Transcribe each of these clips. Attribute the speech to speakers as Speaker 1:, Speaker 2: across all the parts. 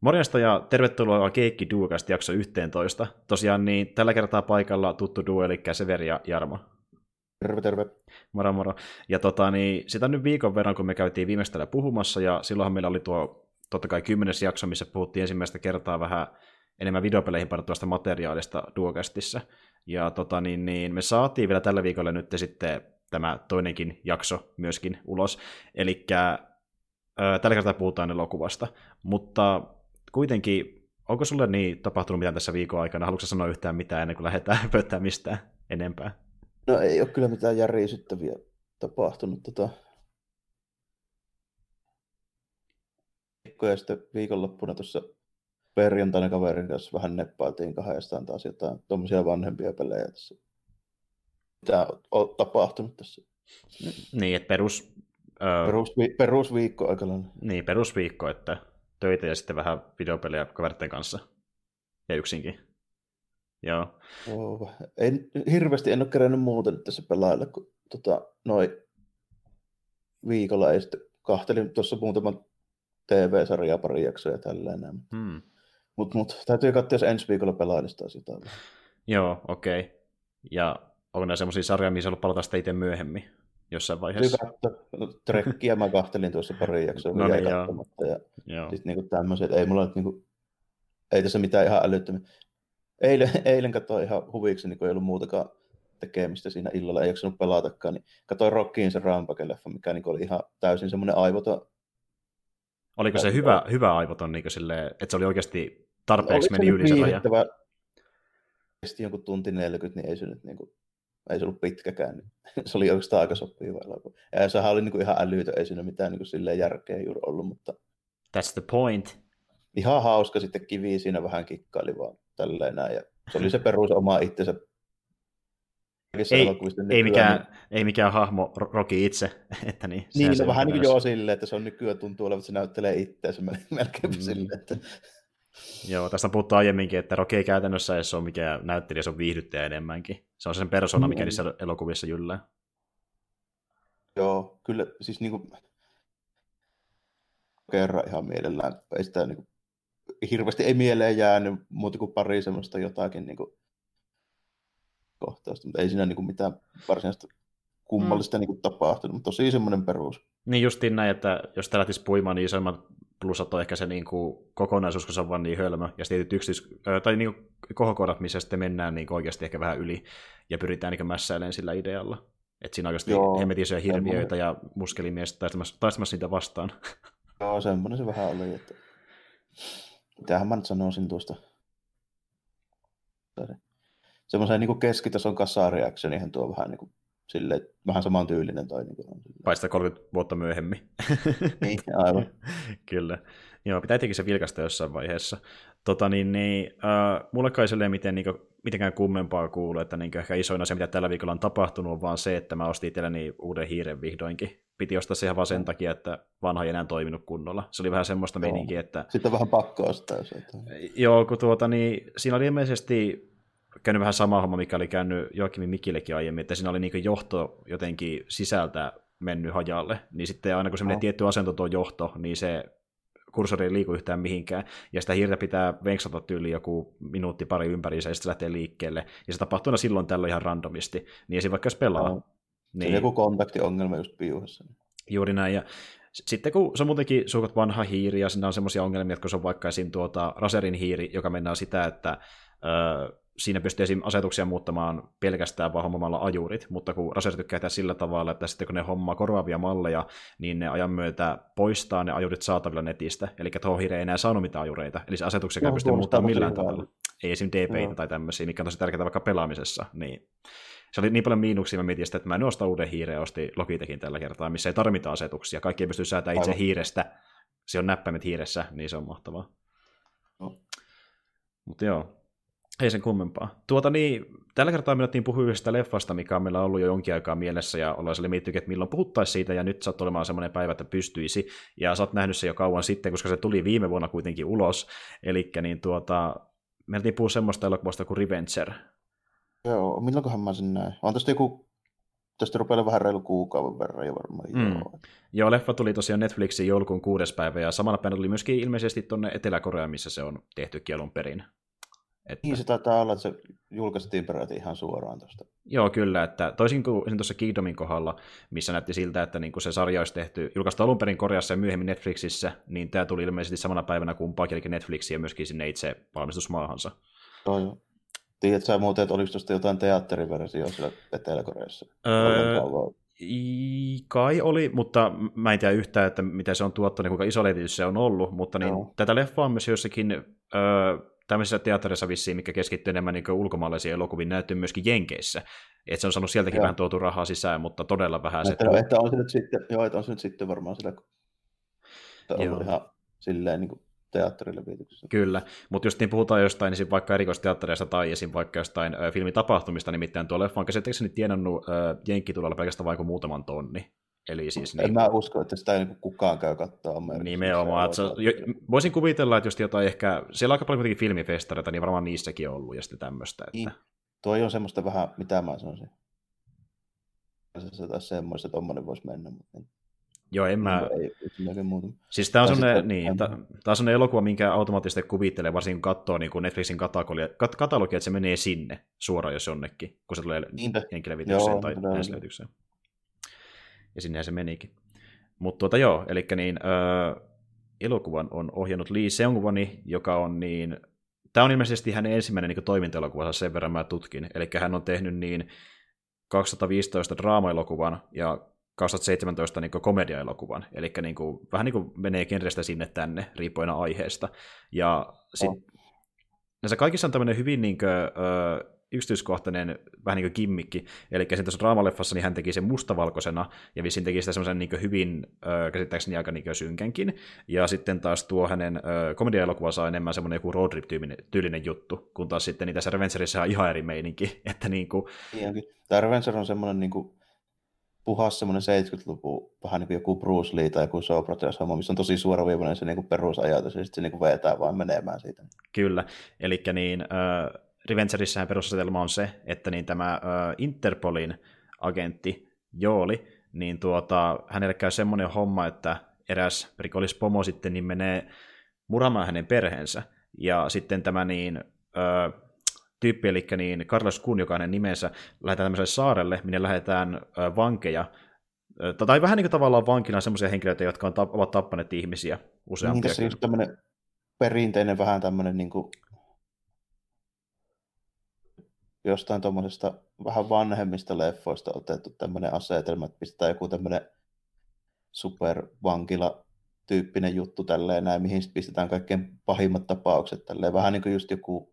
Speaker 1: Morjesta ja tervetuloa Keikki Duokasta jakso 11. Tosiaan niin tällä kertaa paikalla tuttu duo, eli Severi ja Jarmo.
Speaker 2: Terve, terve.
Speaker 1: Moro, moro. Ja tota, niin, sitä nyt viikon verran, kun me käytiin viimeistellä puhumassa, ja silloinhan meillä oli tuo totta kai kymmenes jakso, missä puhuttiin ensimmäistä kertaa vähän enemmän videopeleihin painottuvasta materiaalista Duokastissa. Ja tota, niin, niin, me saatiin vielä tällä viikolla nyt sitten tämä toinenkin jakso myöskin ulos. Eli tällä kertaa puhutaan elokuvasta, mutta kuitenkin, onko sulle niin tapahtunut mitään tässä viikon aikana? Haluatko sanoa yhtään mitään ennen kuin lähdetään höpöttämään mistään enempää?
Speaker 2: No ei ole kyllä mitään järisyttäviä tapahtunut. Tota... Ja sitten viikonloppuna tuossa perjantaina kaverin kanssa vähän neppailtiin kahdestaan taas jotain tuommoisia vanhempia pelejä tässä. Mitä on tapahtunut tässä?
Speaker 1: Niin, että perus...
Speaker 2: Öö... Perusvi- perusviikko aikana.
Speaker 1: Niin, perusviikko, että töitä ja sitten vähän videopelejä kaveritten kanssa. Ja yksinkin. Joo.
Speaker 2: Oh, en, hirveästi en ole kerännyt muuta nyt tässä pelailla, kun tota, noin viikolla ei sitten kahtelin tuossa muutaman TV-sarjaa pari jaksoa ja tällainen. Hmm. Mutta mut, täytyy katsoa, jos ensi viikolla pelailista sitä.
Speaker 1: Joo, okei. Okay. Ja onko nämä semmoisia sarjoja, missä ollut palata sitä itse myöhemmin jossain vaiheessa?
Speaker 2: No, trekkiä mä kahtelin tuossa pari jaksoa no, niin, katsomatta. Ja sitten niinku tämmöiset, ei mulla nyt niinku, ei tässä mitään ihan älyttömiä. Eilen, eilen katsoin ihan huviksi, niin kun ei ollut muutakaan tekemistä siinä illalla, ei jaksanut pelatakaan, niin katsoin Rockiin se Rampage-leffa, mikä niin oli ihan täysin semmoinen aivoton.
Speaker 1: Oliko se hyvä, hyvä aivoton, niin silleen, että se oli oikeasti tarpeeksi meni yli se raja?
Speaker 2: Kesti jonkun tunti 40, niin ei se nyt niin kuin, ei se ollut pitkäkään. Niin se oli oikeastaan aika sopiva elokuva. Ja sehän oli niin kuin ihan älytön, ei siinä mitään niin kuin silleen järkeä juuri ollut, mutta...
Speaker 1: That's the point.
Speaker 2: Ihan hauska sitten kivi siinä vähän kikkaili vaan tälleen näin. Ja se oli se perus oma itsensä.
Speaker 1: Ei, ei, mikään, niin... ei mikään hahmo roki itse. Että niin,
Speaker 2: niin se no, vähän niin kuin joo silleen, että se on nykyään tuntuu olevan, että se näyttelee itseänsä melkein mm. silleen. Että...
Speaker 1: Joo, tästä on puhuttu aiemminkin, että Rocky ei käytännössä edes ole mikään näyttelijä, se on viihdyttäjä enemmänkin. Se on sen persona, mm. mikä niissä elokuvissa jyllää.
Speaker 2: Joo, kyllä, siis niin kuin, kerran ihan mielellään, ei sitä niin kuin, hirveästi ei mieleen jäänyt muuta kuin pari semmoista jotakin niin kuin, kohtausta, mutta ei siinä niin kuin, mitään varsinaista kummallista mm. niin kuin, tapahtunut, mutta tosi semmoinen perus.
Speaker 1: Niin justiin näin, että jos tämä lähtisi puimaan, niin isommat plussat on ehkä se niin kuin, kokonaisuus, kun se on vaan niin hölmö, ja sitten yksityis, tai niin kuin, kohokohdat, missä sitten mennään niin oikeasti ehkä vähän yli, ja pyritään niin mässäilemään sillä idealla. Että siinä oikeasti hemmetin hirviöitä ja muskelimiestä taistamassa, taistamassa niitä vastaan.
Speaker 2: Joo, semmoinen se vähän oli, että mitähän mä nyt sanoisin tuosta. Semmoisen niin keskitason kasariactionihan tuo vähän niin kuin, sille, vähän saman tyylinen. Tai niin kuin,
Speaker 1: Paista 30 vuotta myöhemmin.
Speaker 2: niin, aivan.
Speaker 1: Kyllä. Joo, pitää tietenkin se vilkasta jossain vaiheessa. Tota, niin, niin, äh, mulle kai silleen miten, niin kuin, mitenkään kummempaa kuuluu, että niin ehkä isoin asia, mitä tällä viikolla on tapahtunut, on vaan se, että mä ostin itselleni uuden hiiren vihdoinkin. Piti ostaa se ihan vaan sen takia, että vanha ei enää toiminut kunnolla. Se oli vähän semmoista meininkiä, että...
Speaker 2: Sitten vähän pakko ostaa se.
Speaker 1: Joo, kun tuota, niin, siinä oli ilmeisesti käynyt vähän sama homma, mikä oli käynyt Joakimin Mikillekin aiemmin, että siinä oli niin johto jotenkin sisältä mennyt hajalle, niin sitten aina kun se menee no. tietty asento tuo johto, niin se kursori ei liiku yhtään mihinkään, ja sitä hiirtä pitää venksata tyyli joku minuutti pari ympäriinsä, ja sitten se lähtee liikkeelle, ja se tapahtuu aina silloin tällöin ihan randomisti, niin esim. vaikka jos pelaa. No.
Speaker 2: Niin... Se joku kontaktiongelma just piuhassa.
Speaker 1: Juuri näin, ja sitten kun se on muutenkin suukot vanha hiiri, ja siinä on semmoisia ongelmia, että kun se on vaikka esim. Tuota Raserin hiiri, joka mennään sitä, että öö, siinä pystyy esim. asetuksia muuttamaan pelkästään vaan hommamalla ajurit, mutta kun Razer tykkää tehdä sillä tavalla, että sitten kun ne hommaa korvaavia malleja, niin ne ajan myötä poistaa ne ajurit saatavilla netistä, eli tuohon ei enää saanut mitään ajureita, eli se asetuksia no, pystyy muuttamaan millään tavalla. Ei esim. DP tai tämmöisiä, mikä on tosi tärkeää vaikka pelaamisessa, niin se oli niin paljon miinuksia, mä mietin sitä, että mä en osta uuden hiireen osti Logitechin tällä kertaa, missä ei tarvita asetuksia. Kaikki ei pysty säätämään itse hiirestä. Se on näppäimet hiiressä, niin se on mahtavaa. No. Mutta joo, ei sen kummempaa. Tuota niin, tällä kertaa me puhua yhdestä leffasta, mikä on meillä ollut jo jonkin aikaa mielessä, ja ollaan sille miettinyt, että milloin puhuttaisiin siitä, ja nyt saat olemaan semmoinen päivä, että pystyisi, ja sä oot nähnyt se jo kauan sitten, koska se tuli viime vuonna kuitenkin ulos, eli niin tuota, me puhua semmoista elokuvasta kuin Revenger.
Speaker 2: Joo, milloinkohan mä sen näin? On tästä joku tästä rupeaa vähän reilu kuukauden verran jo varmaan. Mm. Joo.
Speaker 1: joo, leffa tuli tosiaan Netflixin joulukuun kuudes päivä, ja samalla päivänä tuli myöskin ilmeisesti tuonne Etelä-Koreaan, missä se on tehty kielon perin.
Speaker 2: Että... Niin se taitaa olla, että se julkaistiin peräti ihan suoraan tuosta.
Speaker 1: Joo, kyllä, että toisin kuin tuossa Kingdomin kohdalla, missä näytti siltä, että niin se sarja olisi tehty, julkaistu alun perin Koreassa ja myöhemmin Netflixissä, niin tämä tuli ilmeisesti samana päivänä kumpaakin, eli Netflixiin ja myöskin sinne itse valmistusmaahansa.
Speaker 2: Joo, joo. Tiedätkö sä muuten, että oliko tuosta jotain teatteriversioa siellä Etelä-Koreassa? Öö,
Speaker 1: kai oli, mutta mä en tiedä yhtään, että mitä se on tuottanut kuinka iso levitys se on ollut, mutta niin, tätä leffaa on myös jossakin öö, tämmöisissä teatterissa vissiin, mikä keskittyy enemmän niin ulkomaalaisiin elokuviin, näyttyy myöskin Jenkeissä. Että se on saanut sieltäkin joo. vähän tuotu rahaa sisään, mutta todella vähän.
Speaker 2: Että, se, että on se nyt sitten, joo, että on se nyt sitten varmaan sillä, että on joo. ihan silleen niin kuin teatterilevityksessä.
Speaker 1: Kyllä, mutta jos niin puhutaan jostain niin vaikka erikoisteattereista tai esim. vaikka jostain ö, filmitapahtumista, nimittäin tuo leffa on käsittääkseni tienannut jenkkitulolla pelkästään vain muutaman tonni. Eli siis
Speaker 2: en niin, mä usko, että sitä ei niin kukaan käy katsoa
Speaker 1: Nimenomaan. Että se, jo, voisin kuvitella, että just jotain ehkä, siellä on aika paljon kuitenkin filmifestareita, niin varmaan niissäkin on ollut ja sitten tämmöistä. Että... Niin.
Speaker 2: Tuo on semmoista vähän, mitä mä sanoisin. Se taas semmoista, että tommonen voisi mennä, mutta
Speaker 1: Joo, en mä... Ei, Siis tämä on sellainen, niin, tää, tää on elokuva, minkä automaattisesti kuvittelee, varsinkin kun katsoo niin kuin Netflixin katalogia, kat- katalogia, että se menee sinne suoraan jos jonnekin, kun se tulee henkilövitykseen tai ensilevitykseen. Ja sinnehän se menikin. Mutta tuota joo, eli niin, äh, elokuvan on ohjannut Lee Seung-woni, joka on niin... Tämä on ilmeisesti hänen ensimmäinen niin toimintaelokuvansa, sen verran mä tutkin. Eli hän on tehnyt niin 2015 draama-elokuvan ja 2017 niin komedia-elokuvan, eli niin kuin, vähän niin kuin menee genrestä sinne tänne, riippuen aiheesta. Ja sit, oh. näissä kaikissa on tämmöinen hyvin niin kuin, ö, yksityiskohtainen vähän niin kuin gimmikki, eli sen tuossa draamaleffassa niin hän teki sen mustavalkoisena, ja vissiin teki sitä semmoisen niin hyvin, ö, käsittääkseni aika niin synkänkin, ja sitten taas tuo hänen ö, komedia-elokuvansa on enemmän semmoinen joku road trip-tyylinen juttu, kun taas sitten niitä Revengerissa on ihan eri meininki, että niin kuin...
Speaker 2: Tämä Revenger on semmoinen niin kuin puhas semmoinen 70-luku, vähän niin kuin joku Bruce Lee tai joku Socrates homma, missä on tosi suoraviivainen se niin kuin perusajatus, ja sitten se niin kuin vetää vaan menemään siitä.
Speaker 1: Kyllä, eli niin, äh, Revengerissähän perusasetelma on se, että niin tämä äh, Interpolin agentti Jooli, niin tuota, hänelle käy semmoinen homma, että eräs rikollispomo sitten niin menee muramaan hänen perheensä, ja sitten tämä niin, äh, tyyppi, eli niin Carlos Kun, joka hänen nimensä, lähdetään tämmöiselle saarelle, minne lähdetään vankeja, tai vähän niin kuin tavallaan vankina semmoisia henkilöitä, jotka on, ovat tappaneet ihmisiä useampia. Niin
Speaker 2: tässä just tämmöinen perinteinen vähän tämmöinen niin kuin jostain tuommoisesta vähän vanhemmista leffoista otettu tämmöinen asetelma, että pistetään joku tämmöinen supervankila tyyppinen juttu tälleen näin, mihin sitten pistetään kaikkein pahimmat tapaukset tälleen. Vähän niin kuin just joku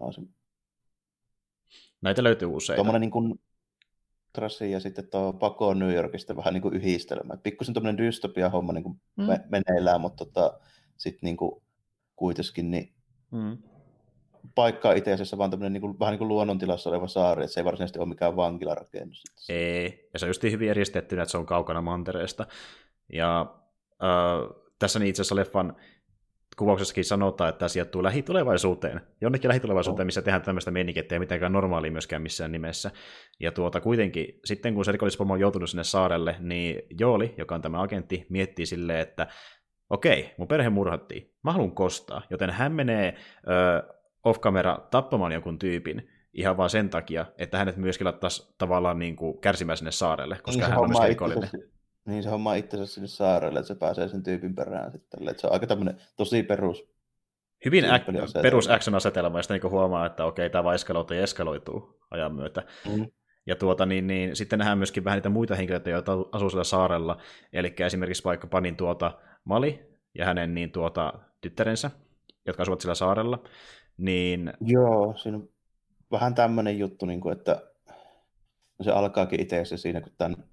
Speaker 2: No, se...
Speaker 1: Näitä löytyy usein.
Speaker 2: Tuommoinen niin kuin Trassi ja sitten tuo Pako New Yorkista vähän niin kuin yhdistelmä. Pikkusen tuommoinen dystopia homma niin kuin mm. me, meneillään, mutta tota, sitten niin kuin kuitenkin niin mm. Paikka itse asiassa vaan tämmöinen niin kuin, vähän niin kuin luonnontilassa oleva saari, että se ei varsinaisesti ole mikään vankilarakennus.
Speaker 1: Ei, ja se on just hyvin eristettynä, että se on kaukana mantereesta. Ja äh, tässä niin itse asiassa leffan kuvauksessakin sanotaan, että tämä sijoittuu lähitulevaisuuteen. Jonnekin lähitulevaisuuteen, missä tehdään tämmöistä meininkiä, ei mitenkään normaalia myöskään missään nimessä. Ja tuota, kuitenkin, sitten kun se rikollispomo on joutunut sinne saarelle, niin Jooli, joka on tämä agentti, miettii silleen, että okei, mun perhe murhattiin, mä haluan kostaa, joten hän menee ö, off-camera tappamaan jonkun tyypin, ihan vaan sen takia, että hänet myöskin laittaisi tavallaan niin kuin kärsimään sinne saarelle, koska niin hän on myös rikollinen.
Speaker 2: Niin se homma itsensä sinne saarelle, että se pääsee sen tyypin perään sitten. Että se on aika tämmöinen tosi perus.
Speaker 1: Hyvin äk- perus action-asetelma, josta niin huomaa, että okei, tämä vaan eskaloituu ja eskaloituu ajan myötä. Mm. Ja tuota, niin, niin, sitten nähdään myöskin vähän niitä muita henkilöitä, joita asuu sillä saarella. Eli esimerkiksi vaikka panin tuota Mali ja hänen niin tuota, tyttärensä, jotka asuvat sillä saarella. Niin...
Speaker 2: Joo, siinä on vähän tämmöinen juttu, niin kuin, että se alkaakin itse siinä, kun tämän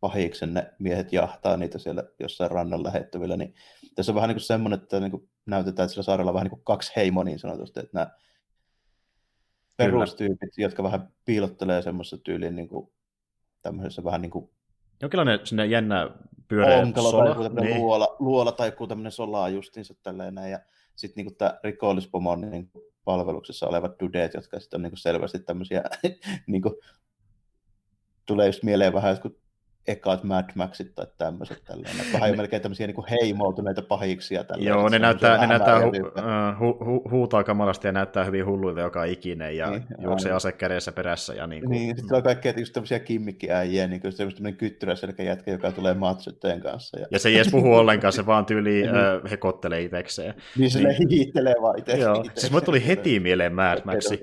Speaker 2: pahiksen ne miehet jahtaa niitä siellä jossain rannan lähettävillä, niin tässä on vähän niin kuin semmoinen, että niin kuin näytetään, että sillä saarella on vähän niin kuin kaksi heimoa niin sanotusti, että nämä perustyypit, jotka vähän piilottelee semmoisessa tyyliin niin kuin tämmöisessä vähän niin kuin
Speaker 1: Jonkinlainen sinne jännä pyöreä sola.
Speaker 2: Tai niin. luola, luola, tai joku tämmöinen solaa justiinsa tälleen näin. Ja sitten niinku tämä rikollispomon niin palveluksessa olevat dudeet, jotka sitten on niinku selvästi tämmöisiä, niinku tulee just mieleen vähän jotkut ekaat Mad Maxit tai tämmöiset tällainen. Vähän melkein tämmöisiä niin heimoutuneita pahiksia. Tällainen.
Speaker 1: Joo, ne näyttää, ne näyttää hu, hu, hu, huutaa kamalasti ja näyttää hyvin hulluilta joka ikinen ja niin, juoksee ase kädessä perässä. Ja
Speaker 2: niin, kuin... niin sitten on kaikkea just tämmöisiä kimmikkiäjiä, niin kuin tämmöinen kyttyrä selkä jätkä, joka tulee matsytteen kanssa.
Speaker 1: Ja, ja se ei edes puhu ollenkaan, se vaan tyyli niin. äh, hekottelee itsekseen.
Speaker 2: Niin se niin. hiittelee vaan itse.
Speaker 1: Joo, siis mulle tuli heti mieleen Mad Maxi.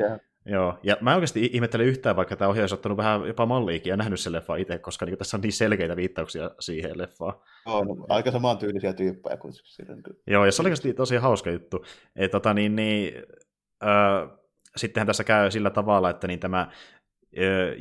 Speaker 1: Joo, ja mä oikeasti ihmettelen yhtään, vaikka tämä ohjaaja on ottanut vähän jopa malliikin ja nähnyt sen leffa itse, koska niin tässä on niin selkeitä viittauksia siihen leffaan.
Speaker 2: Joo, no, aika samantyylisiä tyyppejä kuin silloin.
Speaker 1: Joo, ja se oli oikeasti tosi hauska juttu. Et, tota, niin, niin, äh, sittenhän tässä käy sillä tavalla, että niin tämä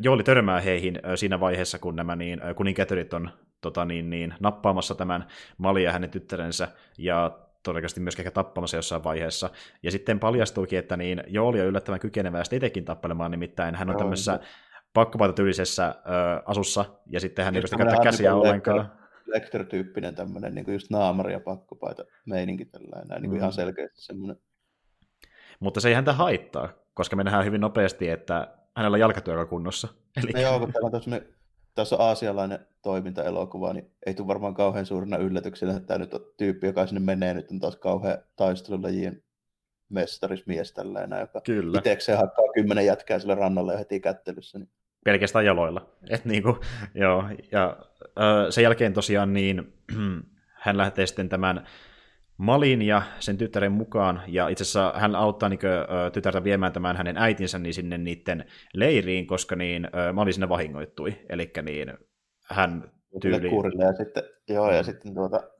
Speaker 1: Jooli törmää heihin siinä vaiheessa, kun nämä niin, kuninkätörit on tota, niin, niin, nappaamassa tämän Malia ja hänen tyttärensä, ja todennäköisesti myös ehkä tappamassa jossain vaiheessa. Ja sitten paljastuukin, että niin Jooli on yllättävän kykenevää itsekin tappelemaan, nimittäin hän on tämmöisessä pakkopaita-tyylisessä ö, asussa, ja sitten hän ei pysty käyttää käsiä ollenkaan.
Speaker 2: Lecter-tyyppinen tämmöinen niin just naamari ja pakkopaita meininki tällainen, niin kuin mm. ihan selkeästi semmoinen.
Speaker 1: Mutta se ei häntä haittaa, koska me nähdään hyvin nopeasti, että hänellä on jalkatyö kunnossa.
Speaker 2: Eli... No joo, kun täällä on tässä on aasialainen toimintaelokuva, niin ei tule varmaan kauhean suurena yllätyksenä, että tämä nyt on tyyppi, joka sinne menee, nyt on taas kauhean taistelulajien mestarismies tällainen, joka Kyllä. itsekseen hakkaa kymmenen jätkää sille rannalle ja heti kättelyssä. Niin.
Speaker 1: Pelkästään jaloilla. Et niinku, joo, ja äh, sen jälkeen tosiaan niin, hän lähtee sitten tämän Malin ja sen tyttären mukaan, ja itse asiassa hän auttaa niin kuin, tytärtä viemään tämän hänen äitinsä niin sinne niiden leiriin, koska niin, Mali sinne vahingoittui, eli niin, hän tyyli...
Speaker 2: Kurille ja sitten, joo, ja sitten tuota,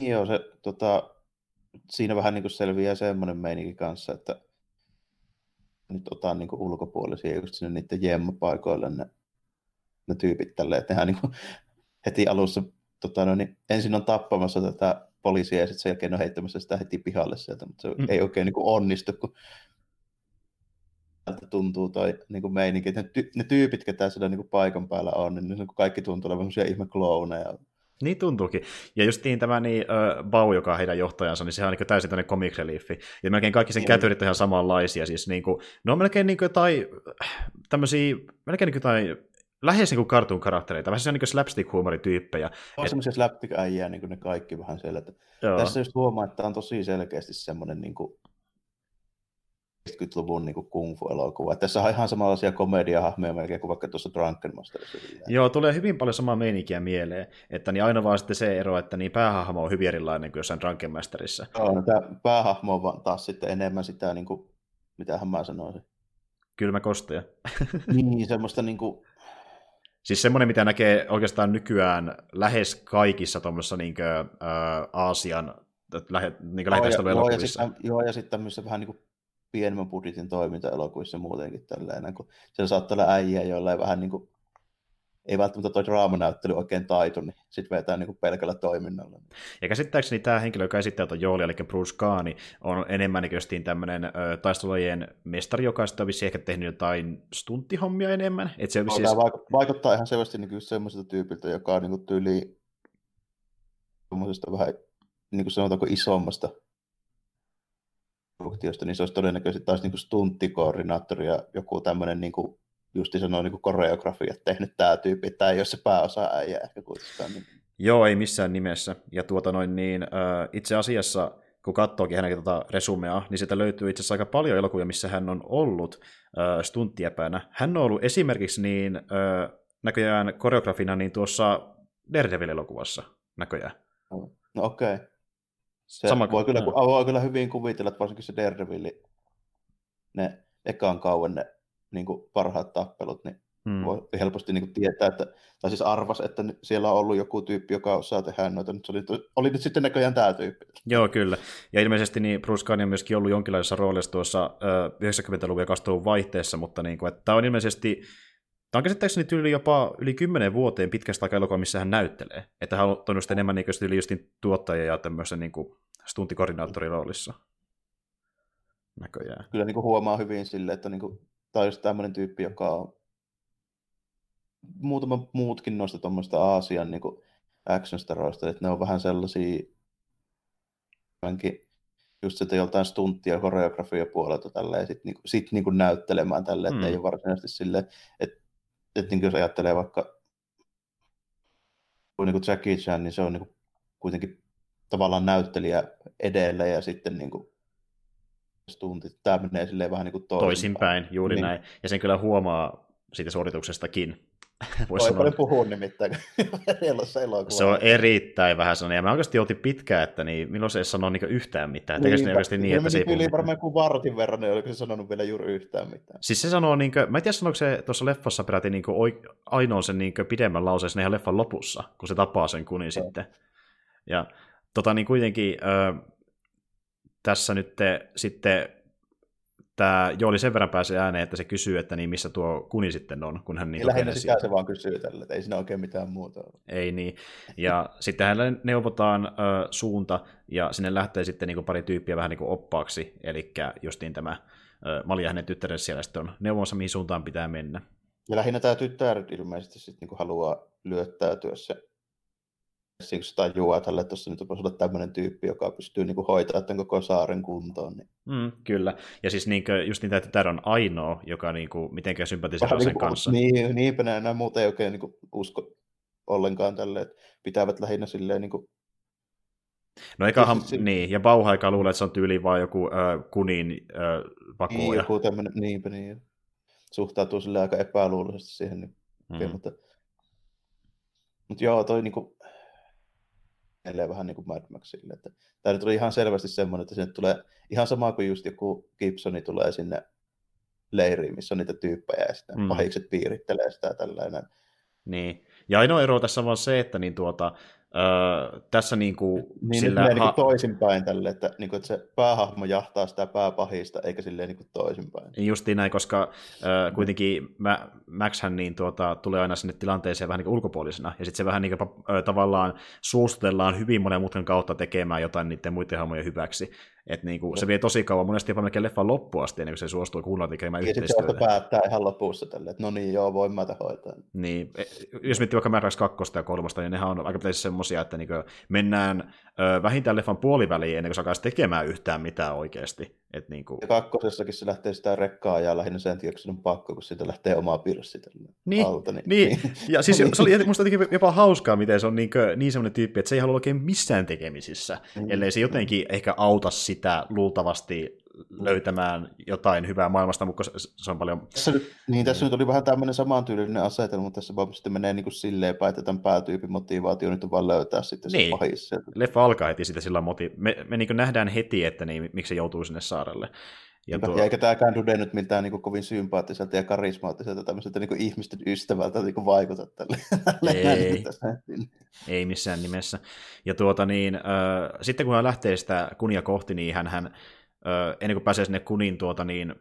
Speaker 2: joo, se, tota, siinä vähän niin kuin selviää semmoinen meininki kanssa, että nyt otan niin kuin ulkopuolisia just sinne niiden jemmapaikoille ne, ne tyypit tälleen, että nehän niin kuin heti alussa tota, no, niin ensin on tappamassa tätä poliisia ja sitten sen jälkeen on heittämässä sitä heti pihalle sieltä, mutta se mm. ei oikein niin kuin onnistu, kun tuntuu toi niin kuin meininki. Ne, ty- ne tyypit, ketä siellä niin kuin paikan päällä on, niin ne kaikki tuntuu olevan sellaisia ihme klooneja.
Speaker 1: Niin tuntuukin. Ja just niin tämä niin, uh, Bau, joka on heidän johtajansa, niin sehän on niin täysin tämmöinen comic reliefi. Ja melkein kaikki sen kätyrit on ihan samanlaisia. Siis niin kuin, ne on melkein niin kuin jotain, tämmöisiä, melkein niin kuin jotain lähes niin cartoon-karaktereita, vähän niin slapstick-huumorityyppejä.
Speaker 2: On Et... semmoisia slapstick-äijää, niin kuin ne kaikki vähän siellä. Että tässä just huomaa, että on tosi selkeästi semmoinen niin kuin 70-luvun niin kung fu-elokuva. Tässä on ihan samanlaisia komediahahmoja melkein kuin vaikka tuossa Drunken Masterissa.
Speaker 1: Joo, tulee hyvin paljon samaa meininkiä mieleen, että niin aina vaan sitten se ero, että niin päähahmo on hyvin erilainen kuin jossain Drunken Masterissa.
Speaker 2: Joo, no tämä päähahmo on vaan taas sitten enemmän sitä, niin kuin, mitähän mä sanoisin.
Speaker 1: Kylmä kosteja.
Speaker 2: niin, semmoista niin kuin,
Speaker 1: Siis semmoinen, mitä näkee oikeastaan nykyään lähes kaikissa tuommoissa niin kuin, ä, Aasian lähe, niin lähetaisteluelokuvissa.
Speaker 2: Joo, joo, ja sitten tämmöisissä vähän niin kuin pienemmän budjetin toimintaelokuvissa muutenkin tällainen, kun siellä saattaa olla äijä, joilla ei vähän niin kuin ei välttämättä tuo draamanäyttely oikein taitu, niin sitten vetää niin kuin pelkällä toiminnalla.
Speaker 1: Ja käsittääkseni tämä henkilö, joka esittää tuon Jooli, eli Bruce Kaani, on enemmän niin tämmöinen taistelujien mestari, joka on vissi ehkä tehnyt jotain stunttihommia enemmän. Et se
Speaker 2: no, siis... vaikuttaa ihan selvästi niin semmoiselta tyypiltä, joka on niin kuin tyyli vähän niin kuin sanotaanko isommasta produktiosta, niin se olisi todennäköisesti taas niin kuin stunttikoordinaattori ja joku tämmöinen niin kuin justi sanoo niin koreografiat tehnyt tämä tyyppi, tämä ei ole se pääosa äijä ehkä kuitenkaan. Niin.
Speaker 1: Joo, ei missään nimessä. Ja tuota noin niin, äh, itse asiassa, kun katsookin hänen tuota resumea, niin sieltä löytyy itse asiassa aika paljon elokuvia, missä hän on ollut äh, stunttiepäänä. Hän on ollut esimerkiksi niin äh, näköjään koreografina niin tuossa Daredevil-elokuvassa näköjään.
Speaker 2: No okei. Okay. Se Sama, voi, kyllä, no. voi kyllä hyvin kuvitella, että varsinkin se Daredevil, ne ekaan kauan ne niin kuin parhaat tappelut, niin hmm. voi helposti niin kuin tietää, että, tai siis arvas, että siellä on ollut joku tyyppi, joka osaa tehdä noita, nyt se oli, oli nyt sitten näköjään tämä tyyppi.
Speaker 1: Joo, kyllä. Ja ilmeisesti niin Bruce Gunn on myöskin ollut jonkinlaisessa roolissa tuossa äh, 90-luvun ja 2000 vaihteessa, mutta niin kuin, että tämä on ilmeisesti Tämä on käsittääkseni yli jopa yli kymmenen vuoteen pitkästä aikaa elokuva, missä hän näyttelee. Että hän on todennut enemmän niin yli justin tuottaja ja tämmöisen niin stuntikoordinaattorin roolissa. Näköjään.
Speaker 2: Kyllä niin kuin huomaa hyvin sille, että niin kuin tai just tämmöinen tyyppi, joka on muutama muutkin noista tuommoista Aasian niin action staroista, että ne on vähän sellaisia just sitä joltain stunttia koreografia puolelta tällä ja sitten niinku, sit niinku näyttelemään tälle, että mm. ei ole varsinaisesti silleen, että et niin jos ajattelee vaikka kuin niinku Jackie Chan, niin se on niinku kuitenkin tavallaan näyttelijä edellä ja sitten niinku stuntit. Tämä menee silleen vähän niin kuin toisinpäin.
Speaker 1: Toisinpäin, juuri niin. näin. Ja sen kyllä huomaa siitä suorituksestakin.
Speaker 2: Voi sanoa. paljon puhua nimittäin
Speaker 1: Se on erittäin vähän sanoa. Ja mä oikeasti joutin pitkään, että niin, milloin se ei sano niin yhtään mitään. Niin, ne oikeasti niin, että se ei
Speaker 2: puhu varmaan kuin vartin verran, niin oliko se sanonut vielä juuri yhtään mitään.
Speaker 1: Siis se sanoo, niin kuin, mä en tiedä sanoiko se tuossa leffassa peräti niin kuin, ainoa sen niin kuin, pidemmän lauseen ihan leffan lopussa, kun se tapaa sen kunin no. sitten. Ja tota, niin kuitenkin äh, tässä nyt te, sitten tämä Jooli sen verran pääsee ääneen, että se kysyy, että niin missä tuo kuni sitten on, kun hän niin
Speaker 2: Lähinnä sitä se vaan kysyy tälle, että ei siinä oikein mitään muuta ole.
Speaker 1: Ei niin. Ja sitten hänelle neuvotaan ö, suunta, ja sinne lähtee sitten niin kuin pari tyyppiä vähän niin kuin oppaaksi, eli justiin tämä ö, Malia hänen tyttärensä siellä sitten on neuvonsa, mihin suuntaan pitää mennä.
Speaker 2: Ja lähinnä tämä tyttär ilmeisesti sitten niin haluaa lyöttäytyä se siksi tajua tälle, että tuossa nyt voisi olla tämmöinen tyyppi, joka pystyy niin hoitamaan tämän koko saaren kuntoon. Niin.
Speaker 1: Mm, kyllä, ja siis niin kuin, just niin, että tämä on ainoa, joka niin kuin, mitenkään sympatisoi sen
Speaker 2: niin
Speaker 1: kuin, kanssa.
Speaker 2: Niin, niinpä nämä muut ei oikein niin kuin, usko ollenkaan tälle, että pitävät lähinnä silleen niin kuin,
Speaker 1: No eiköhän, siis, niin, ja Bauhaika luulee, että se on tyyli vaan joku äh, kunin äh, vakuja.
Speaker 2: Niin, joku tämmöinen, niinpä niin. Suhtautuu sille aika epäluuloisesti siihen. Niin, mm. mutta, mutta joo, toi niinku, edelleen vähän niin kuin Mad Maxille. Että tämä nyt oli ihan selvästi semmoinen, että sinne tulee ihan sama kuin just joku Gibsoni tulee sinne leiriin, missä on niitä tyyppejä ja sitten mm. pahikset piirittelee sitä tällainen.
Speaker 1: Niin. Ja ainoa ero tässä on vaan se, että niin tuota, Öö, tässä niin kuin,
Speaker 2: niin sillä... Niin ha- toisinpäin tälle, että, niin kuin, että se päähahmo jahtaa sitä pääpahista, eikä silleen niin kuin toisinpäin.
Speaker 1: Justiin näin, koska öö, kuitenkin mä, Maxhän niin, tuota, tulee aina sinne tilanteeseen vähän niin kuin ulkopuolisena, ja sitten se vähän niin kuin, tavallaan suostutellaan hyvin monen mutkan kautta tekemään jotain niiden muiden hahmojen hyväksi. Et niinku, se vie tosi kauan, monesti jopa melkein leffan loppuun asti, ennen kuin se suostuu kuunnella tekemään ja yhteistyötä. Ja
Speaker 2: sitten päättää ihan lopussa tälle, että no niin, joo, voin mä hoitaa.
Speaker 1: Niin, e, jos miettii vaikka Mad 2 ja 3, niin nehän on aika pitäisi semmoisia, että niinku mennään ö, vähintään leffan puoliväliin ennen kuin se alkaa tekemään yhtään mitään oikeasti. Et niinku...
Speaker 2: Ja kakkosessakin se lähtee sitä rekkaa ja lähinnä sen takia, on pakko, kun siitä lähtee omaa pirssi
Speaker 1: niin, alta. Niin, niin. niin. ja siis se oli musta jopa hauskaa, miten se on niin, niin semmoinen tyyppi, että se ei halua oikein missään tekemisissä, mm. ellei se jotenkin ehkä auta sitä luultavasti löytämään jotain hyvää maailmasta, mutta se on paljon...
Speaker 2: Tässä nyt, niin, tässä nyt oli vähän tämmöinen samantyylinen asetelma, mutta tässä vaan sitten menee niin kuin silleen päin, että tämän päätyypin motivaatio nyt on vaan löytää sitten niin. se pahis.
Speaker 1: Leffa alkaa heti siitä sillä moti... Me, me niin nähdään heti, että niin, miksi se joutuu sinne saarelle.
Speaker 2: Ja, tuo... ja eikä tämäkään Dude nyt mitään niin kuin, kovin sympaattiselta ja karismaattiselta tämmöiseltä niin kuin, ihmisten ystävältä niin kuin, vaikuta tälle.
Speaker 1: Ei, ei missään nimessä. Ja tuota niin, äh, sitten kun hän lähtee sitä kunia kohti, niin hän, hän ennen kuin pääsee sinne kunin tuota, niin,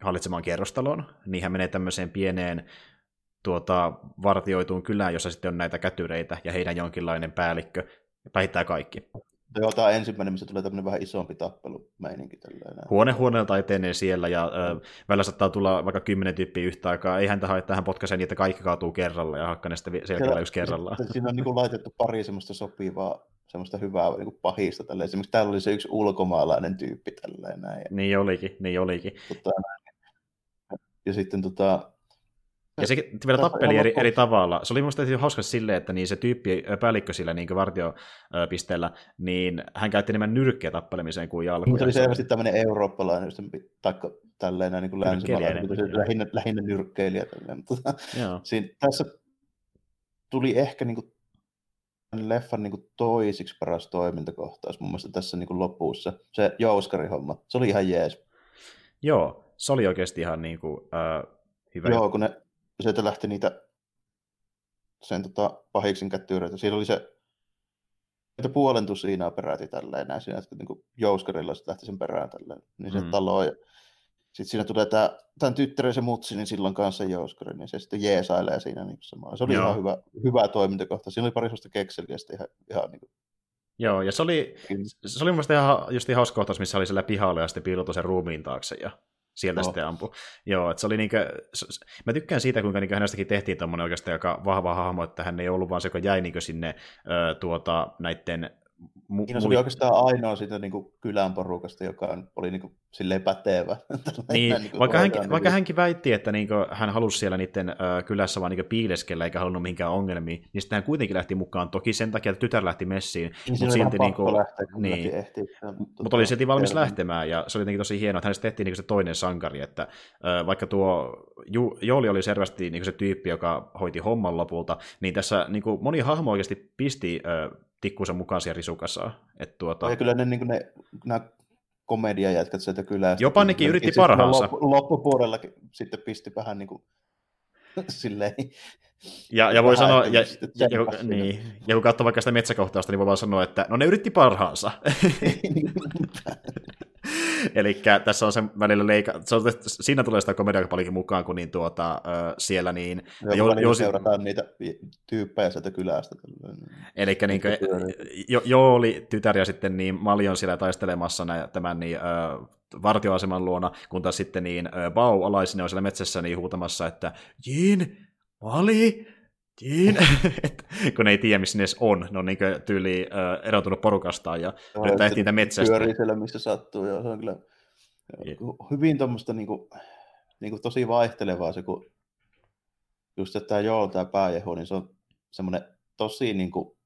Speaker 1: hallitsemaan kerrostaloon, niin hän menee tämmöiseen pieneen tuota, vartioituun kylään, jossa sitten on näitä kätyreitä ja heidän jonkinlainen päällikkö, päihittää kaikki.
Speaker 2: Joo, tämä on ensimmäinen, missä tulee tämmöinen vähän isompi tappelumeininki.
Speaker 1: Huone huoneelta etenee siellä ja ö, välillä saattaa tulla vaikka kymmenen tyyppiä yhtä aikaa. Ei häntä hae tähän potkaiseen niin, että kaikki kaatuu kerralla ja hakkaa ne sitten selkeällä yksi kerrallaan.
Speaker 2: Siinä on niin kuin laitettu pari semmoista sopivaa semmoista hyvää niin kuin pahista. Tälleen. Esimerkiksi täällä oli se yksi ulkomaalainen tyyppi. Tälleen, näin.
Speaker 1: Niin olikin, niin olikin. Tota,
Speaker 2: ja sitten tota,
Speaker 1: ja se vielä tappeli eri, eri tavalla. Se oli minusta hauska silleen, että niin se tyyppi, päällikkö sillä niin vartiopisteellä, niin hän käytti enemmän nyrkkeä tappelemiseen kuin jalkoja.
Speaker 2: Mutta oli selvästi tämmöinen eurooppalainen, taikka tälleen niin kuin länsimaalainen, lähinnä, lähinnä nyrkkeilijä. Tälleen. Mutta, siinä, tässä tuli ehkä niin kuin, leffan niin kuin toisiksi paras toimintakohtaus mun mielestä tässä niin kuin lopussa. Se Jouskari-homma, se oli ihan jees.
Speaker 1: Joo, se oli oikeasti ihan niin kuin, äh, hyvä.
Speaker 2: Joo, kun ne sieltä lähti niitä sen tota, pahiksin kättyyröitä. Siinä oli se että puolentu siinä peräti tälleen näin siinä, että niin jouskarilla sitten lähti sen perään tälleen, niin se mm. talo ja sitten siinä tulee tämä, tämän tyttären se mutsi, niin silloin kanssa jouskari, niin se sitten jeesailee siinä niin samaa. Se oli Joo. ihan hyvä, hyvä toimintakohta. Siinä oli pari sellaista kekseliä sitten ihan, ihan niin kuin...
Speaker 1: Joo, ja se oli, se oli mun ihan, just ihan hauska kohtaus, missä oli siellä pihalla ja sitten piilotui sen ruumiin taakse ja sieltä no. sitten ampui. Joo, että se oli niinkö, mä tykkään siitä, kuinka niinkö hänestäkin tehtiin tuommoinen oikeastaan aika vahva hahmo, että hän ei ollut vaan se, joka jäi niinkö sinne ö, tuota, näiden
Speaker 2: Mu- Siinä se oli oikeastaan ainoa siitä niin kuin kylän porukasta, joka oli niin kuin, silleen pätevä.
Speaker 1: niin, niin vaikka, hänkin, niin vaikka hänkin väitti, että niin kuin, hän halusi siellä niiden äh, kylässä vaan niin piileskellä eikä halunnut mihinkään ongelmia, niin sitten hän kuitenkin lähti mukaan. Toki sen takia, että tytär lähti messiin.
Speaker 2: Niin, mutta silti, niin kuin, lähteä,
Speaker 1: niin, ehti, mutta oli silti valmis terveys. lähtemään ja se oli jotenkin tosi hienoa, että hänestä tehtiin niin se toinen sankari, että äh, vaikka tuo Ju, Jooli oli selvästi niin se tyyppi, joka hoiti homman lopulta, niin tässä niin kuin, moni hahmo oikeasti pisti äh, tikkunsa mukaan siellä risukassa. Et tuota...
Speaker 2: Ja kyllä ne, niin ne nämä komediajätkät sieltä kylästä.
Speaker 1: Jopa nekin yritti parhaansa.
Speaker 2: Loppu, loppupuolellakin sitten pisti vähän niin kuin silleen.
Speaker 1: Ja, ja voi sanoa, ja, ja, ja, niin, ja kun katsoo vaikka sitä metsäkohtausta, niin voi vaan sanoa, että no ne yritti parhaansa. Eli tässä on se välillä leika... Se on, siinä tulee sitä komediaa paljonkin mukaan, kun niin tuota, siellä niin...
Speaker 2: Joo, jo, jo, seurataan niitä tyyppejä sieltä kylästä.
Speaker 1: Eli niin jo, jo, oli tytär ja sitten niin Mali on siellä taistelemassa näin, tämän niin, vartioaseman luona, kun taas sitten niin Bau alaisine on siellä metsässä niin huutamassa, että Jin, Mali, Jin, kun ne ei tiedä, missä ne edes on. Ne on niin tyyli äh, erotunut porukastaan ja no, nyt niitä metsästä.
Speaker 2: Pyörii siellä, missä sattuu. Ja se on kyllä yeah. hyvin tuommoista niin kuin, niin kuin tosi vaihtelevaa se, kun just että tämä Joel, tämä pääjehu, niin se on semmoinen tosi niin kuin,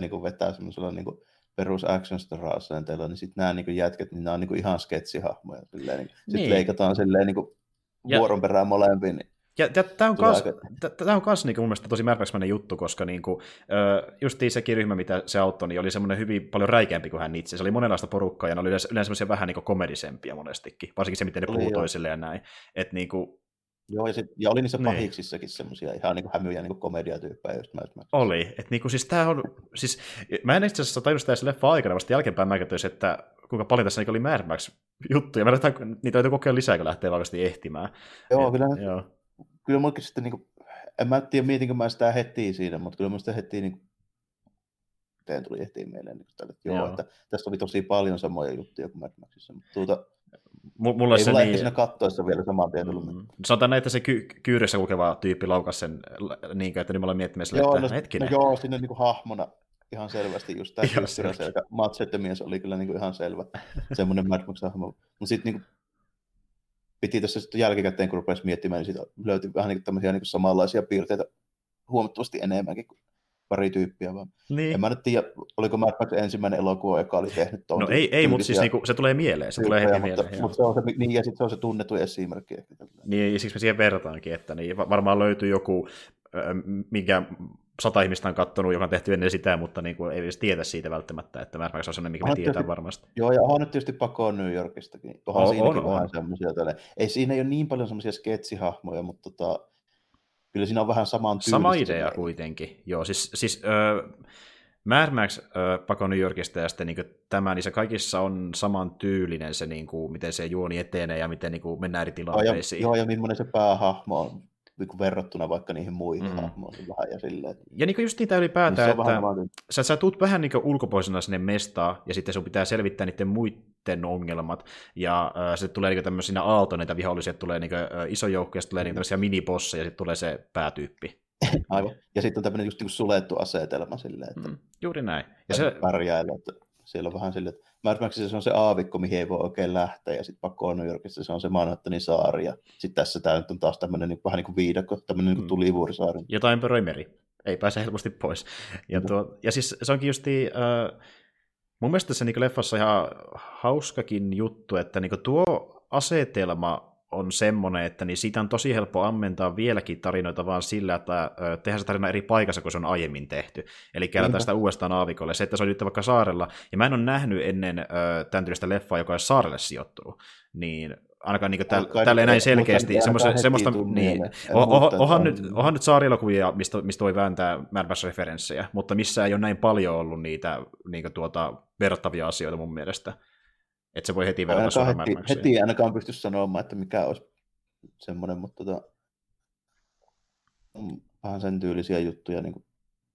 Speaker 2: niin kuin vetää semmoisella niin kuin, perus action star asenteella, niin sitten nämä niin jätket, niin nämä on niin kuin ihan sketsihahmoja. Silleen, niin, sitten niin. leikataan silleen niin kuin vuoron perään molempiin. Niin
Speaker 1: ja, ja tämä on myös aika... niinku mun mielestä tosi märkäksmäinen juttu, koska niinku, justiin sekin ryhmä, mitä se auttoi, niin oli semmoinen hyvin paljon räikeämpi kuin hän itse. Se oli monenlaista porukkaa ja ne oli yleensä, yleensä vähän niinku komedisempia monestikin, varsinkin se, miten ne puhuu toisille ja näin. Et niinku,
Speaker 2: Joo, ja, sit, ja oli niissä niin. pahiksissakin semmoisia ihan niin hämyjä niin komediatyyppejä. Just mä,
Speaker 1: mä. Oli. Et niin kuin, siis tää on, siis, mä en itse asiassa tajunnut sitä leffa aikana, vasta jälkeenpäin mä katsoin, että kuinka paljon tässä niin oli Mad Max juttuja. Mä niitä täytyy kokeilla lisää, kun lähtee varmasti ehtimään.
Speaker 2: Joo, Et, kyllä. Joo. Kyllä mullakin sitten, niin kuin, en mä tiedä mietinkö mä sitä heti siinä, mutta kyllä mä sitä heti niin miten tuli ehtiin mieleen, niin tälle, että, joo, joo. että tässä oli tosi paljon samoja juttuja kuin Mad Maxissa, mutta tuota,
Speaker 1: mulla
Speaker 2: ei
Speaker 1: se
Speaker 2: mulla niin... siinä kattoissa vielä saman tien tullut. Mm.
Speaker 1: Sanotaan, että se ky- kyyressä kulkeva tyyppi laukas sen, niin kuin, että nyt mä olen miettimässä,
Speaker 2: joo,
Speaker 1: että
Speaker 2: no,
Speaker 1: hetkinen.
Speaker 2: No joo, sinne niin kuin hahmona ihan selvästi just tämä kyyressä, joka Matsettemies oli kyllä niin kuin ihan selvä, semmoinen Mad Max-hahmo. Mutta sitten niin kuin, piti tässä sitten jälkikäteen, kun rupesi miettimään, niin siitä löytyi vähän niin tämmöisiä niin samanlaisia piirteitä huomattavasti enemmänkin kuin pari tyyppiä vaan. Niin. En mä nyt tiedä, oliko Mad Max ensimmäinen elokuva, joka oli tehnyt
Speaker 1: tuon. No ei, ei mutta siis niinku, se tulee mieleen, se tulee heti mutta, mieleen.
Speaker 2: Mutta se on se, niin, ja sitten se on se tunnettu esimerkki.
Speaker 1: Niin, ja siksi me siihen vertaankin, että niin, varmaan löytyy joku, mikä sata ihmistä on katsonut, joka on tehty ennen sitä, mutta niin kuin ei edes tiedä siitä välttämättä, että Mad Max on sellainen, mikä me tietää varmasti.
Speaker 2: Joo, ja onhan nyt tietysti pakoon New Yorkistakin. Onhan on, siinäkin on, vähän on. semmoisia. Tälle. Ei siinä ei ole niin paljon semmoisia sketsihahmoja, mutta tota, kyllä siinä on vähän saman
Speaker 1: Sama idea kuitenkin, joo. Siis, siis äh, Mad Max äh, Pako New Yorkista ja sitten niin tämä, niin se kaikissa on saman tyylinen se, niin kuin, miten se juoni etenee ja miten niin kuin, mennään eri tilanteisiin.
Speaker 2: Joo, ja, joo, ja millainen se päähahmo on niin verrattuna vaikka niihin muihin mm. hahmoihin vähän ja silleen.
Speaker 1: Ja niin just niitä ylipäätään, niin että vähän sä, sä tuut vähän niin ulkopuolisena sinne mestaan, ja sitten sun pitää selvittää niiden muiden ongelmat, ja äh, sitten tulee niin tämmöisiä aaltoneita vihollisia, tulee niin kuin, äh, iso joukko, ja sitten tulee niin tämmöisiä minibosseja, ja sitten tulee se päätyyppi.
Speaker 2: Aivan. Ja sitten on tämmöinen just niin suljettu asetelma silleen, että... Mm,
Speaker 1: juuri näin. Ja se...
Speaker 2: Pärjäillä, että siellä on vähän silleen, että Mad Maxissa se on se aavikko, mihin ei voi oikein lähteä, ja sitten pakko New Yorkissa se on se Manhattanin saari, ja sitten tässä tämä nyt on taas tämmöinen niin, vähän niin kuin viidakko, tämmöinen niin mm. tulivuorisaari.
Speaker 1: Jotain ympäröi meri. Ei pääse helposti pois. Ja, tuo, ja siis se onkin justi, äh, mun mielestä se niin leffassa ihan hauskakin juttu, että niin tuo asetelma on semmoinen, että niin siitä on tosi helppo ammentaa vieläkin tarinoita vaan sillä, että tehdään se tarina eri paikassa, kuin se on aiemmin tehty. Eli kerrotaan sitä uudestaan aavikolle. Se, että se on nyt vaikka saarella, ja mä en ole nähnyt ennen ö, tämän tyylistä leffaa, joka olisi saarelle sijoittunut, niin ainakaan niin täl, tälle näin selkeästi, semmoista, semmoista niin, onhan, nyt, onhan nyt saarielokuvia, mistä, mistä voi vääntää Mad referenssejä mutta missä ei ole näin paljon ollut niitä niin tuota, verrattavia asioita mun mielestä. Että se voi heti verrata suoraan
Speaker 2: heti, heti ainakaan pysty sanomaan, että mikä olisi semmoinen, mutta tota, vähän sen tyylisiä juttuja niin kuin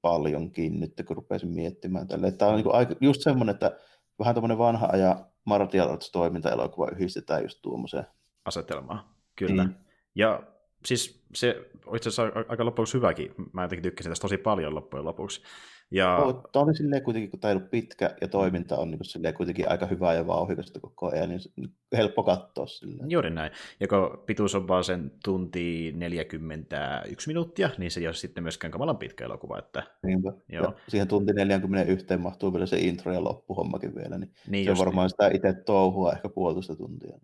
Speaker 2: paljonkin nyt, kun rupesin miettimään tälle. Tämä on niin kuin aika, just semmoinen, että vähän tämmöinen vanha aja martial arts toimintaelokuva yhdistetään just tuommoiseen
Speaker 1: asetelmaan. Kyllä. Mm. Ja siis se on itse asiassa aika loppuksi hyväkin. Mä jotenkin tykkäsin tästä tosi paljon loppujen lopuksi. Ja...
Speaker 2: Oh, tämä oli silleen kuitenkin, kun tämä ei ollut pitkä ja toiminta on niin silleen kuitenkin aika hyvää ja vauhikasta koko ajan, niin helppo katsoa silleen.
Speaker 1: Juuri näin. Ja kun pituus on vaan sen tunti 41 minuuttia, niin se ei ole sitten myöskään kamalan pitkä elokuva. Että...
Speaker 2: Niinpä. Joo. Ja siihen tunti 41 mahtuu vielä se intro ja loppuhommakin vielä, niin, niin se on varmaan niin. sitä itse touhua ehkä puolitoista tuntia.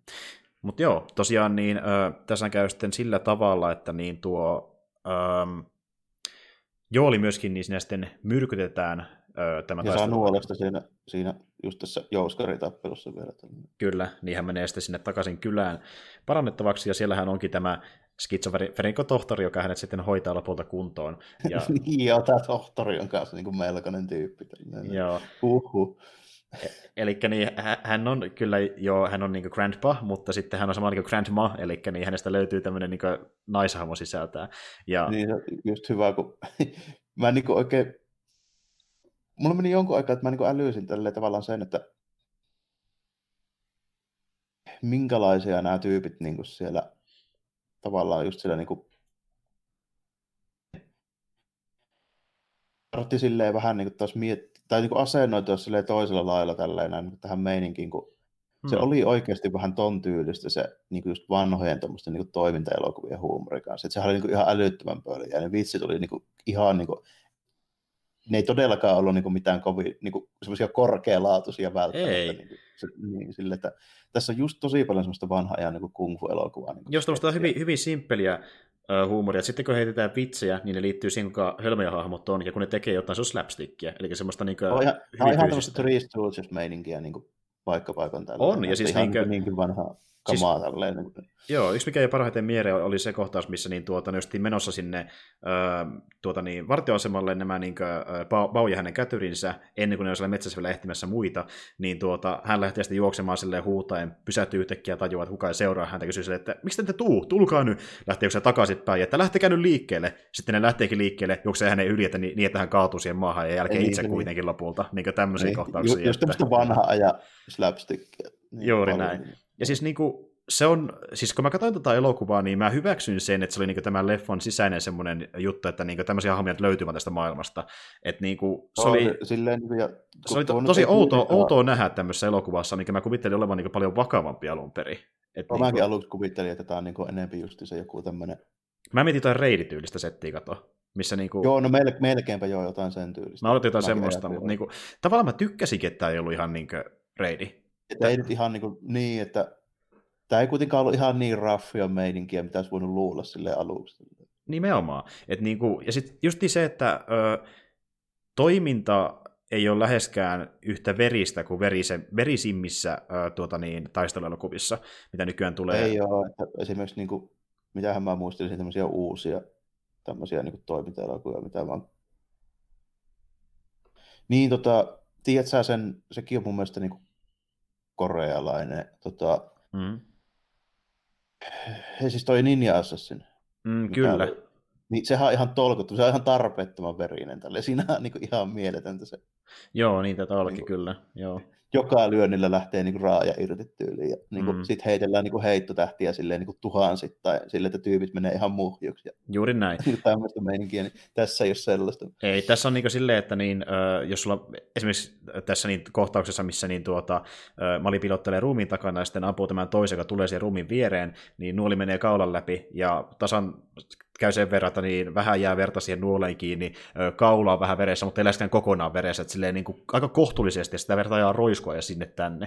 Speaker 1: Mutta joo, tosiaan niin, äh, tässä käy sitten sillä tavalla, että niin tuo ähm, Jooli myöskin, niin sinä sitten myrkytetään äh, tämä
Speaker 2: Ja saa nuolesta siinä, siinä just tässä jouskaritappelussa vielä.
Speaker 1: Kyllä, niin hän menee sitten sinne takaisin kylään parannettavaksi, ja siellähän onkin tämä skitsofrenikko tohtori, joka hänet sitten hoitaa lopulta kuntoon.
Speaker 2: Ja... niin, joo, tämä tohtori on kanssa niin kuin melkoinen tyyppi.
Speaker 1: Joo.
Speaker 2: Uhuh.
Speaker 1: Eli niin, hän on kyllä jo, hän on niin grandpa, mutta sitten hän on sama niin grandma, eli niin hänestä löytyy tämmöinen niin naishahmo sisältää. Ja...
Speaker 2: Niin, just hyvä, kun mä niin oikein, mulla meni jonkun aikaa, että mä niin älyisin tälleen tavallaan sen, että minkälaisia nämä tyypit niin siellä tavallaan just siellä niin kuin tarvittiin silleen vähän niin kuin taas miet- tai niin kuin asennoitua silleen toisella lailla tälleen näin, tähän meininkiin, kun hmm. se oli oikeasti vähän ton tyylistä se niin kuin just vanhojen tuommoisten niin toimintaelokuvien huumori kanssa. Että sehän oli niin kuin ihan älyttömän pöliä ja ne vitsit oli niin kuin ihan niin kuin, ne ei todellakaan ollut niin kuin mitään kovin niin kuin semmoisia korkealaatuisia välttämättä. Ei. Niin kuin, se, niin, sille, että tässä on just tosi paljon semmoista vanhaa ajan niin kung fu-elokuvaa. Niin
Speaker 1: Jos tuosta hyvin, hyvin simppeliä huumoria. Sitten kun heitetään vitsejä, niin ne liittyy siihen, kuinka hölmöjä hahmot on, ja kun ne tekee jotain, se on slapstickia. Eli semmoista niin kuin,
Speaker 2: oh, ihan, hyvin ihan tämmöistä Three Stooges-meininkiä niin paikka paikan tällä.
Speaker 1: On, ja siis
Speaker 2: niin kuin, vanhaa kamaa siis, tälleen. Niin
Speaker 1: Joo, yksi mikä ei parhaiten mieleen oli se kohtaus, missä niin tuota, ne menossa sinne äh, tuota, niin, vartioasemalle nämä niin kuin, Bau ja hänen kätyrinsä, ennen kuin ne olisivat metsässä vielä ehtimässä muita, niin tuota, hän lähtee sitten juoksemaan silleen huutaen, pysähtyy yhtäkkiä ja tajuaa, että kukaan ei seuraa häntä, kysyy sille, että miksi te tuu, tulkaa nyt, lähtee se takaisinpäin, että lähtekää nyt liikkeelle, sitten ne lähteekin liikkeelle, juoksee hänen yli, että niin, että hän kaatuu siihen maahan ja jälkeen niin, itse niin. kuitenkin lopulta, niin kuin tämmöisiä niin, kohtauksia.
Speaker 2: Ju, just tämmöistä vanhaa ajan slapstickia.
Speaker 1: Niin Juuri paljon. näin. Ja siis niin kuin, se on, siis kun mä katsoin tätä elokuvaa, niin mä hyväksyn sen, että se oli niinku tämän leffon sisäinen semmoinen juttu, että niinku tämmöisiä hahmoja löytyvät tästä maailmasta. Et niinku, se oli,
Speaker 2: silleen, niinku, ja,
Speaker 1: se oli to, tosi outoa, outoa nähdä tämmöisessä elokuvassa, mikä mä kuvittelin olevan niinku paljon vakavampi alun perin.
Speaker 2: Et no, niinku, mäkin aluksi kuvittelin, että tämä on niinku enemmän just se joku tämmöinen...
Speaker 1: Mä mietin jotain reidityylistä settiä katoa. Missä niinku...
Speaker 2: Joo, no mel- melkeinpä joo jotain sen tyylistä.
Speaker 1: Mä odotin jotain semmoista, mutta niinku, tavallaan mä tykkäsinkin, että tämä ei ollut ihan niinku reidi.
Speaker 2: Että ei nyt ihan niinku, niin, että tämä ei kuitenkaan ollut ihan niin raffia meininkiä, mitä olisi voinut luulla sille aluksi.
Speaker 1: Nimenomaan. Et niinku, ja sitten just se, että ö, toiminta ei ole läheskään yhtä veristä kuin verise, verisimmissä ö, tuota niin, taisteluelokuvissa, mitä nykyään tulee.
Speaker 2: Ei ole. Että esimerkiksi, niin kuin, mitähän mä muistelisin, tämmöisiä uusia tämmöisiä niin toimintaelokuvia, mitä mä Niin, tota, tiedät sä sen, sekin on mun mielestä niin kuin korealainen, tota, mm he siis toi Ninja Assassin.
Speaker 1: Mm, kyllä. Oli,
Speaker 2: niin sehän on ihan tolkuttu, se on ihan tarpeettoman verinen tälle. Siinä on niin kuin ihan mieletöntä se.
Speaker 1: Joo, niin tätä olikin niin kyllä. Joo
Speaker 2: joka lyönnillä lähtee niin kuin raaja irti tyyliin. Ja niin kuin, mm. sitten heitellään niin kuin heittotähtiä silleen niin kuin tuhansittain, sille, että tyypit menee ihan muhjuksi. Ja,
Speaker 1: Juuri näin.
Speaker 2: tämmöistä meininkiä, niin tässä ei ole sellaista.
Speaker 1: Ei, tässä on niin kuin silleen, että niin, jos sulla esimerkiksi tässä niin kohtauksessa, missä niin tuota, Mali pilottelee ruumiin takana ja sitten ampuu tämän toisen, joka tulee siihen ruumiin viereen, niin nuoli menee kaulan läpi ja tasan käy sen verran, että niin vähän jää verta siihen nuoleen kiinni, kaula on vähän veressä, mutta ei läheskään kokonaan veressä, että silleen niin kuin, aika kohtuullisesti, ja sitä verta ajaa roiskua ja sinne tänne.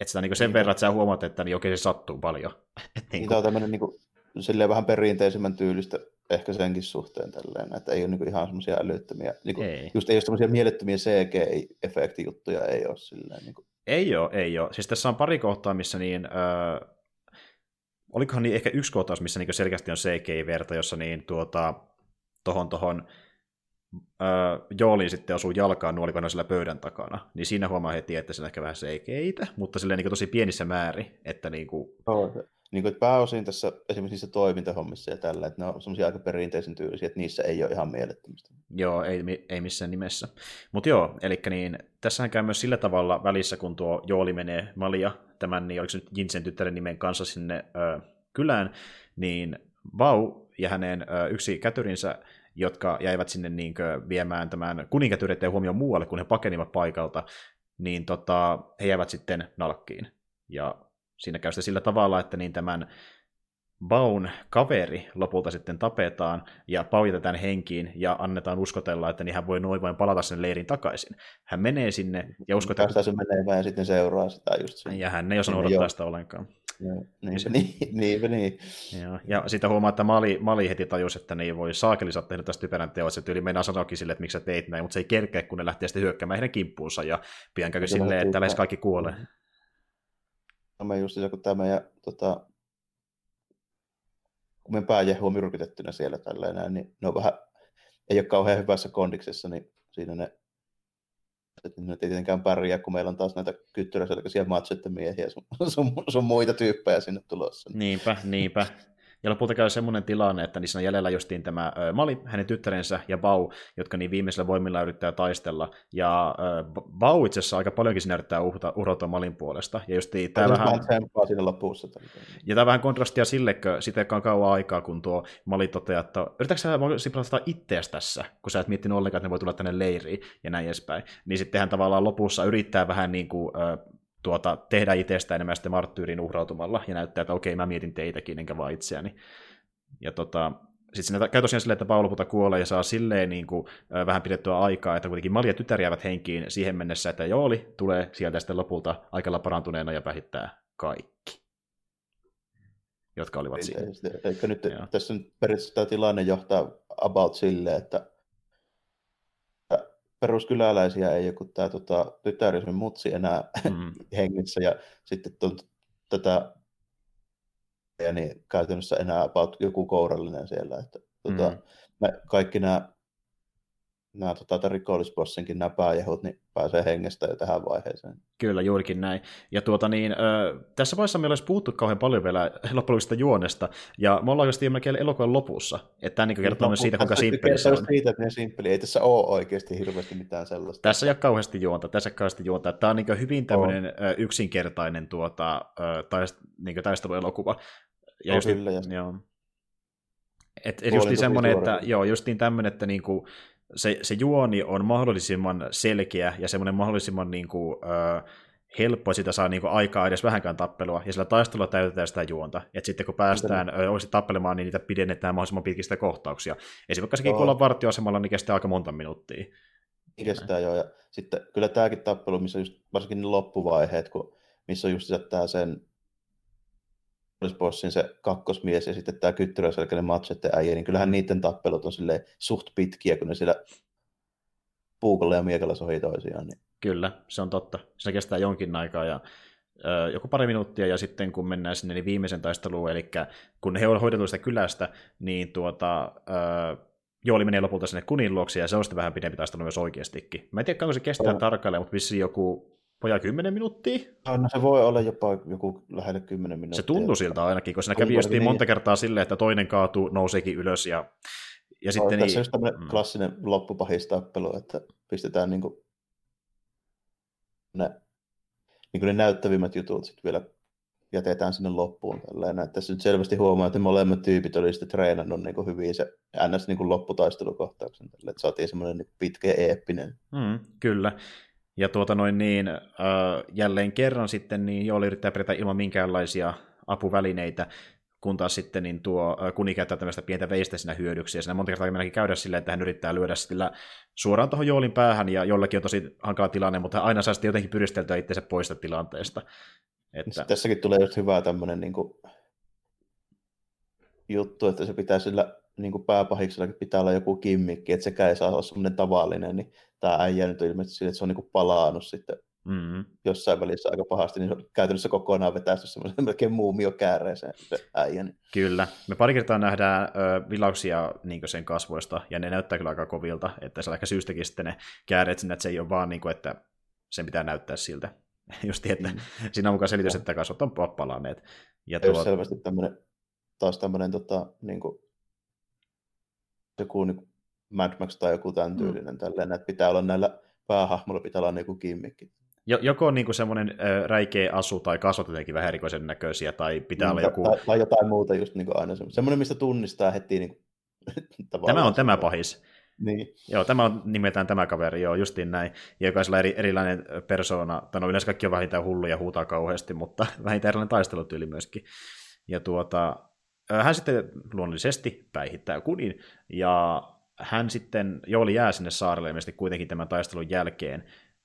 Speaker 1: Että sitä niin kuin sen niin. verran, että sä huomaat, että niin oikein se sattuu paljon.
Speaker 2: Et niin kuin... Tämä on tämmöinen niin kuin, silleen vähän perinteisemmän tyylistä ehkä senkin suhteen tälleen, että ei ole niin kuin ihan semmoisia älyttömiä, niin kuin, ei. just ei ole semmoisia mielettömiä CG-efektijuttuja, ei ole silleen. Niin kuin...
Speaker 1: Ei ole, ei ole. Siis tässä on pari kohtaa, missä niin, öö, olikohan niin ehkä yksi kohtaus, missä niin selkeästi on CGI-verta, jossa niin tuota, tohon, tohon öö, Joolin sitten osuu jalkaan nuolikona sillä pöydän takana, niin siinä huomaa heti, että se on ehkä vähän CGI-tä, mutta silleen niin tosi pienissä määrin, että niin kuin...
Speaker 2: Oh, niin kuin, että pääosin tässä esimerkiksi niissä toimintahommissa ja tällä, että ne on semmoisia aika perinteisen tyylisiä, että niissä ei ole ihan mielettömistä.
Speaker 1: Joo, ei, ei missään nimessä. Mutta joo, eli niin, tässähän käy myös sillä tavalla välissä, kun tuo Jooli menee Malia, tämän, niin oliko se nyt Jinsen tyttären nimen kanssa sinne ö, kylään, niin Vau ja hänen ö, yksi kätyrinsä jotka jäivät sinne niin kuin, viemään tämän kuninkatyrittäjän huomioon muualle, kun he pakenivat paikalta, niin tota, he jäivät sitten nalkkiin. Ja siinä käy sillä tavalla, että niin tämän Baun kaveri lopulta sitten tapetaan ja pauitetaan henkiin ja annetaan uskotella, että niin hän voi noin vain palata sen leirin takaisin. Hän menee sinne ja uskotaan...
Speaker 2: Tästä se menee vaan ja sitten seuraa sitä just sen.
Speaker 1: Ja hän ei osannut odottaa sitä ollenkaan.
Speaker 2: niin, se, niin, niin, niin.
Speaker 1: Ja, ja sitten huomaa, että Mali, Mali heti tajusi, että niin voi saakeli saa tehdä tästä typerän teon, se tyyli meinaa sanoakin sille, että miksi sä teit näin, mutta se ei kerkeä, kun ne lähtee sitten hyökkäämään heidän kimppuunsa ja pian käy silleen, että lähes kaikki kuolee.
Speaker 2: No me just kun tämä meidän tota, kun meidän pääjehu on myrkytettynä siellä tällä niin ne on vähän, ei ole kauhean hyvässä kondiksessa, niin siinä ne, että ne ei tietenkään pärjää, kun meillä on taas näitä kyttyräselkäisiä matsettemiehiä sun, sun, sun, muita tyyppejä sinne tulossa.
Speaker 1: Niinpä, niinpä. Ja lopulta käy semmoinen tilanne, että niissä on jäljellä justiin tämä Mali, hänen tyttärensä ja Bau, jotka niin viimeisellä voimilla yrittää taistella. Ja Bau itse asiassa aika paljonkin siinä yrittää uhrautua Malin puolesta. Ja justiin tämä vähän...
Speaker 2: siinä lopussa.
Speaker 1: Ja tämä vähän kontrastia sille, kun sitä on kauan aikaa, kun tuo Mali toteaa, että yritätkö sä simplastaa itseäsi tässä, kun sä et miettinyt ollenkaan, että ne voi tulla tänne leiriin ja näin edespäin. Niin sitten hän tavallaan lopussa yrittää vähän niin kuin, tuota, tehdä itsestä enemmän sitten marttyyrin uhrautumalla ja näyttää, että okei, mä mietin teitäkin, enkä vaan itseäni. Ja tota, sitten siinä käy tosiaan silleen, että Paul lopulta kuolee ja saa silleen niin kuin, äh, vähän pidettyä aikaa, että kuitenkin Mali ja tytär jäävät henkiin siihen mennessä, että Jooli tulee sieltä sitten lopulta aikalla parantuneena ja vähittää kaikki, jotka olivat siinä.
Speaker 2: Eikö nyt Joo. tässä nyt periaatteessa tämä tilanne johtaa about silleen, että peruskyläläisiä ei joku tämä tota, tytärisen mutsi enää mm. hengissä ja sitten tunt, tätä ja niin käytännössä enää about joku kourallinen siellä. Että, tota, mm. me, kaikki nämä nämä tota, rikollisbossinkin nämä pääjehut, niin pääsee hengestä jo tähän vaiheeseen.
Speaker 1: Kyllä, juurikin näin. Ja tuota niin, ö, tässä vaiheessa meillä olisi puhuttu kauhean paljon vielä lopullisesta juonesta, ja me ollaan oikeasti melkein elokuvan lopussa, että tämä niin kertoo no, siitä, kuinka simppeli se on.
Speaker 2: siitä, että ne simppeli. Ei tässä ole oikeasti hirveästi mitään sellaista.
Speaker 1: Tässä ei ole kauheasti juonta, tässä ei ole kauheasti juonta. Tämä on niin hyvin tämmöinen on. yksinkertainen tuota, taist, niin taisteluelokuva. Ja
Speaker 2: no, just, kyllä, ja...
Speaker 1: joo. Et, et just semmoinen, että joo, justiin tämmöinen, että niinku, se, se juoni on mahdollisimman selkeä ja semmoinen mahdollisimman niin kuin, ö, helppo, sitä saa niin kuin, aikaa edes vähänkään tappelua, ja sillä taistelulla täytetään sitä juonta. Et sitten kun päästään oikeasti tappelemaan, niin niitä pidennetään mahdollisimman pitkistä kohtauksia. Esimerkiksi kun ollaan vartioasemalla, niin kestää aika monta minuuttia.
Speaker 2: Kestää joo, ja sitten kyllä tämäkin tappelu, missä just varsinkin ne loppuvaiheet, kun, missä on just tämä sen bossin se kakkosmies ja sitten tämä kyttyräselkäinen machete äijä, niin kyllähän niiden tappelut on suht pitkiä, kun ne siellä puukolla ja miekalla sohii toisiaan. Niin.
Speaker 1: Kyllä, se on totta. Se kestää jonkin aikaa ja ö, joku pari minuuttia ja sitten kun mennään sinne niin viimeisen taisteluun, eli kun he on hoidettu sitä kylästä, niin tuota, ö, Jooli menee lopulta sinne kunin luokse ja se on sitten vähän pidempi taistelu myös oikeastikin. Mä en tiedä, kauanko se kestää tarkalleen, mutta vissiin joku vajaa 10 minuuttia.
Speaker 2: No se voi olla jopa joku lähelle 10 minuuttia.
Speaker 1: Se tuntui siltä ainakin, kun siinä kävi just niin. monta kertaa silleen, että toinen kaatuu, nouseekin ylös ja, ja no, sitten...
Speaker 2: Tässä niin... just tämmöinen mm. klassinen loppupahistappelu, että pistetään niin kuin ne, niin kuin ne näyttävimmät jutut sitten vielä jätetään sinne loppuun. Tällainen. Tässä nyt selvästi huomaa, että molemmat tyypit oli sitten treenannut niin kuin hyvin se ns. Niin kuin lopputaistelukohtauksen. Tälle, että saatiin semmoinen niin pitkä eeppinen.
Speaker 1: Mm, kyllä. Ja tuota noin niin, äh, jälleen kerran sitten niin Jooli yrittää pärjätä ilman minkäänlaisia apuvälineitä, kun taas sitten niin tuo äh, kuni käyttää tämmöistä pientä veistä siinä hyödyksi, ja siinä monta kertaa meilläkin käydä silleen, että hän yrittää lyödä sillä suoraan tuohon Joolin päähän, ja jollakin on tosi hankala tilanne, mutta aina saa sitten jotenkin pyristeltyä itseensä pois tilanteesta.
Speaker 2: Että... Tässäkin tulee just hyvä tämmöinen niin kuin, juttu, että se pitää sillä niin kuin pääpahiksellakin pitää olla joku kimmikki, että sekään ei saa olla semmoinen tavallinen, niin tämä äijä nyt on ilmeisesti sille, että se on niin palaanut sitten mm-hmm. jossain välissä aika pahasti, niin se on käytännössä kokonaan vetäisty semmoisen melkein kääreeseen se äijä. Niin.
Speaker 1: Kyllä. Me pari kertaa nähdään ö, vilauksia niin sen kasvoista, ja ne näyttää kyllä aika kovilta, että se on ehkä syystäkin sitten ne kääreet sinne, että se ei ole vaan niin kuin, että sen pitää näyttää siltä. Just että mm. siinä on mukaan selitys, että kasvot on palanneet.
Speaker 2: Ja tuo... selvästi tämmöinen, taas tämmöinen tota, niin kuin joku niin Mad Max tai joku tämän mm. tyylinen, mm. tälleen, että pitää olla näillä päähahmoilla pitää olla niin kimmikki.
Speaker 1: Joko on niin semmoinen äh, räikeä asu tai kasvot jotenkin vähän erikoisen näköisiä, tai pitää mm, olla joku...
Speaker 2: Tai, tai jotain muuta just niin kuin aina semmoinen, mistä tunnistaa heti niin
Speaker 1: Tämä on tämä pahis.
Speaker 2: Niin.
Speaker 1: Joo, tämä on nimeltään tämä kaveri, joo, justiin näin. Ja jokaisella eri, erilainen persona, tai no yleensä kaikki on vähintään hulluja ja huutaa kauheasti, mutta vähintään erilainen taistelutyyli myöskin. Ja tuota, hän sitten luonnollisesti päihittää kunin, ja hän sitten, Jooli jää sinne saarelle ilmeisesti kuitenkin tämän taistelun jälkeen,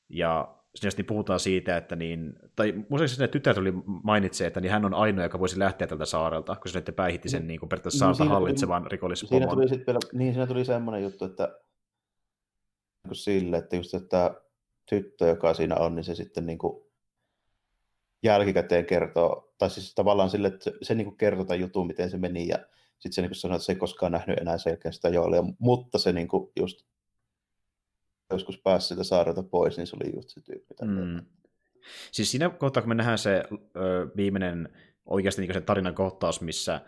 Speaker 1: ja sitten puhutaan siitä, että niin, tai muistaakseni sinne tytär tuli mainitsee, että niin hän on ainoa, joka voisi lähteä tältä saarelta, kun se sitten päihitti sen niin kuin periaatteessa no, saarta hallitsevan rikollispomon.
Speaker 2: Siinä tuli sitten vielä, niin siinä tuli semmoinen juttu, että niin sille, että just että tyttö, joka siinä on, niin se sitten niin kuin jälkikäteen kertoo, tai siis tavallaan sille, että se, niin kertoo tämän jutun, miten se meni, ja sitten se niin sanoi, että se ei koskaan nähnyt enää selkeästi Joolia, mutta se niin kuin just joskus pääsi sitä saarelta pois, niin se oli just se tyyppi. Mm.
Speaker 1: Siis siinä kohtaa, kun me nähdään se ö, viimeinen oikeasti niin se tarinan kohtaus, missä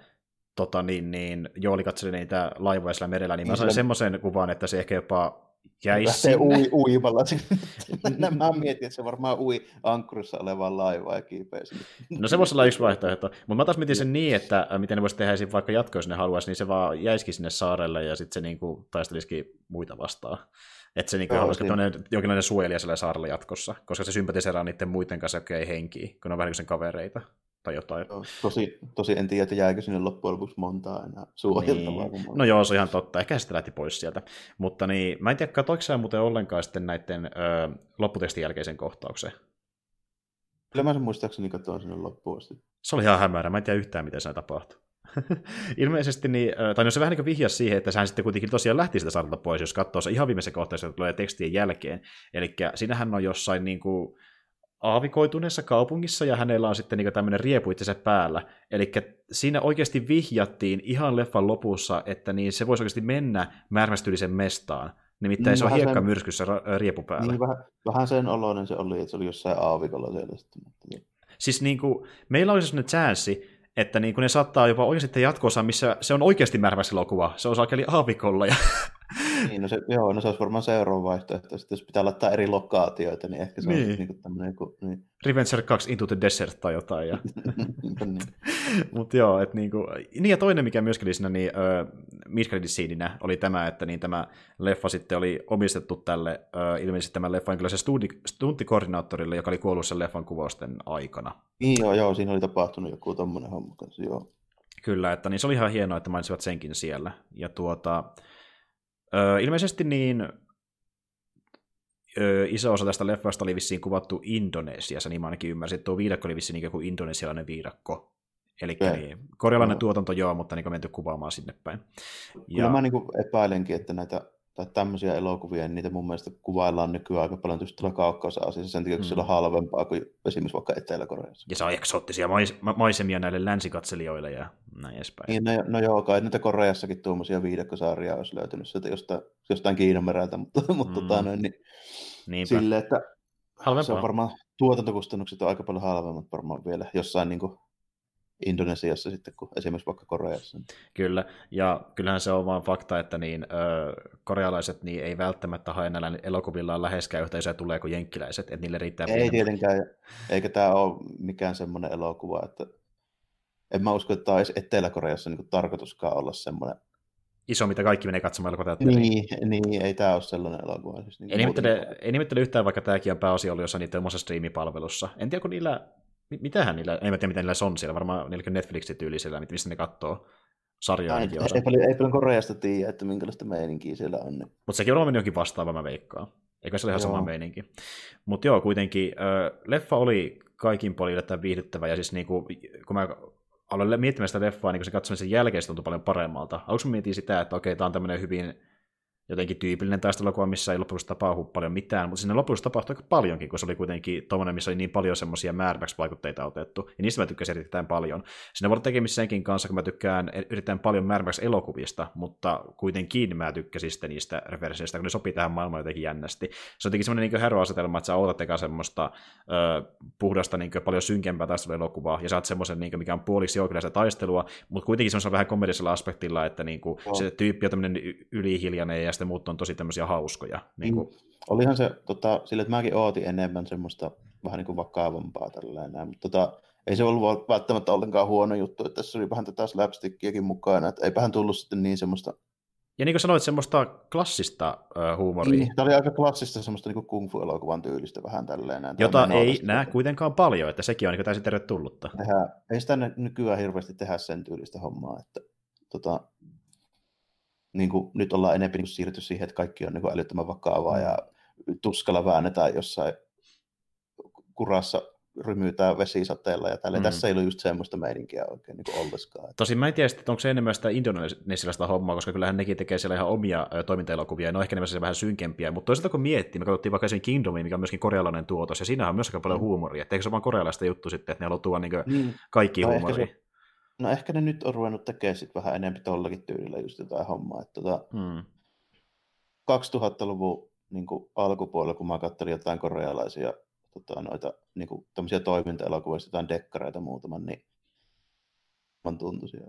Speaker 1: tota, niin, niin, Jooli katseli niitä laivoja siellä merellä, niin, niin mä sain semmoisen kuvan, että se ehkä jopa jäi
Speaker 2: sinne. Ui, uimalla. mä mietin, että se varmaan ui ankkurissa olevaan laivaan ja kiipeä
Speaker 1: No se voisi olla yksi vaihtoehto. Mutta mä taas mietin sen niin, että miten ne voisi tehdä vaikka jatkoa, jos ne haluaisi, niin se vaan jäisikin sinne saarelle ja sitten se niinku taistelisikin muita vastaan. Että se niinku olisi niin. jonkinlainen suojelija siellä saarella jatkossa, koska se sympatiseraa niiden muiden kanssa, jotka ei henkiä, kun ne on vähän niin sen kavereita tai jotain.
Speaker 2: Tosi, tosi en tiedä, että jääkö sinne loppujen lopuksi montaa enää suojeltavaa. Niin.
Speaker 1: No joo, se on ihan totta. Ehkä se lähti pois sieltä. Mutta niin, mä en tiedä, katoiko sä muuten ollenkaan sitten näiden ö, lopputekstin jälkeisen kohtauksen?
Speaker 2: Kyllä mä sen muistaakseni katsoin sinne loppuun asti.
Speaker 1: Se oli ihan hämärä. Mä en tiedä yhtään, miten se tapahtui. Ilmeisesti, niin, tai no se vähän niin vihjasi siihen, että sehän sitten kuitenkin tosiaan lähti sitä saarelta pois, jos katsoo se ihan viimeisen kohtaisen, että tulee tekstien jälkeen. Eli siinähän on jossain niin kuin, aavikoituneessa kaupungissa ja hänellä on sitten niin tämmöinen riepu itsensä päällä. Eli siinä oikeasti vihjattiin ihan leffan lopussa, että niin se voisi oikeasti mennä märmästyylisen mestaan. Nimittäin niin, se on hiekkamyrskyssä sen... riepu päällä.
Speaker 2: Niin, vähän, vähän sen oloinen se oli, että se oli jossain aavikolla siellä sitten.
Speaker 1: Siis niin kuin, meillä olisi sellainen chanssi, että niin kuin ne saattaa jopa oikeasti jatkossa, missä se on oikeasti märväselokuva. Se on saakeli aavikolla ja
Speaker 2: niin, no se, joo, no se olisi varmaan seuraava vaihtoehto. Sitten jos pitää laittaa eri lokaatioita, niin ehkä se niin. on niin tämmöinen... Kun, niin.
Speaker 1: Revenger 2 Into the Desert tai jotain. Ja... niin. Mutta joo, että niinku, niin ja toinen, mikä myöskin oli siinä niin, uh, oli tämä, että niin tämä leffa sitten oli omistettu tälle, uh, ilmeisesti tämän leffan kyllä se stuntikoordinaattorille, joka oli kuollut sen leffan kuvausten aikana.
Speaker 2: Niin joo, joo, siinä oli tapahtunut joku tommonen homma kanssa, joo.
Speaker 1: Kyllä, että niin se oli ihan hienoa, että mainitsivat senkin siellä. Ja tuota, Öö, ilmeisesti niin öö, iso osa tästä leffasta oli vissiin kuvattu Indonesiassa, niin mä ainakin ymmärsin, että tuo viidakko oli vissiin niin kuin indonesialainen viidakko. Eli niin, korealainen no. tuotanto joo, mutta niin menty kuvaamaan sinne päin.
Speaker 2: Ja... Kyllä mä niin epäilenkin, että näitä tai tämmöisiä elokuvia, niin niitä mun mielestä kuvaillaan nykyään aika paljon tietysti tuolla kaukkausasiassa sen takia, kun mm. siellä on halvempaa kuin esimerkiksi vaikka Etelä-Koreassa.
Speaker 1: Ja se on eksoottisia mais- maisemia näille länsikatselijoille ja näin edespäin.
Speaker 2: Niin, no, no joo, kai niitä Koreassakin tuommoisia viidekkosaaria olisi löytynyt sieltä jostain, jostain Kiinan merältä, mutta, mm. mutta tota, noin, niin, Niinpä. sille, että halvempaa. se on varmaan tuotantokustannukset on aika paljon halvemmat varmaan vielä jossain niin kuin Indonesiassa sitten kuin esimerkiksi vaikka Koreassa.
Speaker 1: Kyllä, ja kyllähän se on vaan fakta, että niin, ö, korealaiset niin ei välttämättä hae näillä elokuvillaan läheskään yhteisöä tulee kuin jenkkiläiset, että niille riittää
Speaker 2: Ei tietenkään, eikä tämä ole mikään semmoinen elokuva, että en mä usko, että tämä olisi Etelä-Koreassa niin tarkoituskaan olla semmoinen
Speaker 1: iso, mitä kaikki menee katsomaan
Speaker 2: elokuvateatteriin. Niin, niin, ei tämä ole sellainen elokuva. Siis niin
Speaker 1: ei, nimittäin, ei nimittäin yhtään, vaikka tämäkin on pääosin ollut jossain niiden omassa striimipalvelussa. En tiedä, kun niillä mitähän niillä, en tiedä mitä niillä on siellä, varmaan niillä Netflixin tyylisellä, mistä ne katsoo sarjaa. Ei,
Speaker 2: ei, paljon, ei paljon Koreasta tiedä, että minkälaista meininkiä siellä on. Niin.
Speaker 1: Mutta sekin on mennyt jokin vastaava, mä veikkaan. Eikö se ole ihan sama meininki? Mutta joo, kuitenkin äh, leffa oli kaikin puolin yllättävän viihdyttävä, ja siis niinku, kun mä aloin miettimään sitä leffaa, niin kun se katsoin sen jälkeen, se tuntui paljon paremmalta. Aluksi mietin sitä, että okei, tämä on tämmöinen hyvin jotenkin tyypillinen taistelukuva, missä ei lopuksi tapahdu paljon mitään, mutta sinne lopuksi tapahtui aika paljonkin, kun se oli kuitenkin tuommoinen, missä oli niin paljon semmoisia vaikutteita otettu, ja niistä mä tykkäsin erittäin paljon. Sinne voi olla tekemistä senkin kanssa, kun mä tykkään erittäin paljon Mad elokuvista, mutta kuitenkin mä tykkäsin sitten niistä referensseistä, kun ne sopii tähän maailmaan jotenkin jännästi. Se on jotenkin semmoinen niin heroasetelma, että sä ootat eka semmoista ö, puhdasta, niin paljon synkempää taisteluelokuvaa, ja saat semmoisen, niin mikä on puoliksi jonkinlaista taistelua, mutta kuitenkin semmoisella vähän komedisella aspektilla, että niin kuin, oh. se tyyppi on tämmöinen ylihiljainen ja sitten muut on tosi tämmöisiä hauskoja. Niin kuin... mm.
Speaker 2: Olihan se tota, sille, että mäkin ootin enemmän semmoista vähän niin kuin vakavampaa tällainen, mutta tota, ei se ollut välttämättä ollenkaan huono juttu, että tässä oli vähän tätä slapstickiäkin mukana, että eipähän tullut sitten niin semmoista
Speaker 1: ja niin kuin sanoit, semmoista klassista uh, huumoria. Niin,
Speaker 2: tämä oli aika klassista semmoista niin kung fu-elokuvan tyylistä vähän tälleen. Näin.
Speaker 1: Jota ei näe kuitenkaan paljon, että sekin on niin täysin tervetullutta.
Speaker 2: Tehdään, ei sitä nykyään hirveästi tehdä sen tyylistä hommaa, että tota, niin kuin, nyt ollaan enemmän niin siirrytty siihen, että kaikki on niin kuin älyttömän vakavaa ja tuskalla väännetään jossain kurassa rymyytään vesisateella ja tälle. Mm. Tässä ei ollut just semmoista meininkiä oikein niin ollenkaan.
Speaker 1: Tosin mä en tiedä, että onko se enemmän sitä indonesialaista hommaa, koska kyllähän nekin tekee siellä ihan omia toimintaelokuvia, ja ne on ehkä enemmän vähän synkempiä, mutta toisaalta kun miettii, me katsottiin vaikka sen Kingdomin, mikä on myöskin korealainen tuotos, ja siinä on myös aika paljon mm. huumoria, että eikö se ole vaan korealaista juttu sitten, että ne haluaa tuoda niin mm. kaikki no, huumoria. Ehkä se,
Speaker 2: no ehkä ne nyt on ruvennut tekemään sit vähän enemmän tollakin tyylillä just jotain hommaa, että tota, mm. 2000-luvun niin alkupuolella, kun mä katselin jotain korealaisia tota, noita niin kuin, toiminta-elokuvia, jotain dekkareita muutaman, niin on tuntuisia.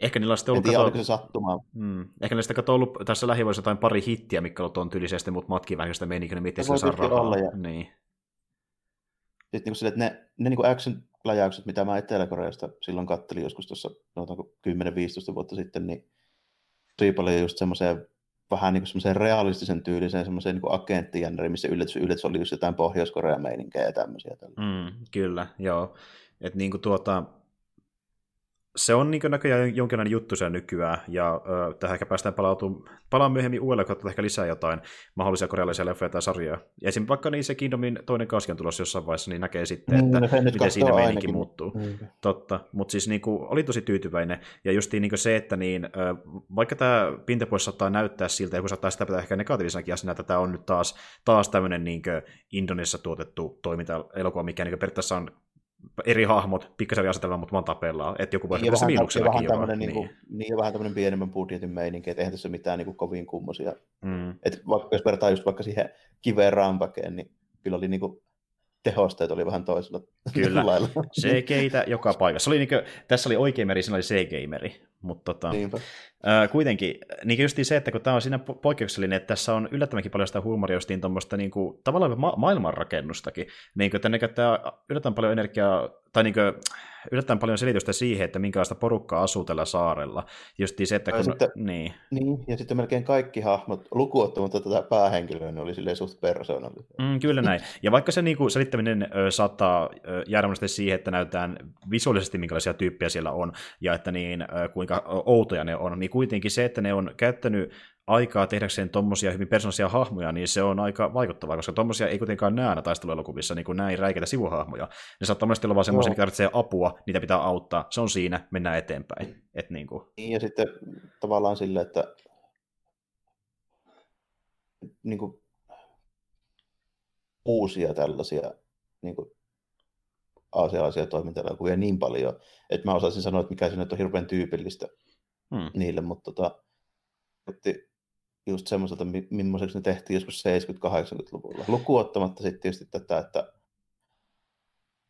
Speaker 1: Ehkä niillä on sitten ollut... Tiedä,
Speaker 2: se sattumaa.
Speaker 1: Mm. Ehkä niistä on ollut tässä lähivuosina jotain pari hittiä, mikä on tuon tyylisesti, mutta matkii vähän sitä meininkiä, niin miten se saa rahaa. Olla, ja... Niin.
Speaker 2: Sitten niin kuin sille, että ne, ne niin kuin action-läjäykset, mitä mä Etelä-Koreasta silloin kattelin joskus tuossa 10-15 vuotta sitten, niin tosi paljon just semmoiseen vähän niin semmoiseen realistisen tyyliseen semmoiseen niin agenttijänneriin, missä yllätys, yllätys oli just jotain Pohjois-Korean meininkejä ja tämmöisiä.
Speaker 1: Mm, kyllä, joo. Että niin kuin tuota, se on niin näköjään jonkinlainen juttu se nykyään, ja ö, tähän ehkä päästään palautumaan, palaan myöhemmin uudelleen, kun ehkä lisää jotain mahdollisia korealaisia leffoja tai sarjoja. Ja esimerkiksi vaikka niin se Kingdomin toinen kausi on tulossa jossain vaiheessa, niin näkee sitten, että mm, miten siinä meininki muuttuu. Mm. Totta, mutta siis niin kuin, oli tosi tyytyväinen, ja just niin se, että niin, ö, vaikka tämä pintapuolessa saattaa näyttää siltä, ja kun saattaa sitä pitää ehkä negatiivisenakin asiana, että tämä on nyt taas, taas tämmöinen niin Indonesiassa tuotettu toiminta-elokuva, mikä niin periaatteessa on eri hahmot, pikkasen eri asetelma, mutta vaan tapellaan. Että joku voi niin,
Speaker 2: vähän, vähän tämmöinen, niin. Niin, niin, vähän tämmöinen pienemmän budjetin meininki, että eihän tässä mitään niin kuin, kovin kummosia. Mm. Että vaikka, jos vertaa just vaikka siihen kiveen rampakeen, niin kyllä oli niin kuin, tehosteet oli vähän toisella
Speaker 1: Kyllä, C-keitä joka paikassa. Oli niin kuin, tässä oli oikein meri, siinä oli C-gameri. Mutta tota, ää, kuitenkin, niin just se, että kun tämä on siinä poikkeuksellinen, että tässä on yllättävänkin paljon sitä huumoria justiin tuommoista niin kuin, tavallaan ma- maailmanrakennustakin. Niin kuin, että ne käyttää yllättävän paljon energiaa, tai niin kuin, yllättävän paljon selitystä siihen, että minkälaista porukkaa asuu tällä saarella. Just se, että kun...
Speaker 2: Sitten, niin. niin. ja sitten melkein kaikki hahmot, lukuottamatta tätä päähenkilöä, ne oli silleen suht persoonallisia.
Speaker 1: Mm, kyllä näin. Ja vaikka se niin kuin, selittäminen ö, saattaa ö, jäädä siihen, että näytetään visuaalisesti minkälaisia tyyppejä siellä on, ja että niin, ö, kuinka outoja ne on, niin kuitenkin se, että ne on käyttänyt aikaa tehdäkseen tuommoisia hyvin persoonallisia hahmoja, niin se on aika vaikuttavaa, koska tuommoisia ei kuitenkaan näe aina taisteluelokuvissa niin kuin näin räikeitä sivuhahmoja. Ne saattaa monesti olla vaan semmoisia, no. tarvitsee apua, niitä pitää auttaa, se on siinä, mennään eteenpäin. Et niin, kuin.
Speaker 2: niin ja sitten tavallaan sille, että niin kuin uusia tällaisia niin kuin aasialaisia toimintaelokuvia niin paljon, että mä osaisin sanoa, että mikä siinä on hirveän tyypillistä hmm. niille, mutta tota, just semmoiselta, millaiseksi ne tehtiin joskus 70-80-luvulla. Lukuottamatta sitten tietysti tätä, että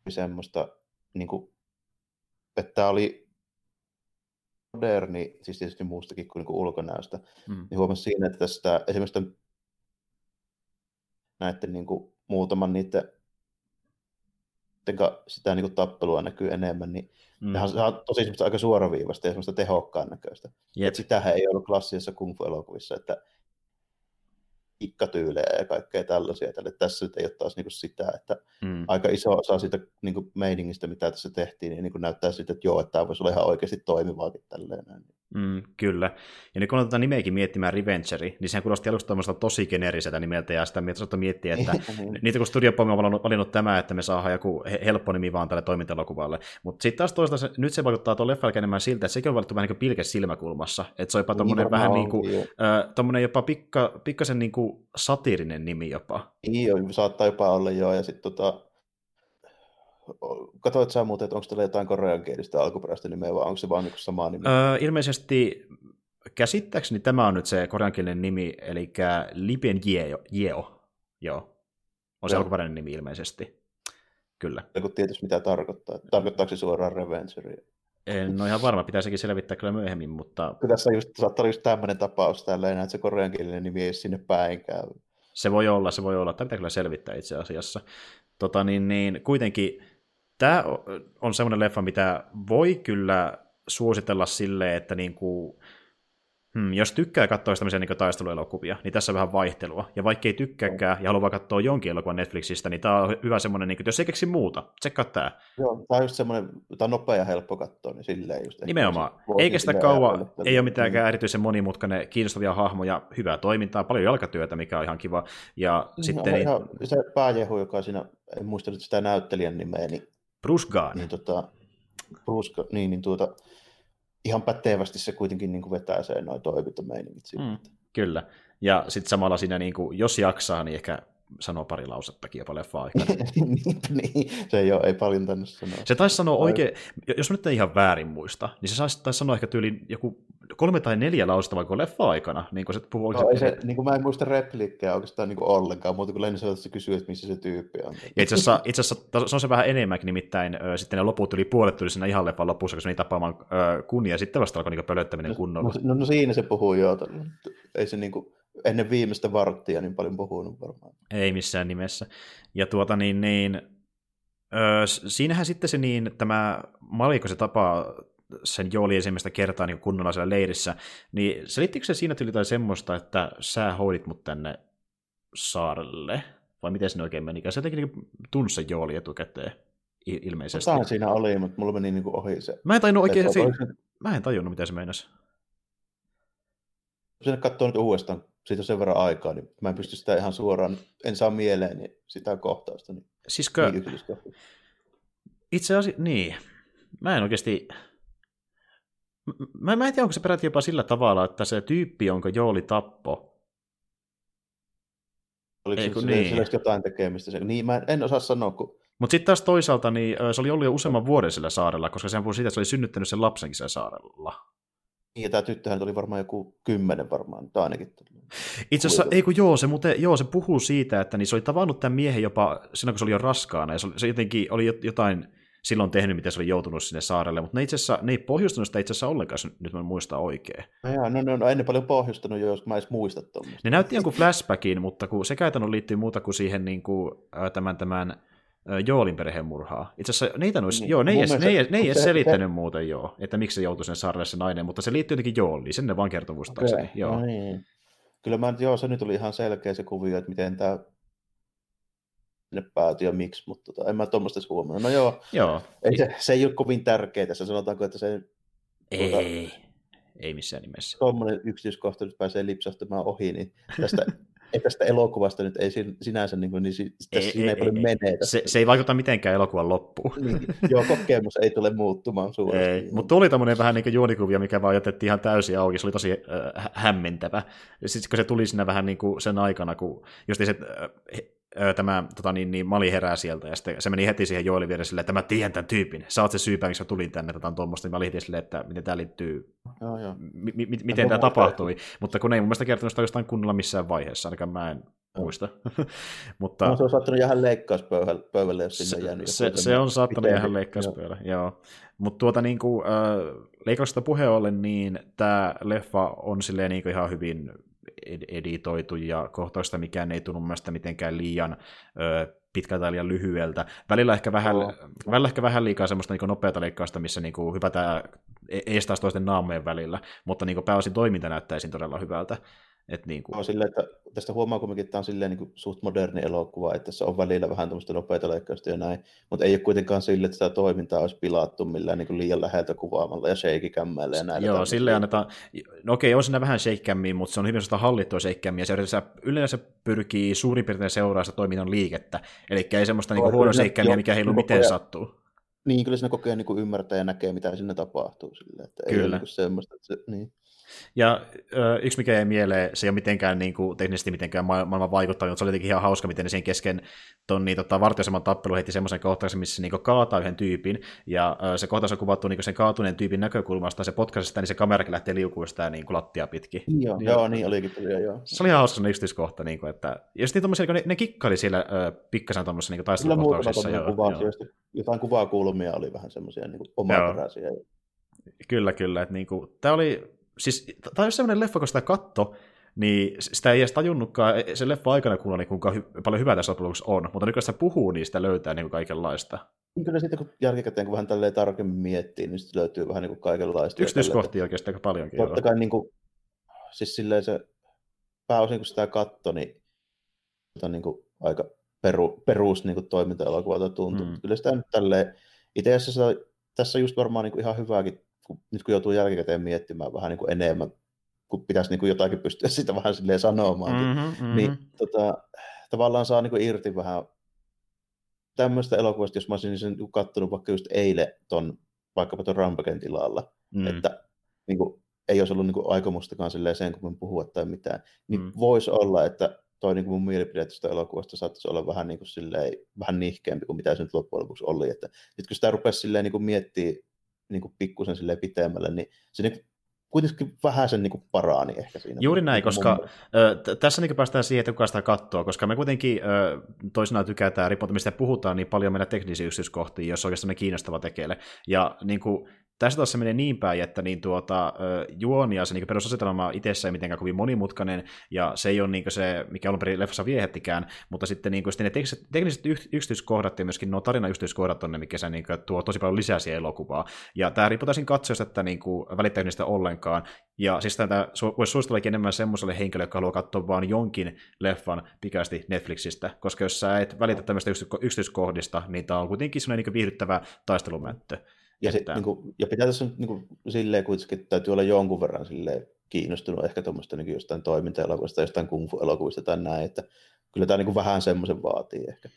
Speaker 2: semmoista, niin kuin, että tämä oli moderni, siis tietysti muustakin kuin, niin kuin ulkonäöstä, mm. niin huomasin siinä, että tästä esimerkiksi näiden niin kuin, muutaman niiden sitä niin kuin, tappelua näkyy enemmän, niin mm. se on tosi aika suoraviivasta ja semmoista tehokkaan näköistä. Yep. Et sitähän ei ollut klassisessa kung fu-elokuvissa, että ikkatyylejä ja kaikkea tällaisia. Tälle. Tässä nyt ei ole taas niin sitä, että mm. aika iso osa siitä niin meiningistä, mitä tässä tehtiin, niin, niin näyttää siltä, että joo, että tämä voisi olla ihan oikeasti toimivaakin tälleen.
Speaker 1: Mm, kyllä. Ja nyt kun tätä nimeäkin miettimään Revengeri, niin sehän kuulosti alusta tosi geneeriseltä nimeltä, ja sitä mieltä miettiä, että niin. niitä kun Studio Pong on valinnut, valinnut tämä, että me saadaan joku helppo nimi vaan tälle toimintalokuvalle. Mutta sitten taas toisaalta se, nyt se vaikuttaa tuon leffa enemmän siltä, että sekin on valittu vähän niin pilke silmäkulmassa. Että se on jopa tommonen niin, vähän niin kuin, äh, jopa pikka, pikkasen niin kuin satiirinen nimi jopa.
Speaker 2: Niin, saattaa jopa olla joo, ja sitten tota, Katoit sä muuten, että onko tällä jotain koreankielistä alkuperäistä nimeä vai onko se vaan niin sama nimi?
Speaker 1: Öö, ilmeisesti käsittääkseni tämä on nyt se koreankielinen nimi, eli Lipen Jeo. Jeo. Joo. On se alkuperäinen nimi ilmeisesti. Kyllä.
Speaker 2: Ja kun tietysti mitä tarkoittaa. Tarkoittaako se suoraan Revengeria?
Speaker 1: En ole ihan varma, pitäisikin selvittää kyllä myöhemmin, mutta...
Speaker 2: Kyllä tässä just, saattaa olla just tämmöinen tapaus täällä, että se koreankielinen nimi ei sinne päinkään.
Speaker 1: Se voi olla, se voi olla. Tämä pitää kyllä selvittää itse asiassa. Tota, niin, niin, kuitenkin tämä on semmoinen leffa, mitä voi kyllä suositella sille, että niin kuin, Hmm, jos tykkää katsoa tämmöisiä niin taisteluelokuvia, niin tässä on vähän vaihtelua. Ja vaikka ei tykkääkään ja haluaa katsoa jonkin elokuvan Netflixistä, niin tämä on hyvä semmoinen, niin kuin, jos ei keksi muuta, tsekkaa tämä.
Speaker 2: Joo, tämä on just semmoinen, tämä on nopea ja helppo katsoa, niin silleen just.
Speaker 1: Nimenomaan. Eikä sitä kauan, ei ole mitään mm. erityisen monimutkainen, kiinnostavia hahmoja, hyvää toimintaa, paljon jalkatyötä, mikä on ihan kiva. Ja no, sitten... Niin...
Speaker 2: Ihan, se pääjehu, joka siinä, en muista nyt sitä näyttelijän nimeä, niin...
Speaker 1: Bruce Gunn.
Speaker 2: Niin, tota, Bruce, niin, niin tuota, ihan pätevästi se kuitenkin niin kuin vetää se noin toimintameiningit. Mm,
Speaker 1: kyllä. Ja sitten samalla siinä, niin kuin, jos jaksaa, niin ehkä sanoo pari lausettakin jopa leffa aikana.
Speaker 2: niin, se ei ole, ei paljon tänne sanoa.
Speaker 1: Se taisi sanoa oikein, jos mä nyt en ihan väärin muista, niin se taisi sanoa ehkä tyyli joku kolme tai neljä lausetta vaikka leffa-aikana, niin kuin se puhuu
Speaker 2: no, ei se, niin kuin mä en muista repliikkejä oikeastaan niin kuin ollenkaan, mutta kun Lenni sanoi, että se kysyy, että missä se tyyppi on.
Speaker 1: Ja itse asiassa, itse asiassa se on se vähän enemmänkin, nimittäin ö, sitten ne loput yli puolet tuli siinä ihan leffan lopussa, kun se meni tapaamaan ö, kunnia, ja sitten vasta alkoi niin pölöttäminen no, kunnolla.
Speaker 2: No, no, no, siinä se puhuu jo, ei se niin kuin, ennen viimeistä varttia niin paljon puhunut varmaan.
Speaker 1: Ei missään nimessä. Ja tuota niin, niin Öö, siinähän sitten se niin, tämä Maliko se tapaa sen Jooli ensimmäistä kertaa niin kunnolla siellä leirissä, niin selittikö se siinä tuli jotain semmoista, että sä hoidit mut tänne saarelle? Vai miten se oikein meni? Se jotenkin niin tunsi sen Jooli etukäteen ilmeisesti.
Speaker 2: Jotain siinä oli, mutta mulla meni niin kuin ohi se.
Speaker 1: Mä en tajunnut oikein, se... mä en tajunnut, mitä se meinasi.
Speaker 2: Sinne katsoo nyt uudestaan, siitä on sen verran aikaa, niin mä en pysty sitä ihan suoraan, en saa mieleen niin sitä kohtausta. Niin,
Speaker 1: Siskö, niin itse asiassa, niin, mä en oikeasti, Mä, mä en tiedä, onko se peräti jopa sillä tavalla, että se tyyppi, jonka Jooli tappo.
Speaker 2: Oliko Ei, se niin. sillä jotain tekemistä? Niin, mä en, en osaa sanoa, kun...
Speaker 1: Mutta sitten taas toisaalta, niin se oli ollut jo useamman vuoden sillä saarella, koska sehän puhui siitä, että se oli synnyttänyt sen lapsenkin siellä saarella.
Speaker 2: Niin, tämä tyttöhän oli varmaan joku kymmenen varmaan, tai ainakin.
Speaker 1: Itse asiassa, ei kun joo, se, muuten, joo, se puhuu siitä, että niin se oli tavannut tämän miehen jopa silloin, kun se oli jo raskaana, ja se, se jotenkin oli jotain silloin tehnyt, miten se oli joutunut sinne saarelle, mutta ne itse asiassa, ne ei pohjustanut sitä itse asiassa ollenkaan, nyt mä muistan oikein.
Speaker 2: No, joo, no, no, no, ei ne paljon pohjustanut jo, jos mä edes muista tuommoista.
Speaker 1: Ne näytti jonkun flashbackin, mutta kun se käytännön liittyy muuta kuin siihen niin kuin, tämän, tämän Joolin perheen murhaa. Itse asiassa niitä olisi, niin, joo, ne ei, edes, ne ei, ne ei edes selittänyt se... muuten joo, että miksi se joutui sinne saarelle se nainen, mutta se liittyy jotenkin Jooliin, sen ne vaan okay. joo.
Speaker 2: No niin. Kyllä mä, joo, se nyt oli ihan selkeä se kuvio, että miten tämä sinne päätyi ja miksi, mutta tota, en mä tuommoista edes huomannut. No joo, joo. Ei, se, se ei ole kovin tärkeää tässä, sanotaanko, että se...
Speaker 1: Ei, tuota, ei missään nimessä.
Speaker 2: Tuommoinen yksityiskohta nyt pääsee lipsahtamaan ohi, niin tästä, ei tästä elokuvasta nyt ei sinänsä, niin, kuin, niin tässä ei, siinä ei, ei paljon mene.
Speaker 1: Se, se, ei vaikuta mitenkään elokuvan loppuun.
Speaker 2: Niin, joo, kokemus ei tule muuttumaan suuresti.
Speaker 1: Mutta tuli tämmöinen vähän niin kuin juonikuvia, mikä vaan jätettiin ihan täysin auki, se oli tosi äh, hämmentävä. Sitten kun se tuli sinne vähän niin kuin sen aikana, kun just se äh, tämä tota, niin, niin, Mali herää sieltä, ja sitten se meni heti siihen Joelin viereen silleen, että mä tiedän tämän tyypin, sä oot se syypä, miksi mä tulin tänne, tätä on tuommoista, niin mä olin heti silleen, että miten tämä liittyy, joo, joo. M- m- miten tämä tapahtui, mutta kun ei mun mielestä kertonut sitä jostain kunnolla missään vaiheessa, ainakaan mä en muista. Mutta,
Speaker 2: no, se on saattanut jäädä leikkauspöydälle, jos sinne
Speaker 1: se, jäänyt. Se, se on saattanut jäädä leikkauspöydälle, joo. joo. Mutta tuota niin kuin, äh, leikkauksesta puheen ollen, niin tämä leffa on silleen niin kuin ihan hyvin editoitu ja kohtausta mikään ei tunnu mielestä mitenkään liian ö, pitkältä tai liian lyhyeltä. Välillä ehkä vähän, oh. välillä ehkä vähän liikaa semmoista niin nopeata leikkausta, missä niin kuin hypätään e-, eestaas toisten naamojen välillä, mutta niin kuin pääosin toiminta näyttäisi todella hyvältä.
Speaker 2: Et niin kuin... no, silleen, että tästä huomaa kumminkin, että tämä on silleen niin kuin suht moderni elokuva, että tässä on välillä vähän tämmöistä nopeita leikkausta ja näin, mutta ei ole kuitenkaan sille, että sitä toimintaa olisi pilattu millään niin kuin liian läheltä kuvaamalla ja shake-kämmäillä ja näillä.
Speaker 1: Joo, sille annetaan, no okei, on siinä vähän shake mutta se on hyvin sitä hallittua ja se yleensä, yleensä pyrkii suurin piirtein seuraa sitä toiminnan liikettä, eli ei semmoista niin huono shake mikä heilu miten ajan, sattuu.
Speaker 2: Niin, kyllä siinä koko ajan niin ymmärtää ja näkee, mitä sinne tapahtuu. Sille, että kyllä. Ei ole niin semmoista, että se, niin.
Speaker 1: Ja ö, yksi mikä ei mieleen, se ei ole mitenkään niin kuin, teknisesti mitenkään maailman vaikuttanut, mutta se oli jotenkin ihan hauska, miten ne siihen kesken ton niin, tota, vartioisemman tappelu heti semmoisen kohtauksen, missä niin kuin, kaataa yhden tyypin, ja ö, se kohtaus on kuvattu niin kuin, sen kaatuneen tyypin näkökulmasta, ja se potkaisi sitä, niin se kamerakin lähtee liukumaan sitä niin kuin, lattia pitkin.
Speaker 2: Joo, ja, joo niin olikin tuli, joo.
Speaker 1: Se oli ihan hauska se yksityiskohta, niin kuin, että jos niin tommosia, ne, ne kikkali siellä ö, pikkasen tuommoisessa niin taistelukohtauksissa. Kyllä
Speaker 2: muutama kuvaa, jotain kuvakulmia oli vähän semmoisia niin omaperäisiä.
Speaker 1: Kyllä, kyllä. Että, niin kuin, tämä oli siis, tämä on sellainen leffa, kun sitä katto, niin sitä ei edes tajunnutkaan e, sen leffa aikana kuulla, niin kuinka hy- paljon hyvää tässä lopuksi on, mutta kun sitä puhuu, niin sitä löytää niin kuin kaikenlaista.
Speaker 2: Kyllä sitten kun jälkikäteen kun vähän tälleen tarkemmin miettii, niin sitten löytyy vähän niin kuin kaikenlaista.
Speaker 1: Yksityiskohtia oikeastaan aika paljonkin.
Speaker 2: Totta kai niin kuin, siis silleen se pääosin kun sitä katto, niin, on niin kuin aika peru, perus niin kuin toiminta-elokuvalta tuntuu. Mm. Kyllä sitä nyt tälleen, itse asiassa tässä just varmaan niin kuin ihan hyvääkin, kun, nyt kun joutuu jälkikäteen miettimään vähän niin kuin enemmän, kun pitäisi niin kuin jotakin pystyä sitä vähän silleen sanomaan, mm-hmm, mm-hmm. niin tota, tavallaan saa niin kuin irti vähän tämmöistä elokuvasta, jos mä olisin sen niin katsonut vaikka just eilen ton, vaikkapa tuon Rampagen tilalla, mm. että niin kuin, ei olisi ollut niin kuin, aikomustakaan silleen sen, kun puhua tai mitään, niin mm. voisi olla, että toi niin kuin mun mielipide tästä elokuvasta saattaisi olla vähän, niin kuin, silleen, vähän nihkeämpi kuin mitä se nyt loppujen lopuksi oli. Että, nyt kun sitä rupesi silleen, niin kuin miettiä niin pikkusen silleen pitemmälle, niin se niin kuitenkin vähän sen niin paraani ehkä siinä.
Speaker 1: Juuri näin, koska ö, tässä niin päästään siihen, että kuka sitä katsoo, koska me kuitenkin ö, toisinaan tykätään, riippuen mistä puhutaan, niin paljon meillä teknisiä yksityiskohtia, jos oikeastaan me kiinnostava tekele. Ja niin kuin, tässä taas se menee niin päin, että niin tuota, juoni ja se niin perusasetelma itsessään ei mitenkään kovin monimutkainen, ja se ei ole niin se, mikä alun perin leffassa viehettikään, mutta sitten, niin sitten ne tekniset, tekniset yksityiskohdat ja myöskin nuo tarina yksityiskohdat on ne, mikä se niin tuo tosi paljon lisää siihen elokuvaa. Ja tämä riippuu täysin katsojasta, että niin välittääkö niistä ollenkaan. Ja siis tämä voisi suositella enemmän semmoiselle henkilölle, joka haluaa katsoa vain jonkin leffan pikaisesti Netflixistä, koska jos sä et välitä tämmöistä yksityiskohdista, niin tämä on kuitenkin semmoinen niin viihdyttävä taistelumättö.
Speaker 2: Ja, sit, niin kuin, ja pitää tässä niin kuin, silleen kuitenkin, että täytyy olla jonkun verran silleen, kiinnostunut ehkä tuommoista niin jostain toiminta-elokuvista, jostain kung fu-elokuvista tai näin, että kyllä tämä niin kuin vähän semmoisen vaatii ehkä.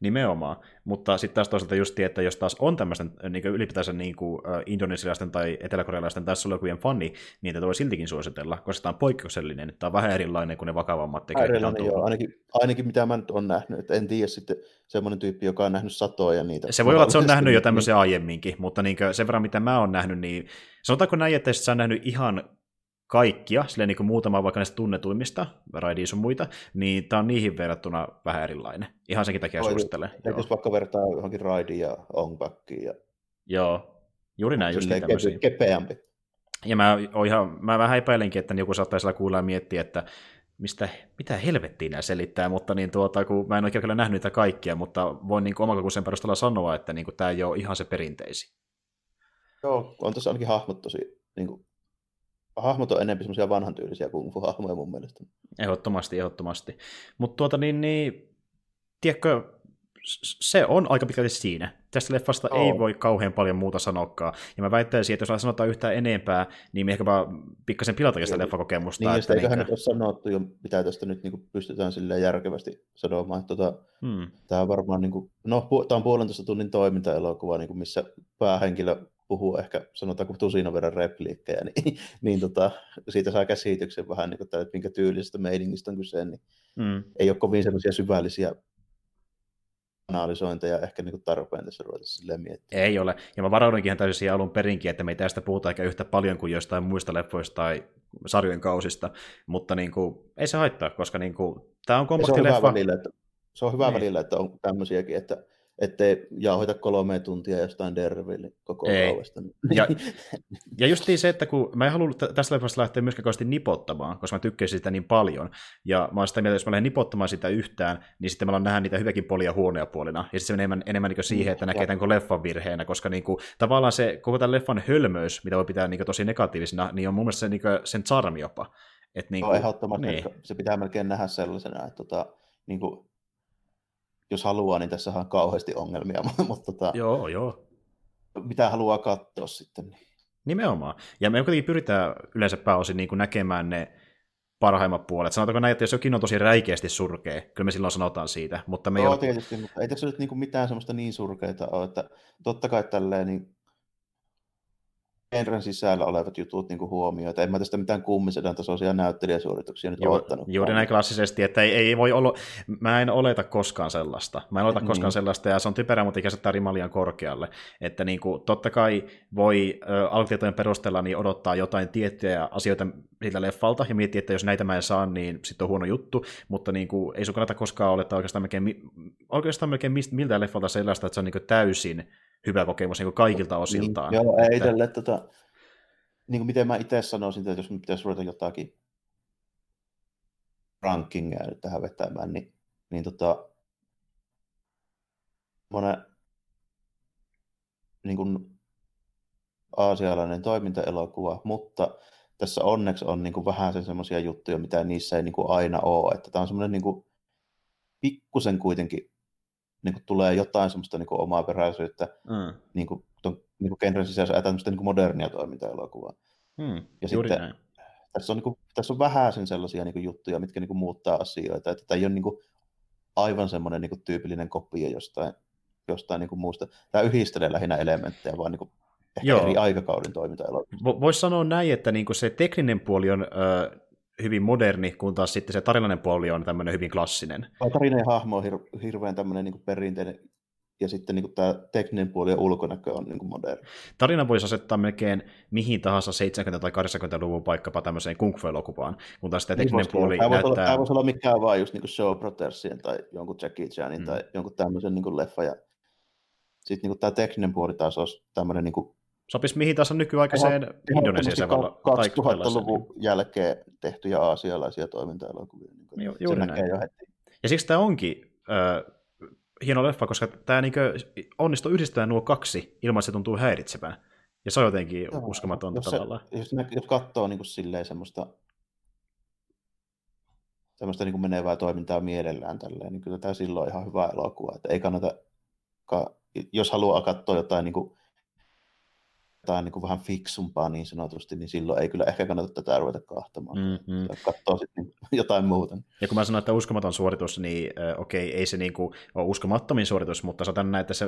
Speaker 1: Nimenomaan, mutta sitten taas toisaalta just, että jos taas on tämmöisten niin ylipäätänsä niin kuin, indonesialaisten tai eteläkorealaisten tässä elokuvien fani, niin tätä voi siltikin suositella, koska tämä on poikkeuksellinen, tämä on vähän erilainen kuin ne vakavammat tekijät.
Speaker 2: Erilainen, joo, ainakin, ainakin mitä mä nyt olen nähnyt, että en tiedä sitten semmoinen tyyppi, joka on nähnyt satoja niitä.
Speaker 1: Se voi olla, että se on nähnyt jo tämmöisiä niin. aiemminkin, mutta niin sen verran mitä mä oon nähnyt, niin sanotaanko näin, että sä on nähnyt ihan kaikkia, silleen niin kuin muutama vaikka näistä tunnetuimmista, Raidi sun muita, niin tämä on niihin verrattuna vähän erilainen. Ihan senkin takia suosittelen.
Speaker 2: Jos vaikka vertaa johonkin Raidiin ja Ongbackiin. Ja...
Speaker 1: Joo, juuri näin, just
Speaker 2: tämmöisiä. kepeämpi.
Speaker 1: Ja mä, ihan, mä vähän epäilenkin, että joku saattaisi kuulla ja miettiä, että mistä, mitä helvettiä nämä selittää, mutta niin tuota, kun mä en oikein kyllä nähnyt niitä kaikkia, mutta voin niin omakokuisen perusteella sanoa, että niin kuin, tämä ei ole ihan se perinteisi.
Speaker 2: Joo, on tässä ainakin hahmot tosi niin kuin, hahmot on enemmän semmoisia vanhan tyylisiä kung fu-hahmoja mun mielestä.
Speaker 1: Ehdottomasti, ehdottomasti. Mutta tuota niin, niin, tiedätkö, se on aika pitkälti siinä. Tästä leffasta oh. ei voi kauhean paljon muuta sanokaa. Ja mä väittäisin, että jos sanotaan yhtään enempää, niin me ehkä vaan pikkasen pilatakin sitä leffakokemusta.
Speaker 2: Niin, että eiköhän niin... nyt ole sanottu jo, mitä tästä nyt niin pystytään silleen järkevästi sanomaan. Tota, hmm. Tämä on varmaan, niin kuin, no, tämä on puolentoista tunnin toimintaelokuva, niin kuin missä päähenkilö puhuu ehkä sanotaanko tusina verran repliikkejä, niin, niin tota, siitä saa käsityksen vähän, niin kuin, että minkä tyylisestä meiningistä on kyse, niin mm. ei ole kovin sellaisia syvällisiä analysointeja ehkä niin tarpeen tässä ruveta silleen miettimään.
Speaker 1: Ei ole, ja mä varoudinkin ihan täysin siihen alun perinkin, että me ei tästä puhuta ehkä yhtä paljon kuin jostain muista leffoista tai sarjojen kausista, mutta niin kuin, ei se haittaa, koska niin kuin, tämä on kompakti leffa.
Speaker 2: Välillä, että, se on hyvä niin. välillä, että on tämmöisiäkin, että ettei jauhoita kolme tuntia jostain Derville koko kauesta.
Speaker 1: Ja, ja just se, että kun mä en halua tästä leffasta lähteä myöskään kauheasti nipottamaan, koska mä tykkäsin sitä niin paljon, ja mä oon sitä mieltä, että jos mä lähden nipottamaan sitä yhtään, niin sitten mä nähdä niitä hyväkin puolia huonoja puolina, ja sitten se menee enemmän, enemmän niin siihen, että näkee tämän leffan virheenä, koska niin kuin, tavallaan se koko tämän leffan hölmöys, mitä voi pitää niin kuin, tosi negatiivisena, niin on mun mielestä se, niin kuin, sen charmi jopa.
Speaker 2: Että, niin kuin, Joo, ehdottomasti, niin. se pitää melkein nähdä sellaisena, että tota, niin kuin, jos haluaa, niin tässä on kauheasti ongelmia, mutta tota,
Speaker 1: joo, joo.
Speaker 2: mitä haluaa katsoa sitten. Niin.
Speaker 1: Nimenomaan. Ja me kuitenkin pyritään yleensä pääosin niin kuin näkemään ne parhaimmat puolet. Sanotaanko näin, että jos jokin on tosi räikeästi surkea, kyllä me silloin sanotaan siitä. Mutta me
Speaker 2: Joo, ei ole... tietysti, mutta ei tässä nyt niin mitään semmoista niin surkeita ole, että totta kai tälleen niin genren sisällä olevat jutut niin huomioon. En mä tästä mitään kummisedan tasoisia näyttelijäsuorituksia nyt Ju, ottanut.
Speaker 1: Juuri näin klassisesti, että ei, ei voi olla, mä en oleta koskaan sellaista. Mä en oleta niin. koskaan sellaista, ja se on typerä, mutta ikä se rimalian korkealle. Että niin kuin, totta kai voi alkutietojen perusteella niin odottaa jotain tiettyjä asioita siltä leffalta, ja miettiä, että jos näitä mä en saa, niin sitten on huono juttu, mutta niin kuin, ei sun kannata koskaan olettaa oikeastaan melkein, oikeastaan melkein miltä leffalta sellaista, että se on niin täysin hyvä kokemus niin kaikilta osiltaan.
Speaker 2: Niin, joo, ei tälle, tota, niin kuin miten mä itse sanoisin, että jos pitäisi ruveta jotakin rankingia nyt tähän vetämään, niin, niin tota, monen niin kuin aasialainen toimintaelokuva, mutta tässä onneksi on niin kuin vähän sen semmoisia juttuja, mitä niissä ei niin kuin aina ole. Että tämä on semmoinen niin kuin, pikkusen kuitenkin niin kuin tulee jotain semmoista niin kuin omaa peräisyyttä mm. niin kuin, ton, niin kuin genren sisässä ajatellaan niin kuin modernia toimintaelokuvaa.
Speaker 1: Mm, ja sitten näin.
Speaker 2: tässä on, niin kuin, tässä on vähän sen sellaisia niin kuin, juttuja, mitkä niin kuin, muuttaa asioita. Että tämä ei ole niin kuin, aivan semmoinen niin kuin, tyypillinen kopio jostain, jostain niin kuin, muusta. Tämä yhdistelee lähinnä elementtejä, vaan niin kuin, ehkä Joo. eri aikakauden toimintaelokuvista.
Speaker 1: Voisi sanoa näin, että niin kuin se tekninen puoli on ö, hyvin moderni, kun taas sitten se tarinainen puoli on tämmöinen hyvin klassinen.
Speaker 2: Tarinainen hahmo on hir- hirveän tämmöinen niin perinteinen, ja sitten niin kuin tämä tekninen puoli ja ulkonäkö on niin kuin moderni.
Speaker 1: Tarina voisi asettaa melkein mihin tahansa 70- tai 80-luvun vaikkapa tämmöiseen kung elokuvaan kun taas tämä niin tekninen niin puoli
Speaker 2: tämä
Speaker 1: näyttää...
Speaker 2: Tämä voisi olla mikään vaan just niin kuin Show Brothersien tai jonkun Jackie Chanin mm. tai jonkun tämmöisen niin kuin leffa, ja sitten niin kuin tämä tekninen puoli taas olisi tämmöinen niin kuin
Speaker 1: Sopisi mihin tahansa nykyaikaiseen Indonesian
Speaker 2: 2000-luvun jälkeen tehtyjä aasialaisia toiminta-elokuvia. Niin Ju, juuri se näin. Jo heti.
Speaker 1: Ja siksi tämä onkin äh, hieno leffa, koska tämä niin onnistuu yhdistämään nuo kaksi ilman, että se tuntuu häiritsevän. Ja se on jotenkin Joo, uskomatonta jos tavallaan.
Speaker 2: Se, jos, ne, jos katsoo niin kuin silleen semmoista semmoista niin menevää toimintaa mielellään tälleen, niin kyllä tämä silloin on ihan hyvä elokuva. Että ei kannata, jos haluaa katsoa jotain niin kuin jotain niin kuin vähän fiksumpaa niin sanotusti, niin silloin ei kyllä ehkä kannata tätä ruveta kahtamaan. Mm-hmm. Katsoa sitten jotain muuta.
Speaker 1: Ja kun mä sanoin, että uskomaton suoritus, niin äh, okei, ei se niin kuin ole uskomattomin suoritus, mutta saatan näitä se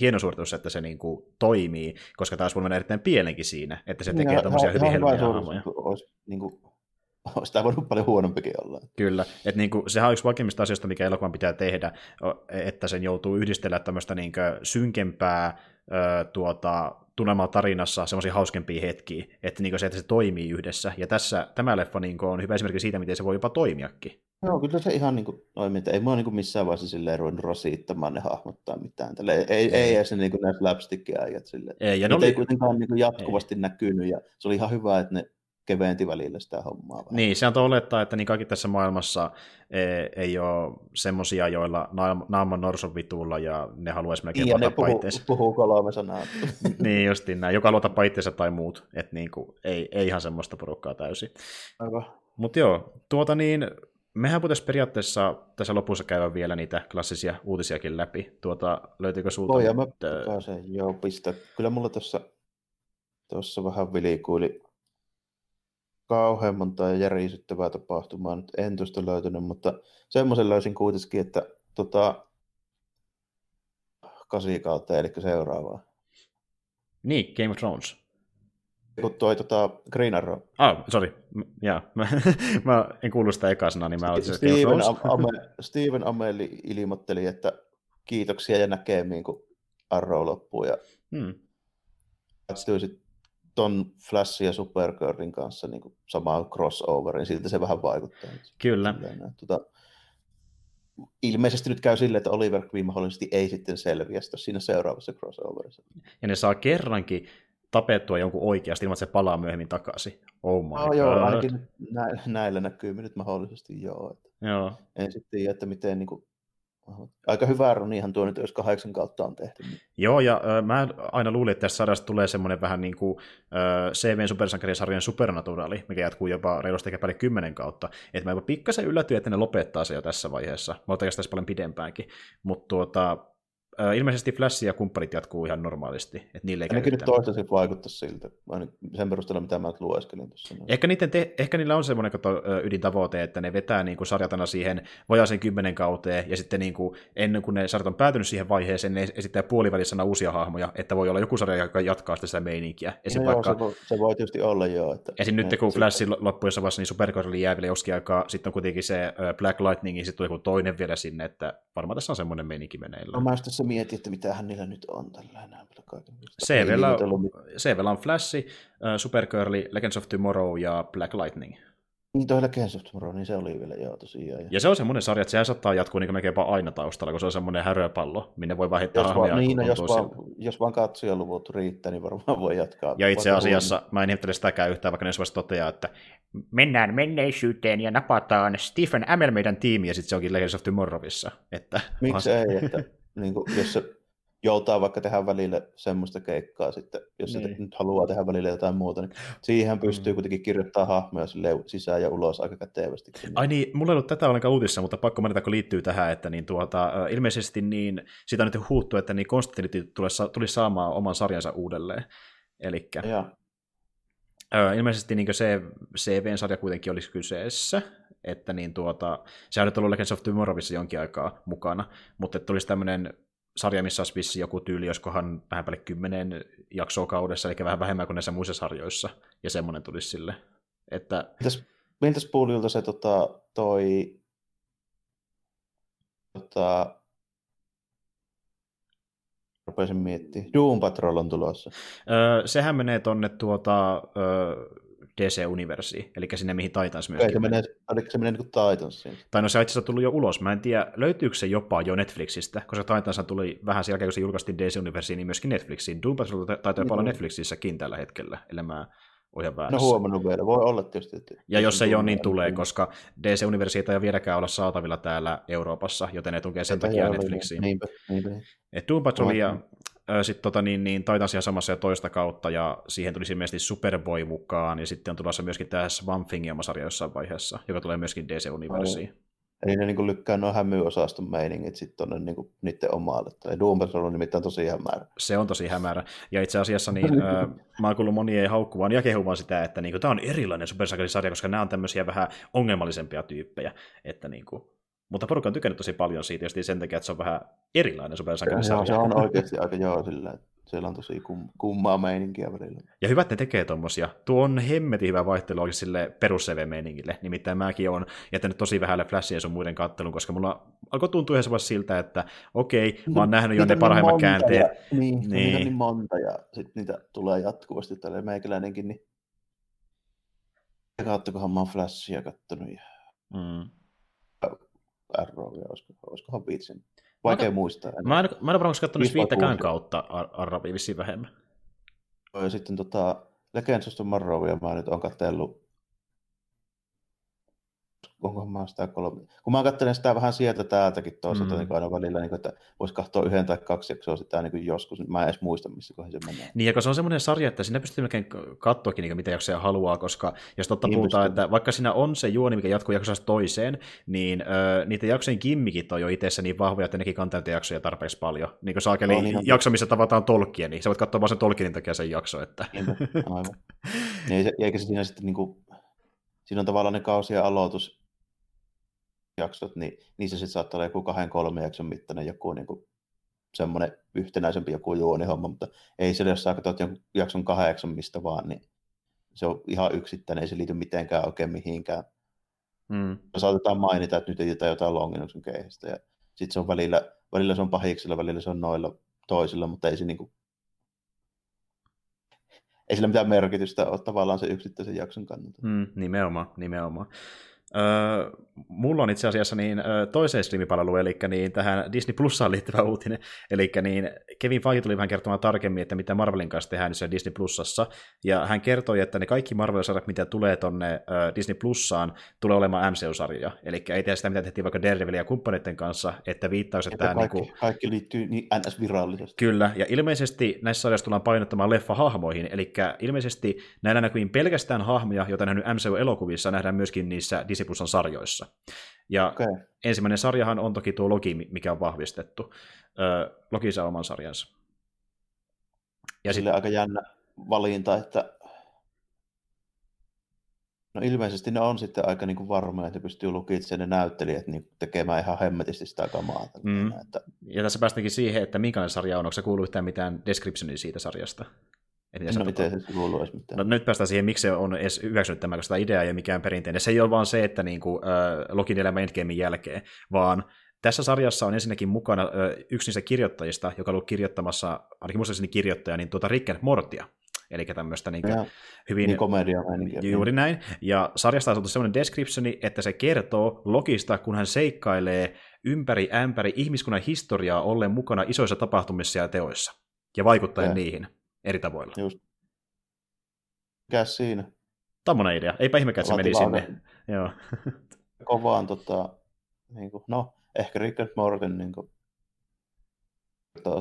Speaker 1: hieno suoritus, että se niin kuin toimii, koska taas voi mennä erittäin pienenkin siinä, että se niin, tekee tämmöisiä hyvin helmiä hahmoja.
Speaker 2: Olisi, niin kuin, olisi tämä voinut paljon huonompikin olla.
Speaker 1: Kyllä, että niin kuin, sehän on yksi vaikeimmista asioista, mikä elokuvan pitää tehdä, että sen joutuu yhdistelemään tämmöistä niin synkempää tuota, tunnelmaa tarinassa semmoisia hauskempia hetkiä, että niin se, että se toimii yhdessä. Ja tässä tämä leffa niin on hyvä esimerkki siitä, miten se voi jopa toimiakin.
Speaker 2: Joo, kyllä se ihan niin toimii, että ei mua niin missään vaiheessa silleen ruvennut rasittamaan ne hahmottaa mitään. Tälle, ei, ei, ei edes niin kuin ne slapstick-äijät silleen. Ei, ja ne oli... ei kuitenkaan niin jatkuvasti ei. näkynyt, ja se oli ihan hyvä, että ne keventi välillä sitä hommaa. Vähän.
Speaker 1: Niin, se on olettaa, että niin kaikki tässä maailmassa ei, ei ole semmosia, joilla naama norson vitulla ja ne haluaisi melkein
Speaker 2: ja ne puhuu, puhuu kolme sanaa.
Speaker 1: niin justiin näin, joka luota paitteessa tai muut, että niin kuin, ei, ei ihan semmoista porukkaa täysin. Mutta joo, tuota niin, mehän voitaisiin periaatteessa tässä lopussa käydä vielä niitä klassisia uutisiakin läpi. Tuota, löytyykö sulta?
Speaker 2: Voi, mä pääsen, joo, pistä. Kyllä mulla tuossa tuossa vähän vilikuili kauhean monta järisyttävää tapahtumaa nyt en tuosta löytänyt, mutta semmoisen löysin kuitenkin, että tota, kasi kautta, eli seuraavaa.
Speaker 1: Niin, Game of Thrones.
Speaker 2: Kun toi tota, Green Arrow.
Speaker 1: Ah, sorry. Ja, mä, mä en kuullut sitä ekasena, niin mä olin
Speaker 2: Steven, Ame, Steven Ameli ilmoitteli, että kiitoksia ja näkemiin, kun Arrow loppuu. Ja hmm. sitten ton Flash ja Supergirlin kanssa niin kuin samaa crossoverin, niin siltä se vähän vaikuttaa.
Speaker 1: Kyllä.
Speaker 2: Tuota, ilmeisesti nyt käy silleen, että Oliver Queen mahdollisesti ei sitten selviä siinä seuraavassa crossoverissa.
Speaker 1: Ja ne saa kerrankin tapettua jonkun oikeasti ilman, että se palaa myöhemmin takaisin. Oh my no,
Speaker 2: God. joo, ainakin nä- näillä näkyy nyt mahdollisesti joo. Että
Speaker 1: joo.
Speaker 2: En sitten tiedä, että miten niin kuin, Aika hyvä runihan tuo nyt, jos kahdeksan kautta on tehty.
Speaker 1: Joo, ja äh, mä aina luulin, että tässä sarjasta tulee semmoinen vähän niin kuin äh, CVn supersankarisarjan Supernaturaali, mikä jatkuu jopa reilusti ehkä päälle kymmenen kautta. Että mä jopa pikkasen yllätyin, että ne lopettaa se jo tässä vaiheessa. Mä oon tässä paljon pidempäänkin. Mutta tuota, ilmeisesti Flash ja kumppanit jatkuu ihan normaalisti. Että niille ei
Speaker 2: Ainakin nyt toistaiseksi vaikuttaa siltä, sen perusteella mitä mä lueskelin tuossa.
Speaker 1: Ehkä, niiden te, ehkä niillä on semmoinen kato, ydintavoite, että ne vetää niin kuin sarjatana siihen vajaaseen kymmenen kauteen, ja sitten niin kuin, ennen kuin ne sarjat on päätynyt siihen vaiheeseen, ne esittää puolivälissä uusia hahmoja, että voi olla joku sarja, joka jatkaa sitä meininkiä.
Speaker 2: Esim. No vaikka... joo, se, voi, se voi tietysti olla joo. Että
Speaker 1: Esim. nyt kun Flash loppui jossain vaiheessa, niin Supergirl jää vielä joskin aikaa, sitten on kuitenkin se Black Lightning, ja sitten tulee joku toinen vielä sinne, että varmaan tässä on semmoinen meininki meneillä.
Speaker 2: No mä tässä mietin, että mitähän niillä nyt on tällä enää.
Speaker 1: CVllä, CVllä on Flash, Supergirl, Legends of Tomorrow ja Black Lightning.
Speaker 2: Niin toi Legends of Tomorrow, niin se oli vielä joo tosiaan. Ja,
Speaker 1: ja se on semmoinen sarja, että se saattaa jatkuu niin melkeinpä aina taustalla, kun se on semmoinen häröpallo, minne voi vaihtaa
Speaker 2: hahmoja. Niin, no, jos, vaan, jos vaan katsojaluvut riittää, niin varmaan voi jatkaa.
Speaker 1: Ja itse asiassa mä en ihmettele sitäkään yhtään, vaikka ne jos toteaa, että mennään menneisyyteen ja napataan Stephen Amell meidän tiimi, ja sitten se onkin Legends of Tomorrowissa. Että,
Speaker 2: Miksi ei, että niin kuin, jos se joutaa vaikka tehdä välillä semmoista keikkaa sitten, jos niin. sitä nyt haluaa tehdä välillä jotain muuta, niin siihen pystyy mm. kuitenkin kirjoittamaan hahmoja sisään ja ulos aika kätevästi.
Speaker 1: Ai niin, mulla ei ollut tätä ollenkaan uutissa, mutta pakko mainita, kun liittyy tähän, että niin tuota, ilmeisesti niin, siitä on nyt huuttu, että niin Konstantin tuli saamaan oman sarjansa uudelleen. Elikkä, ilmeisesti niin se CVn-sarja kuitenkin olisi kyseessä, että niin tuota, se on nyt ollut Legends of Tomorrowissa jonkin aikaa mukana, mutta että tulisi tämmöinen sarja, missä olisi vissi joku tyyli, joskohan vähän päälle kymmenen jaksoa kaudessa, eli vähän vähemmän kuin näissä muissa sarjoissa, ja semmoinen tulisi sille. Että...
Speaker 2: Mitäs, se tota, toi tota, rupesin miettimään. Doom Patrol on tulossa.
Speaker 1: Öö, sehän menee tonne tuota, öö, DC-universiin, eli sinne mihin Titans myöskin.
Speaker 2: Ei, se menee, oliko se menee niin Titansiin?
Speaker 1: Tai no se itse tullut jo ulos. Mä en tiedä, löytyykö se jopa jo Netflixistä, koska Titans tuli vähän sen jälkeen, kun se julkaistiin DC-universiin, niin myöskin Netflixiin. Doom Patrol taitaa jopa olla mm. Netflixissäkin tällä hetkellä, ellei mä ole
Speaker 2: ihan väärässä. No huomannut vielä, voi olla tietysti. Että
Speaker 1: ja jos se ei ole, niin tulee, koska DC Universita ei vieläkään olla saatavilla täällä Euroopassa, joten ne tunkee sen takia Netflixiin. Niinpä, niinpä. Et Doom Patrol ja sitten tota, niin, niin Titans ihan samassa ja toista kautta, ja siihen tulisi ilmeisesti Superboy mukaan, ja sitten on tulossa myöskin tämä Swamp Thing sarja jossain vaiheessa, joka tulee myöskin DC Universiin.
Speaker 2: Eli ne niin lykkää nuo hämyosaston meiningit sitten tuonne niin niiden omalle. Tai Doom Patrol on nimittäin tosi hämärä.
Speaker 1: Se on tosi hämärä. Ja itse asiassa niin, äh, mä oon kuullut monia ei haukkuvaan ja kehumaan sitä, että niin tämä on erilainen Super sarja koska nämä on tämmöisiä vähän ongelmallisempia tyyppejä. Että niin kuin, mutta porukka on tykännyt tosi paljon siitä, just sen takia, että se on vähän erilainen Super
Speaker 2: sarja. Se on oikeasti aika joo sillä, että siellä on tosi kum, kummaa meininkiä välillä.
Speaker 1: Ja hyvät ne tekee tommosia. Tuo on hemmetin hyvä vaihtelu oikein sille perus meiningille Nimittäin mäkin on jättänyt tosi vähälle flashia sun muiden kattelun, koska mulla alkoi tuntua ihan siltä, että okei, mä oon nähnyt jo ne parhaimmat käänteet. Ja,
Speaker 2: niin, niin. Niitä on niin monta ja sitten niitä tulee jatkuvasti tälle meikäläinenkin, niin katsokohan mä oon flashia kattonut ja mm. Arrowia, olisiko, olisikohan viitsin. Vaikea mä, muistaa.
Speaker 1: Mä en, mä en varmaan katsonut viittäkään kautta Arrowia vissiin vähemmän.
Speaker 2: Ja sitten tota, Legends of Tomorrowia mä nyt on katsellut onko mä sitä kolme. Kun mä katselen sitä vähän sieltä täältäkin toisaalta mm. niin aina välillä, niin kuin, että voisi katsoa yhden tai kaksi jaksoa sitä niin kuin joskus, niin mä en edes muista, missä kohdassa se menee.
Speaker 1: Niin, ja se on semmoinen sarja, että sinä pystyy melkein katsoakin, niin mitä jaksoja haluaa, koska jos totta niin puhutaan, pystyy. että vaikka siinä on se juoni, mikä jatkuu jaksosta toiseen, niin ö, niiden jaksojen kimmikit on jo itse niin vahvoja, että nekin kantaa jaksoja tarpeeksi paljon. Niin kuin saakeli no, niin, jakso, missä tavataan tolkia, niin sä voit katsoa vaan sen tolkinin takia sen jakso. Että...
Speaker 2: Niin, aivan. Niin, eikä se siinä sitten niin kuin, siinä on tavallaan ne kausien aloitus, jaksot, niin niissä sitten saattaa olla joku kahden, kolmen jakson mittainen joku niin kuin semmoinen yhtenäisempi joku juonihomma, mutta ei se, jos sä katsot jonkun jakson kahdeksan mistä vaan, niin se on ihan yksittäinen, ei se liity mitenkään oikein mihinkään. Mm. Saatetaan mainita, että nyt ei jotain Longinuksen keihistä, ja sitten se on välillä, välillä se on pahiksilla, välillä se on noilla toisilla, mutta ei se niinku ei sillä mitään merkitystä ole tavallaan se yksittäisen jakson kannalta.
Speaker 1: Mm, nimenomaan, nimenomaan. Öö, mulla on itse asiassa niin, toiseen streamipalveluun, eli niin tähän Disney Plusaan liittyvä uutinen. Eli niin Kevin Feige tuli vähän kertomaan tarkemmin, että mitä Marvelin kanssa tehdään niin Disney Plusassa. Ja hän kertoi, että ne kaikki Marvel-sarjat, mitä tulee tonne Disney Plussaan, tulee olemaan MCU-sarjoja. Eli ei tehdä sitä, mitä tehtiin vaikka Daredevil ja kumppaneiden kanssa, että viittaus, että
Speaker 2: tämä... Kaikki, niin kuin... kaikki liittyy niin NS-virallisesti.
Speaker 1: Kyllä, ja ilmeisesti näissä sarjoissa tullaan painottamaan leffa-hahmoihin, eli ilmeisesti näillä näkyy pelkästään hahmoja, joita nähnyt MCU-elokuvissa, nähdään myöskin niissä Disney Plusan sarjoissa. Ja okay. ensimmäinen sarjahan on toki tuo Loki, mikä on vahvistettu. Öö, Loki saa oman sarjansa.
Speaker 2: Ja Sille sit... aika jännä valinta, että No ilmeisesti ne on sitten aika niin kuin varmoja, että pystyy lukitsemaan ne näyttelijät niin tekemään ihan hemmetisti sitä kamaa. Mm. Että...
Speaker 1: Ja tässä päästäänkin siihen, että minkälainen sarja on, onko se kuullut yhtään mitään descriptionia siitä sarjasta?
Speaker 2: Et no miten se kuuluu edes mitään.
Speaker 1: No, nyt päästään siihen, miksi se on edes hyväksynyt tämä, koska idea ei ole mikään perinteinen. Se ei ole vaan se, että niin kuin, äh, Lokin elämä Endgamein jälkeen, vaan tässä sarjassa on ensinnäkin mukana äh, yksi niistä kirjoittajista, joka on ollut kirjoittamassa, ainakin muistaakseni kirjoittaja, niin tuota Rick and Mortia. Eli tämmöistä niin
Speaker 2: ja, hyvin... Niin komedia
Speaker 1: Juuri näin. Ja sarjasta on saatu sellainen descriptioni, että se kertoo Lokista, kun hän seikkailee ympäri ämpäri ihmiskunnan historiaa ollen mukana isoissa tapahtumissa ja teoissa. Ja vaikuttaen ja. niihin eri tavoilla. Just.
Speaker 2: Mikäs siinä?
Speaker 1: Tämmöinen idea. Eipä ihmekään, että se meni sinne. Joo.
Speaker 2: Kovaan, tota, niin kuin, no, ehkä Rick and Morgan niin kuin,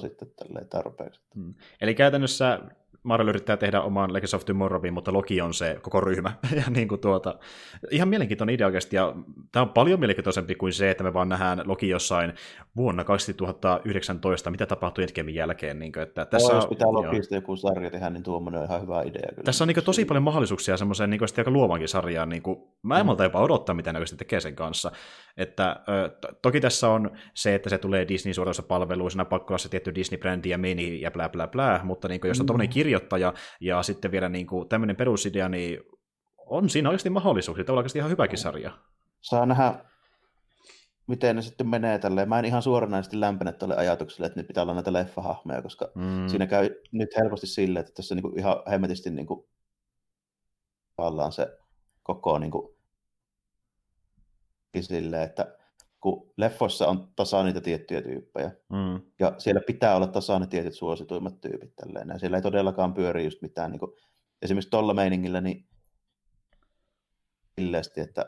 Speaker 2: sitten tälleen tarpeeksi. Hmm.
Speaker 1: Eli käytännössä Marvel yrittää tehdä oman Legacy of Tomorrowin, mutta Loki on se koko ryhmä. ja niin kuin tuota, ihan mielenkiintoinen idea oikeasti, ja tämä on paljon mielenkiintoisempi kuin se, että me vaan nähdään Loki jossain vuonna 2019, mitä tapahtui Endgamein jälkeen. Niin kuin, että
Speaker 2: tässä no, jos pitää Lokista joku sarja tehdä, niin tuommoinen on ihan hyvä idea. Kyllä.
Speaker 1: Tässä on niin kuin, tosi paljon mahdollisuuksia semmoiseen niin kuin, aika luovankin sarjaan. Niin kuin, mä en malta jopa odottaa, mitä ne tekee sen kanssa. Että, to- toki tässä on se, että se tulee Disney suoratoissa palveluisena, pakko olla se tietty Disney-brändi ja meni ja bla bla bla, mutta niin kuin, jos on mm. Kirjoittaja ja sitten vielä niin kuin, tämmöinen perusidea, niin on siinä oikeasti mahdollisuuksia, tämä on oikeasti ihan hyväkin sarja.
Speaker 2: Saa nähdä, miten ne sitten menee tälleen. Mä en ihan suoranaisesti lämpene tälle ajatukselle, että nyt pitää olla näitä leffahahmoja, koska mm. siinä käy nyt helposti silleen, että tässä niin kuin ihan hemmetisti niin kuin, se koko niin kuin, silleen, että kun leffoissa on tasa niitä tiettyjä tyyppejä, mm. ja siellä pitää olla tasa ne tietyt suosituimmat tyypit tälleen. Ja siellä ei todellakaan pyöri just mitään, niin kuin, esimerkiksi tuolla meiningillä, niin silleesti, että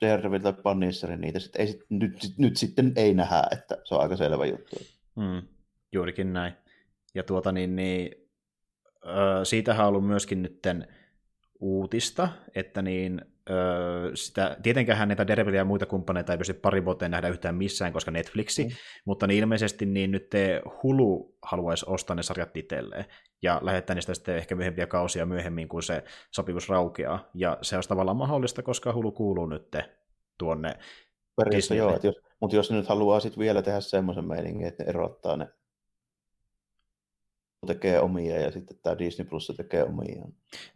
Speaker 2: Daredevil tai Punisher, niitä sit ei, sit, nyt, sit, nyt sitten ei nähdä, että se on aika selvä juttu.
Speaker 1: Mm, juurikin näin. Ja tuota niin, niin äh, siitähän on ollut myöskin nytten uutista, että niin öö, sitä, tietenkään näitä Daredevilia ja muita kumppaneita ei pysty pari vuoteen nähdä yhtään missään, koska Netflixi, mm. mutta niin ilmeisesti niin nyt te Hulu haluaisi ostaa ne sarjat itselleen ja lähettää niistä sitten ehkä myöhempiä kausia myöhemmin, kun se sopimus raukeaa. Ja se olisi tavallaan mahdollista, koska Hulu kuuluu nyt tuonne
Speaker 2: Periaatteessa joo, jos, mutta jos nyt haluaa sitten vielä tehdä semmoisen meiningin, että ne erottaa ne tekee omia ja sitten tämä Disney Plus tekee omia.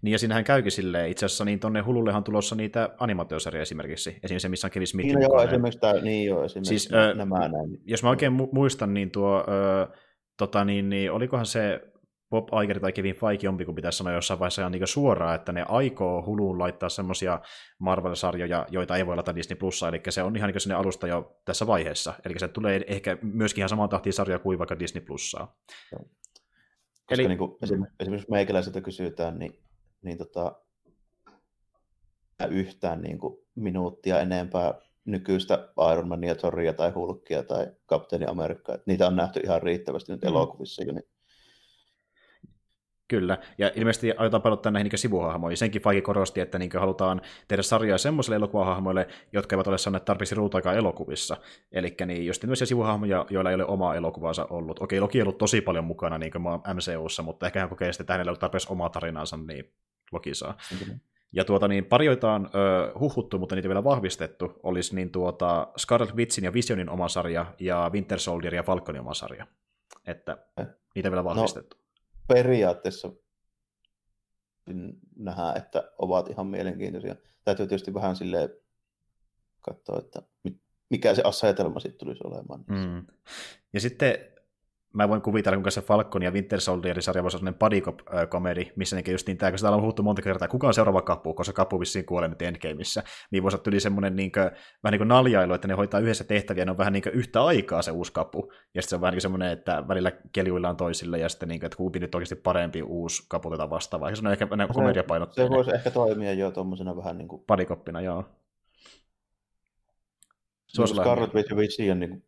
Speaker 1: Niin ja siinähän käykin silleen, itse asiassa niin tuonne Hulullehan tulossa niitä animaatiosarjoja esimerkiksi, esimerkiksi se, missä on Kevin Smith.
Speaker 2: Niin, joo, esimerkiksi tämä, niin joo, esimerkiksi siis, nämä näin.
Speaker 1: Jos mä oikein muistan, niin tuo, ö, tota, niin, niin, olikohan se Bob Iger tai Kevin Feige jompi, kun pitäisi sanoa jossain vaiheessa ihan niin suoraan, että ne aikoo Huluun laittaa semmoisia Marvel-sarjoja, joita ei voi laittaa Disney Plussa, eli se on ihan niin sinne alusta jo tässä vaiheessa. Eli se tulee ehkä myöskin ihan samaan tahtiin sarja kuin vaikka Disney Plussaa.
Speaker 2: Koska Eli... niin kuin, esimerkiksi, esimerkiksi meikäläiseltä kysytään, niin, niin tota, yhtään niin kuin, minuuttia enempää nykyistä Iron Mania, Thoria tai Hulkia tai Kapteeni Amerikkaa. Niitä on nähty ihan riittävästi nyt mm. elokuvissa jo, niin
Speaker 1: Kyllä, ja ilmeisesti aiotaan painottaa näihin niin sivuhahmoihin. Senkin Feige korosti, että niin halutaan tehdä sarjaa semmoisille elokuvahahmoille, jotka eivät ole saaneet tarpeeksi ruutuaikaa elokuvissa. Eli niin just tämmöisiä sivuhahmoja, joilla ei ole omaa elokuvaansa ollut. Okei, Loki on ollut tosi paljon mukana niin MCUssa, mutta ehkä hän kokee sitten, että hänellä ei ole tarpeeksi omaa tarinansa, niin Loki saa. Mm-hmm. Ja tuota, niin pari, joita on ö, huhuttu, mutta niitä vielä vahvistettu, olisi niin tuota Scarlet Witchin ja Visionin oma sarja ja Winter Soldier ja Falconin oma sarja. Että eh. niitä vielä no, vahvistettu. No
Speaker 2: periaatteessa nähdä, että ovat ihan mielenkiintoisia. Täytyy tietysti vähän silleen katsoa, että mikä se asetelma sitten tulisi olemaan. Mm.
Speaker 1: Ja sitten mä voin kuvitella, kuinka se Falcon ja Winter Soldier-sarja voisi olla sellainen buddy komedi missä nekin just niin tämä, kun sitä on puhuttu monta kertaa, kuka on seuraava kapu, koska kapu vissiin kuolee nyt Endgameissa, niin voisi olla semmoinen niin kuin, vähän niin kuin naljailu, että ne hoitaa yhdessä tehtäviä, ne on vähän niin kuin yhtä aikaa se uusi kapu, ja sitten se on vähän niin semmoinen, että välillä keljuillaan toisille, ja sitten niin kuin, että kumpi nyt oikeasti parempi uusi kapu tätä vastaavaa, se on ehkä se, komediapainotteinen.
Speaker 2: Se voisi ehkä toimia jo tuommoisena vähän niin kuin...
Speaker 1: Padikoppina, joo.
Speaker 2: Scarlet Witch on niin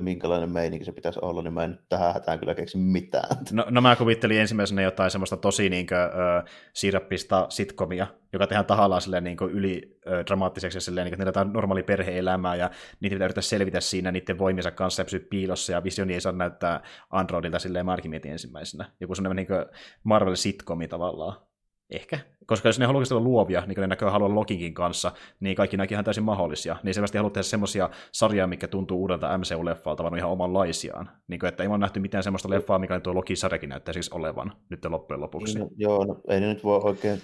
Speaker 2: minkälainen meininki se pitäisi olla, niin mä en tähän hätään kyllä keksi mitään.
Speaker 1: No, no mä kuvittelin ensimmäisenä jotain semmoista tosi niin kuin, äh, sirappista sitkomia, joka tehdään tahallaan silleen, niin kuin, yli äh, dramaattiseksi ja silleen, niin kuin, että niillä normaali perhe-elämää ja niitä pitää yrittää selvitä siinä niiden voimiensa kanssa ja pysyä piilossa ja visioni ei saa näyttää Androidilta silleen mietin ensimmäisenä. Joku semmoinen niin Marvel-sitkomi tavallaan. Ehkä. Koska jos ne haluaa olla luovia, niin kuin ne näköjään haluaa Lokinkin kanssa, niin kaikki nämäkin ihan täysin mahdollisia. Niin selvästi haluaa tehdä semmoisia sarjaa, mikä tuntuu uudelta MCU-leffalta, vaan ihan omanlaisiaan. Niin kuin, että ei ole nähty mitään semmoista leffaa, mikä tuo Loki-sarjakin näyttää siis olevan nyt loppujen lopuksi.
Speaker 2: No, joo, no, ei ne nyt voi oikein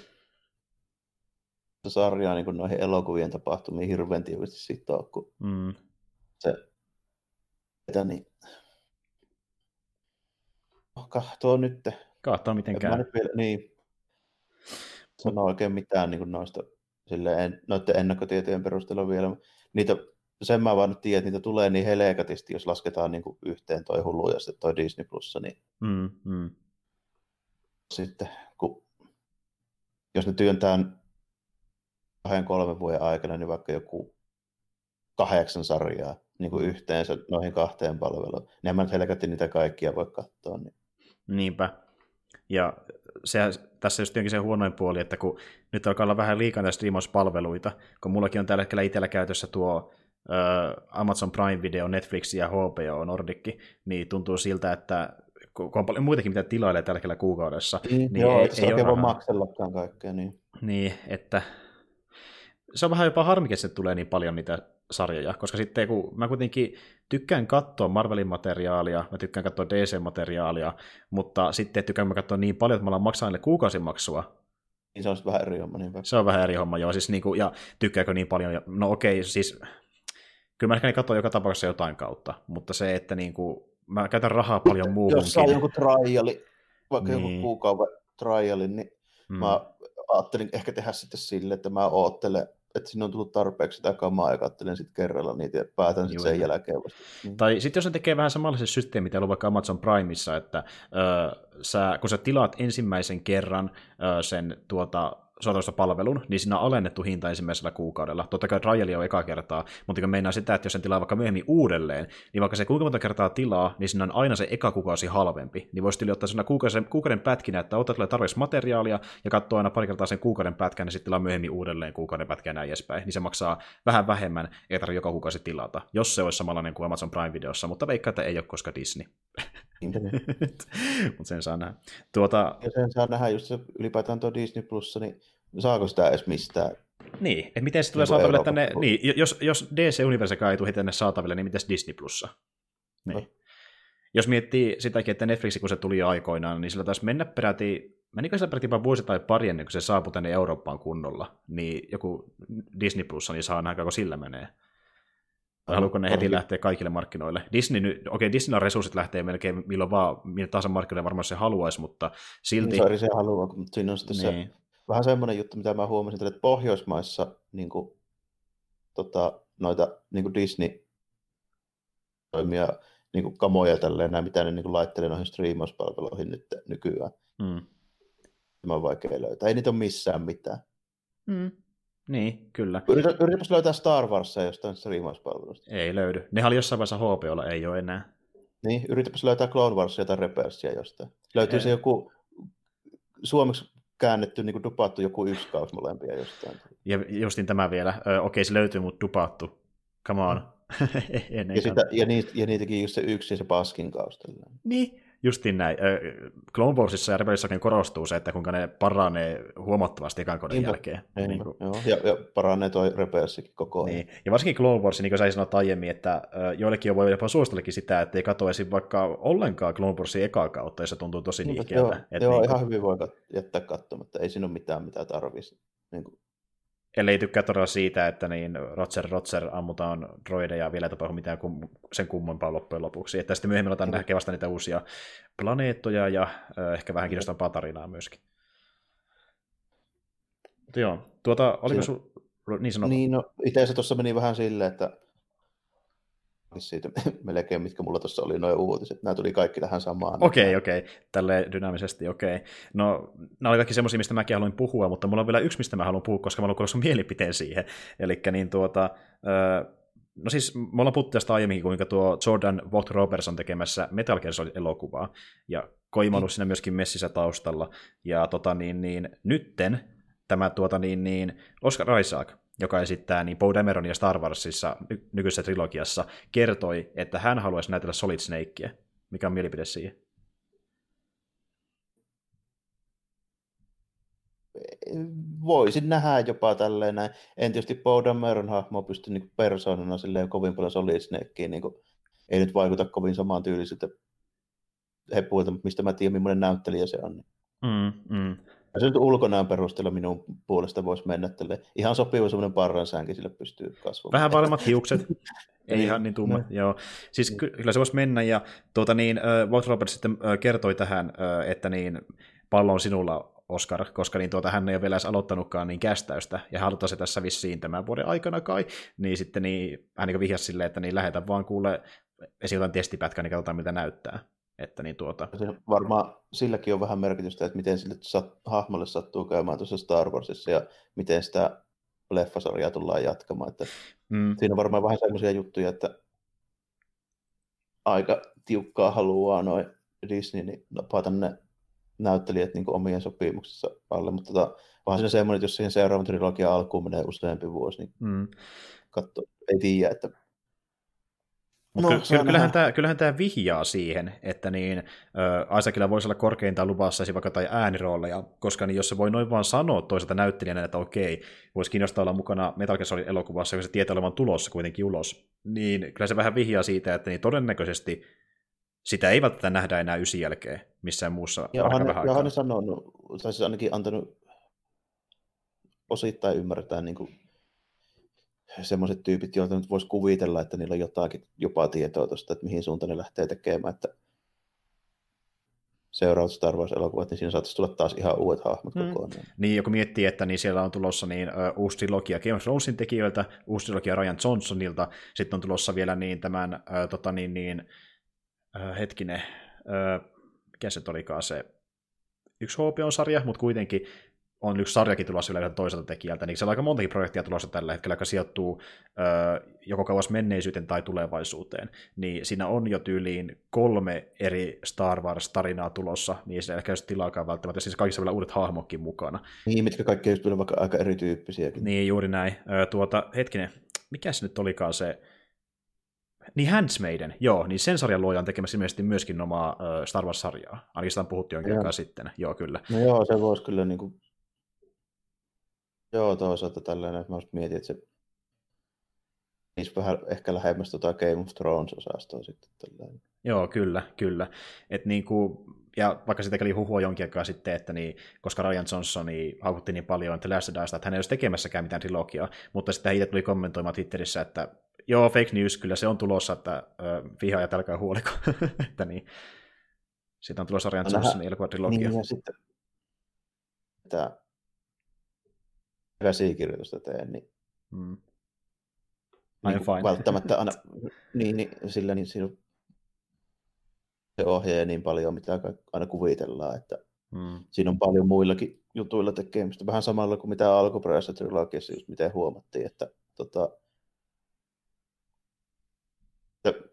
Speaker 2: sarjaa niin kuin noihin elokuvien tapahtumiin hirveän tiivisti sitoa, kun mm. se, että niin, kahtoo nyt.
Speaker 1: Kahtoo miten käy.
Speaker 2: Vielä, niin, sano oikein mitään niin noista silleen, noiden ennakkotietojen perusteella vielä. Niitä, sen mä vaan tiedän, että niitä tulee niin helekatisti, jos lasketaan niin kuin yhteen toi Hulu ja sitten toi Disney Plus, niin mm, mm. sitten kun, jos ne työntää kahden kolmen vuoden aikana, niin vaikka joku kahdeksan sarjaa niin kuin yhteensä noihin kahteen palveluun. Niin mä nyt niitä kaikkia voi katsoa. Niin.
Speaker 1: Niinpä. Ja se, tässä just se huonoin puoli, että kun nyt alkaa olla vähän liikaa näitä striimauspalveluita, kun mullakin on tällä hetkellä itsellä käytössä tuo uh, Amazon Prime Video, Netflix ja HBO Nordic, niin tuntuu siltä, että kun on paljon muitakin, mitä tilailee tällä hetkellä kuukaudessa.
Speaker 2: Niin, niin joo, ei, ei ole voi maksellakaan kaikkea. Niin.
Speaker 1: niin, että se on vähän jopa harmikin, että tulee niin paljon niitä sarjoja, koska sitten kun mä kuitenkin tykkään katsoa Marvelin materiaalia, mä tykkään katsoa DC-materiaalia, mutta sitten tykkään mä katsoa niin paljon, että mä alan maksaa niille kuukausimaksua.
Speaker 2: Niin se on vähän eri homma. Niin
Speaker 1: se on vähän eri homma, joo. Siis niinku, ja tykkääkö niin paljon, no okei, siis kyllä mä ehkä katson joka tapauksessa jotain kautta, mutta se, että niinku, mä käytän rahaa paljon muuhunkin.
Speaker 2: Jos saa joku triali, vaikka niin. joku kuukauden triali, niin mm. mä ajattelin ehkä tehdä sitten sille, että mä oottelen että sinne on tullut tarpeeksi sitä kamaa ja katselen sitten kerralla niitä ja päätän sitten sen jälkeen vasta.
Speaker 1: Mm. Tai sitten jos ne tekee vähän samanlaisen systeemin, mitä on vaikka Amazon Primeissa, että ö, sä, kun sä tilaat ensimmäisen kerran ö, sen tuota, saatoista palvelun, niin siinä on alennettu hinta ensimmäisellä kuukaudella. Totta kai triali on eka kertaa, mutta kun meinaa sitä, että jos sen tilaa vaikka myöhemmin uudelleen, niin vaikka se kuinka monta kertaa tilaa, niin siinä on aina se eka kuukausi halvempi. Niin voisi ottaa sen kuukauden, kuukauden pätkinä, että ottaa tulee tarpeeksi materiaalia ja katsoa aina pari kertaa sen kuukauden pätkän ja sitten tilaa myöhemmin uudelleen kuukauden pätkän näin edespäin. Niin se maksaa vähän vähemmän, ei tarvitse joka kuukausi tilata, jos se olisi samanlainen kuin Amazon Prime-videossa, mutta veikkaa, että ei ole, koska Disney. mutta sen saa nähdä. Tuota...
Speaker 2: Ja sen saa nähdä just se ylipäätään tuo Disney Plus, niin saako sitä edes mistään?
Speaker 1: Niin, että miten se tulee niin saataville tänne, niin, jos, jos DC Universekaan ei tule tänne saataville, niin mitäs Disney Plussa? Niin. No. Jos miettii sitäkin, että Netflix, kun se tuli aikoinaan, niin sillä taisi mennä peräti, menikö sillä peräti vuosi tai pari ennen kuin se saapui tänne Eurooppaan kunnolla, niin joku Disney Plussa, niin saa nähdä, kun sillä menee. Vai haluatko ne heti lähteä kaikille markkinoille? Disney, okei, okay, Disneyllä resurssit lähtee melkein milloin vaan, millä tahansa markkinoille varmaan se haluaisi, mutta silti...
Speaker 2: Niin, se haluaa, mutta siinä on sitten niin. se vähän semmoinen juttu, mitä mä huomasin, että Pohjoismaissa niin kuin, tota, noita niin kuin Disney toimia niin kuin kamoja tälleen, nämä, mitä ne niin kuin laittelee noihin striimauspalveluihin nyt nykyään. Mm. Tämä on vaikea löytää. Ei niitä ole missään mitään.
Speaker 1: Mm. Niin, kyllä.
Speaker 2: Yritä, yritäpäs löytää Star Warsia jostain striimauspalvelusta.
Speaker 1: Ei löydy. Ne oli jossain vaiheessa HBOlla, ei ole enää.
Speaker 2: Niin, yritäpäs löytää Clone Warsia tai Rebelsia jostain. Löytyy ei. se joku suomeksi käännetty, niin kuin dupattu joku yksi kausi molempia jostain.
Speaker 1: Ja justin tämä vielä. Ö, okei, se löytyy, mutta dupattu. Come on.
Speaker 2: ja, sitä, ja, niitä, ja niitäkin just se yksi ja se paskin kausi.
Speaker 1: Niin, Justiin näin. Clone Warsissa ja Rebellissakin korostuu se, että kuinka ne paranee huomattavasti ekan kodin Niinpä. jälkeen.
Speaker 2: Niinpä. Niin kuin... Joo, ja, ja paranee toi Rebelsikin koko ajan. Niin.
Speaker 1: Ja varsinkin Clone Wars, niin kuin sä sanoit aiemmin, että joillekin voi jopa suositellekin sitä, että ei katoisi vaikka ollenkaan Clone Warsin ekaa kautta, ja se tuntuu tosi niinkieltä.
Speaker 2: Joo,
Speaker 1: että
Speaker 2: joo niin ihan hyvin voi jättää katsomatta. Ei siinä ole mitään, mitä tarvitsisi. Niin kuin
Speaker 1: ellei tykkää todella siitä, että niin Roger Roger ammutaan droideja ja vielä ei tapahdu mitään kum, sen kummempaa loppujen lopuksi. Että sitten myöhemmin otan nähdä vasta niitä uusia planeettoja ja äh, ehkä vähän kiinnostavaa tarinaa myöskin. Mutta joo, tuota, oliko sun... Niin,
Speaker 2: sanottu? Niin, no itse tuossa meni vähän silleen, että siitä melkein, mitkä mulla tuossa oli noin uutiset. Nämä tuli kaikki tähän samaan.
Speaker 1: Okei, okay, okei. Okay. Tälleen dynaamisesti, okei. Okay. No, nämä oli kaikki semmoisia, mistä mäkin haluan puhua, mutta mulla on vielä yksi, mistä mä haluan puhua, koska mä haluan kuulla mielipiteen siihen. Eli niin tuota, No siis me ollaan puhuttu tästä aiemminkin, kuinka tuo Jordan Vogt Roberts on tekemässä Metal Gear elokuvaa, ja Koima on siinä myöskin messissä taustalla, ja tota niin, niin nytten tämä tuota niin, niin Oscar Isaac, joka esittää niin Poe Dameronia Star Warsissa ny- nykyisessä trilogiassa, kertoi, että hän haluaisi näytellä Solid Snakea. Mikä on mielipide siihen?
Speaker 2: Voisin nähdä jopa tälleen näin. En tietysti Poe Dameron hahmoa pysty niin persoonana silleen kovin paljon Solid Snakeen. Niin kuin, ei nyt vaikuta kovin samaan tyylisiltä hepuilta, mutta mistä mä tiedän, millainen näyttelijä se on.
Speaker 1: Mm, mm.
Speaker 2: Se nyt ulkonäön perusteella minun puolesta voisi mennä tälle. Ihan sopiva semmoinen parran säänkin sille pystyy kasvamaan.
Speaker 1: Vähän vaaleammat hiukset. Ei ihan niin tumma, no. joo. Siis no. kyllä se voisi mennä, ja tuota niin, äh, Walt Roberts sitten äh, kertoi tähän, äh, että niin, pallo on sinulla, Oscar, koska niin tuota, hän ei ole vielä edes aloittanutkaan niin kästäystä, ja halutaan se tässä vissiin tämän vuoden aikana kai, niin sitten niin, hän niin vihjasi silleen, että niin lähetä vaan kuule esiin jotain testipätkää, niin katsotaan miltä näyttää. Että niin tuota...
Speaker 2: Se varmaan silläkin on vähän merkitystä, että miten sille sat, hahmolle sattuu käymään tuossa Star Warsissa ja miten sitä leffasarjaa tullaan jatkamaan. Että mm. Siinä on varmaan vähän sellaisia juttuja, että aika tiukkaa haluaa noin Disney niin napata ne näyttelijät niin omien sopimuksissa alle, mutta tota, vaan siinä semmoinen, että jos siihen seuraavan trilogian alkuun menee useampi vuosi, niin mm. katso, ei tiedä, että
Speaker 1: No, ky- ky- kyllähän, tämä, kyllähän tämä vihjaa siihen, että niin, äh, Isaacilla voisi olla korkeintaan luvassa vaikka tai äänirooleja, koska niin jos se voi noin vaan sanoa toiselta näyttelijänä, että okei, voisi kiinnostaa olla mukana Metal Gear elokuvassa, joka se tietää olevan tulossa kuitenkin ulos, niin kyllä se vähän vihjaa siitä, että niin todennäköisesti sitä ei välttämättä nähdä enää ysi jälkeen missään muussa
Speaker 2: ja hän, ja hän sanonut, tai siis ainakin antanut osittain ymmärtää niin kuin semmoiset tyypit, joita nyt voisi kuvitella, että niillä on jotakin jopa tietoa tuosta, että mihin suuntaan ne lähtee tekemään, että seuraavat Star Wars-elokuvat, niin siinä saattaisi tulla taas ihan uudet hahmot mm. kokonaan.
Speaker 1: Niin, joku miettii, että niin siellä on tulossa niin, uh, uusi trilogia Game of Thronesin tekijöiltä, uusi trilogia Ryan Johnsonilta, sitten on tulossa vielä niin tämän, uh, tota, niin, niin, uh, hetkinen, uh, mikä se olikaan se, yksi HBO-sarja, mutta kuitenkin on yksi sarjakin tulossa vielä toiselta tekijältä, niin siellä on aika montakin projektia tulossa tällä hetkellä, joka sijoittuu ö, joko kauas menneisyyteen tai tulevaisuuteen. Niin siinä on jo tyyliin kolme eri Star Wars-tarinaa tulossa, niin se ehkä just tilaakaan välttämättä, siis kaikissa vielä uudet hahmokkin mukana.
Speaker 2: Niin, mitkä kaikki just vaikka aika erityyppisiäkin.
Speaker 1: Niin, juuri näin. Ö, tuota, hetkinen, mikä se nyt olikaan se, niin Handsmaiden, joo, niin sen sarjan luoja on tekemässä ilmeisesti myöskin omaa Star Wars-sarjaa. Ainakin sitä on puhuttu jonkin aikaa sitten, joo kyllä.
Speaker 2: No joo, se voisi kyllä niin kuin Joo, toisaalta tällainen, että mä mietin, että se niissä vähän ehkä lähemmäs tota Game of Thrones-osastoa sitten. Tällainen.
Speaker 1: Joo, kyllä, kyllä. Et niinku, ja vaikka sitä kävi huhua jonkin aikaa sitten, että niin, koska Ryan Johnson niin haukutti niin paljon että Last Dasta, että hän ei olisi tekemässäkään mitään trilogiaa, mutta sitten itse tuli kommentoimaan Twitterissä, että joo, fake news, kyllä se on tulossa, että äh, ja älkää huoliko. että niin, siitä on tulossa Ryan Johnsonin elokuvatrilogia.
Speaker 2: Niin, ja sitten, että käsikirjoitusta teen, niin mm. niin fine. välttämättä aina, niin, niin, sillä niin siinä se ohjaa niin paljon, mitä aina kuvitellaan, että mm. siinä on paljon muillakin jutuilla tekemistä, vähän samalla kuin mitä alkuperäisessä trilogiassa, just miten huomattiin, että tota, että,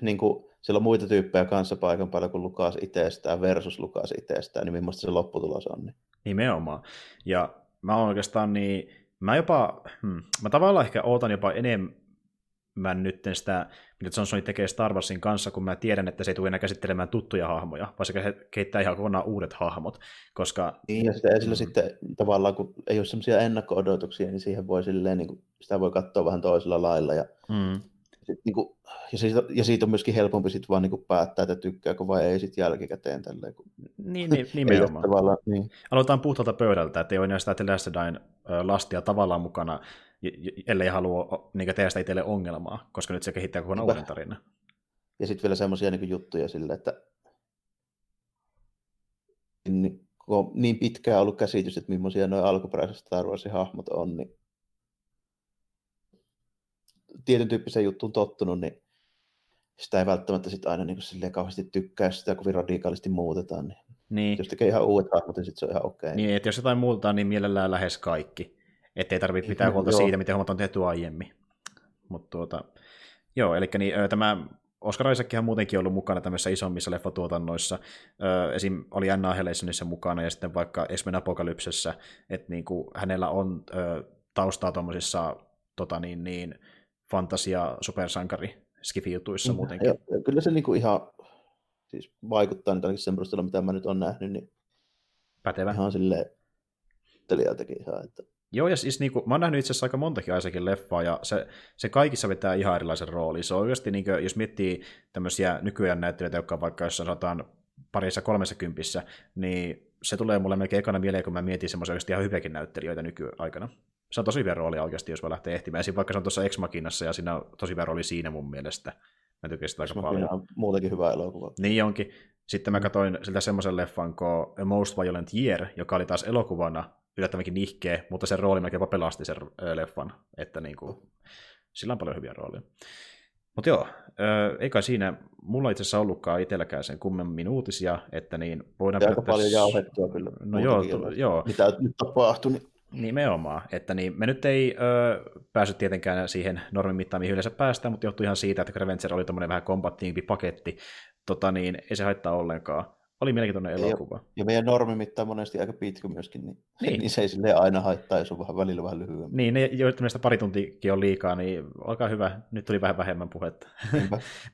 Speaker 2: niin kuin, siellä on muita tyyppejä kanssa paikan päällä kuin Lukas itsestään versus Lukas itsestään, niin millaista se lopputulos on. Niin.
Speaker 1: Nimenomaan. Ja mä oikeastaan niin, mä jopa, hmm, mä tavallaan ehkä ootan jopa enemmän nyt sitä, mitä Johnson tekee Star Warsin kanssa, kun mä tiedän, että se ei tule enää käsittelemään tuttuja hahmoja, vaan se keittää ihan kokonaan uudet hahmot, koska...
Speaker 2: Niin, ja sitä esillä mm. sitten tavallaan, kun ei ole semmoisia ennakko-odotuksia, niin siihen voi silleen, niin kuin, sitä voi katsoa vähän toisella lailla, ja mm sit, niin kuin, ja, siitä, ja siitä on myöskin helpompi sit vaan niin kuin päättää, että tykkääkö vai ei sit jälkikäteen. Tälleen, kun...
Speaker 1: Niin, niin nimenomaan. niin. Aloitetaan puhtaalta pöydältä, että ei ole enää sitä Telestadain lastia tavallaan mukana, ellei halua niin tehdä sitä itselle ongelmaa, koska nyt se kehittää kokonaan uuden tarinan.
Speaker 2: Ja sitten vielä semmoisia niin juttuja sille, että niin, kun on niin pitkään ollut käsitys, että millaisia nuo alkuperäiset Star Warsin hahmot on, niin tietyn tyyppiseen juttuun tottunut, niin sitä ei välttämättä sit aina niin silleen kauheasti tykkää, sitä kovin radikaalisti muutetaan. Niin, niin. Jos tekee ihan uudet hahmot, niin sit se on ihan okei. Okay.
Speaker 1: Niin, että jos jotain muutetaan, niin mielellään lähes kaikki. Että ei tarvitse pitää huolta siitä, miten hommat on tehty aiemmin. Mutta tuota, joo, eli niin, tämä Oscar Isaackin on muutenkin ollut mukana tämmöisissä isommissa leffatuotannoissa. esim. oli Anna Helationissa mukana ja sitten vaikka Esmen Apokalypsessä, että niin kuin hänellä on taustaa tuommoisissa tota niin, niin, fantasia supersankari skifi-jutuissa mm, muutenkin.
Speaker 2: Ja, kyllä se niinku ihan siis vaikuttaa nyt ainakin sen perusteella, mitä mä nyt olen nähnyt, niin
Speaker 1: Pätevä.
Speaker 2: ihan silleen telijaltakin ihan, että
Speaker 1: Joo, ja siis niin kuin, mä oon nähnyt itse asiassa aika montakin Aisakin leffaa, ja se, se kaikissa vetää ihan erilaisen roolin. Se on oikeasti, niin kuin, jos miettii tämmöisiä nykyään näyttelijöitä, jotka vaikka jos sanotaan parissa kolmessa kympissä, niin se tulee mulle melkein ekana mieleen, kun mä mietin semmoisia oikeasti ihan hyviäkin näyttelijöitä nykyaikana se on tosi hyvä rooli oikeasti, jos voi lähteä ehtimään. Esim. vaikka se on tuossa Ex Machinassa ja siinä on tosi hyvä rooli siinä mun mielestä. Mä tykkään sitä aika paljon.
Speaker 2: on muutenkin hyvä elokuva.
Speaker 1: Niin onkin. Sitten mä katsoin siltä semmoisen leffan kuin A Most Violent Year, joka oli taas elokuvana yllättävänkin nihkeä, mutta sen rooli melkein pelasti sen leffan. Että niin kuin, sillä on paljon hyviä roolia. Mutta joo, ei kai siinä, mulla itse asiassa ollutkaan itselläkään sen kummemmin uutisia, että niin voidaan...
Speaker 2: Aika paljon jauhettua kyllä.
Speaker 1: No joo, joo.
Speaker 2: Mitä nyt tapahtui, niin
Speaker 1: Nimenomaan, että niin, me nyt ei ö, päässyt tietenkään siihen normin mittaan, mihin yleensä päästään, mutta johtui ihan siitä, että Revencer oli tämmöinen vähän kompattiimpi paketti, tota niin, ei se haittaa ollenkaan. Oli mielenkiintoinen elokuva.
Speaker 2: Ja, ja meidän normimitta on monesti aika pitkä myöskin, niin, niin. niin se ei sille aina haittaa, jos on vähän välillä vähän lyhyemmin.
Speaker 1: Niin, ne, joita meistä pari tuntikin on liikaa, niin olkaa hyvä. Nyt tuli vähän vähemmän puhetta.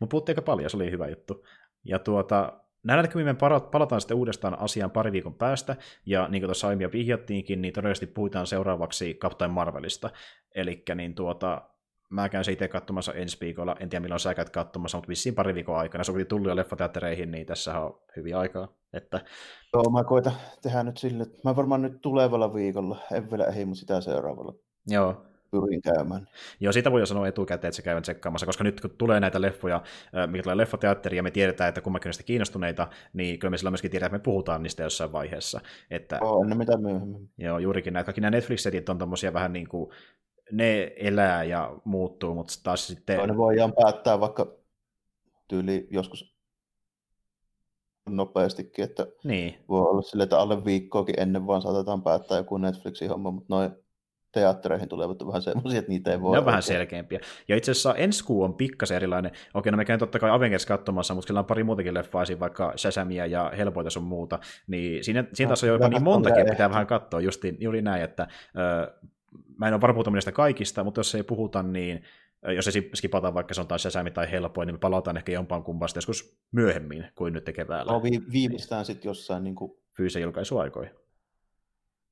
Speaker 1: Mutta puhuttiin aika paljon, se oli hyvä juttu. Ja tuota, näillä näkymin me palataan sitten uudestaan asiaan pari viikon päästä, ja niin kuin tuossa aiemmin vihjattiinkin, niin todennäköisesti puhutaan seuraavaksi Captain Marvelista. Eli niin tuota, mä käyn se itse katsomassa ensi viikolla, en tiedä milloin sä käyt katsomassa, mutta vissiin pari viikon aikana. Se on tullut jo leffateattereihin, niin tässä on hyvin aikaa. Että...
Speaker 2: Joo, mä koitan tehdä nyt sille, että mä varmaan nyt tulevalla viikolla, en vielä ehdi, mutta sitä seuraavalla.
Speaker 1: Joo,
Speaker 2: pyrin käymään.
Speaker 1: Joo, siitä voi jo sanoa etukäteen, että se käy tsekkaamassa, koska nyt kun tulee näitä leffoja, mikä tulee leffateatteri, ja me tiedetään, että kummakin näistä kiinnostuneita, niin kyllä me sillä myöskin tiedetään, että me puhutaan niistä jossain vaiheessa. Että,
Speaker 2: joo, ennen mitä myöhemmin.
Speaker 1: Joo, juurikin näitä. Kaikki nämä Netflix-setit on tommosia vähän niin kuin ne elää ja muuttuu, mutta taas sitten...
Speaker 2: Joo, ne voidaan päättää vaikka tyyli joskus nopeastikin, että
Speaker 1: niin.
Speaker 2: voi olla sille, että alle viikkoakin ennen vaan saatetaan päättää joku Netflixin homma, mutta noin teattereihin tulevat vähän semmoisia, että niitä ei voi...
Speaker 1: Ne on vähän selkeämpiä. Ja itse asiassa ensi kuu on pikkasen erilainen. Okei, no me käyn totta kai Avengers katsomassa, mutta sillä on pari muutakin leffaa, vaikka Shazamia ja Helpoita sun muuta, niin siinä, siinä taas on jopa niin montakin, että pitää vähän katsoa justi, juuri näin, että mä en ole varmuutta niistä kaikista, mutta jos ei puhuta, niin jos ei skipata vaikka se on taas tai helpoin, niin me palataan ehkä jompaan kumpasta joskus myöhemmin kuin nyt keväällä.
Speaker 2: No, vi- viimeistään sitten jossain niin kuin...
Speaker 1: fyysisen julkaisuaikoihin.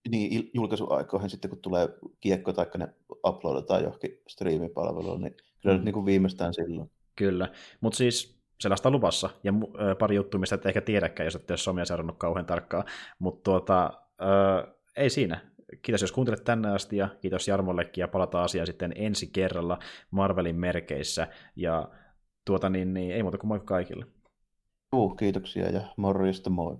Speaker 2: Niin, julkaisuaikoihin sitten, kun tulee kiekko tai ne uploadataan johonkin striimipalveluun, niin kyllä mm. niin kuin viimeistään silloin.
Speaker 1: Kyllä, mutta siis sellaista luvassa, ja pari juttua, mistä et ehkä tiedäkään, jos ette ole somia seurannut kauhean tarkkaan, mutta tuota, äh, ei siinä kiitos jos kuuntelet tänne asti ja kiitos Jarmollekin ja palataan asiaan sitten ensi kerralla Marvelin merkeissä ja tuota niin, niin ei muuta kuin moi kaikille.
Speaker 2: Juu, kiitoksia ja morjesta moi.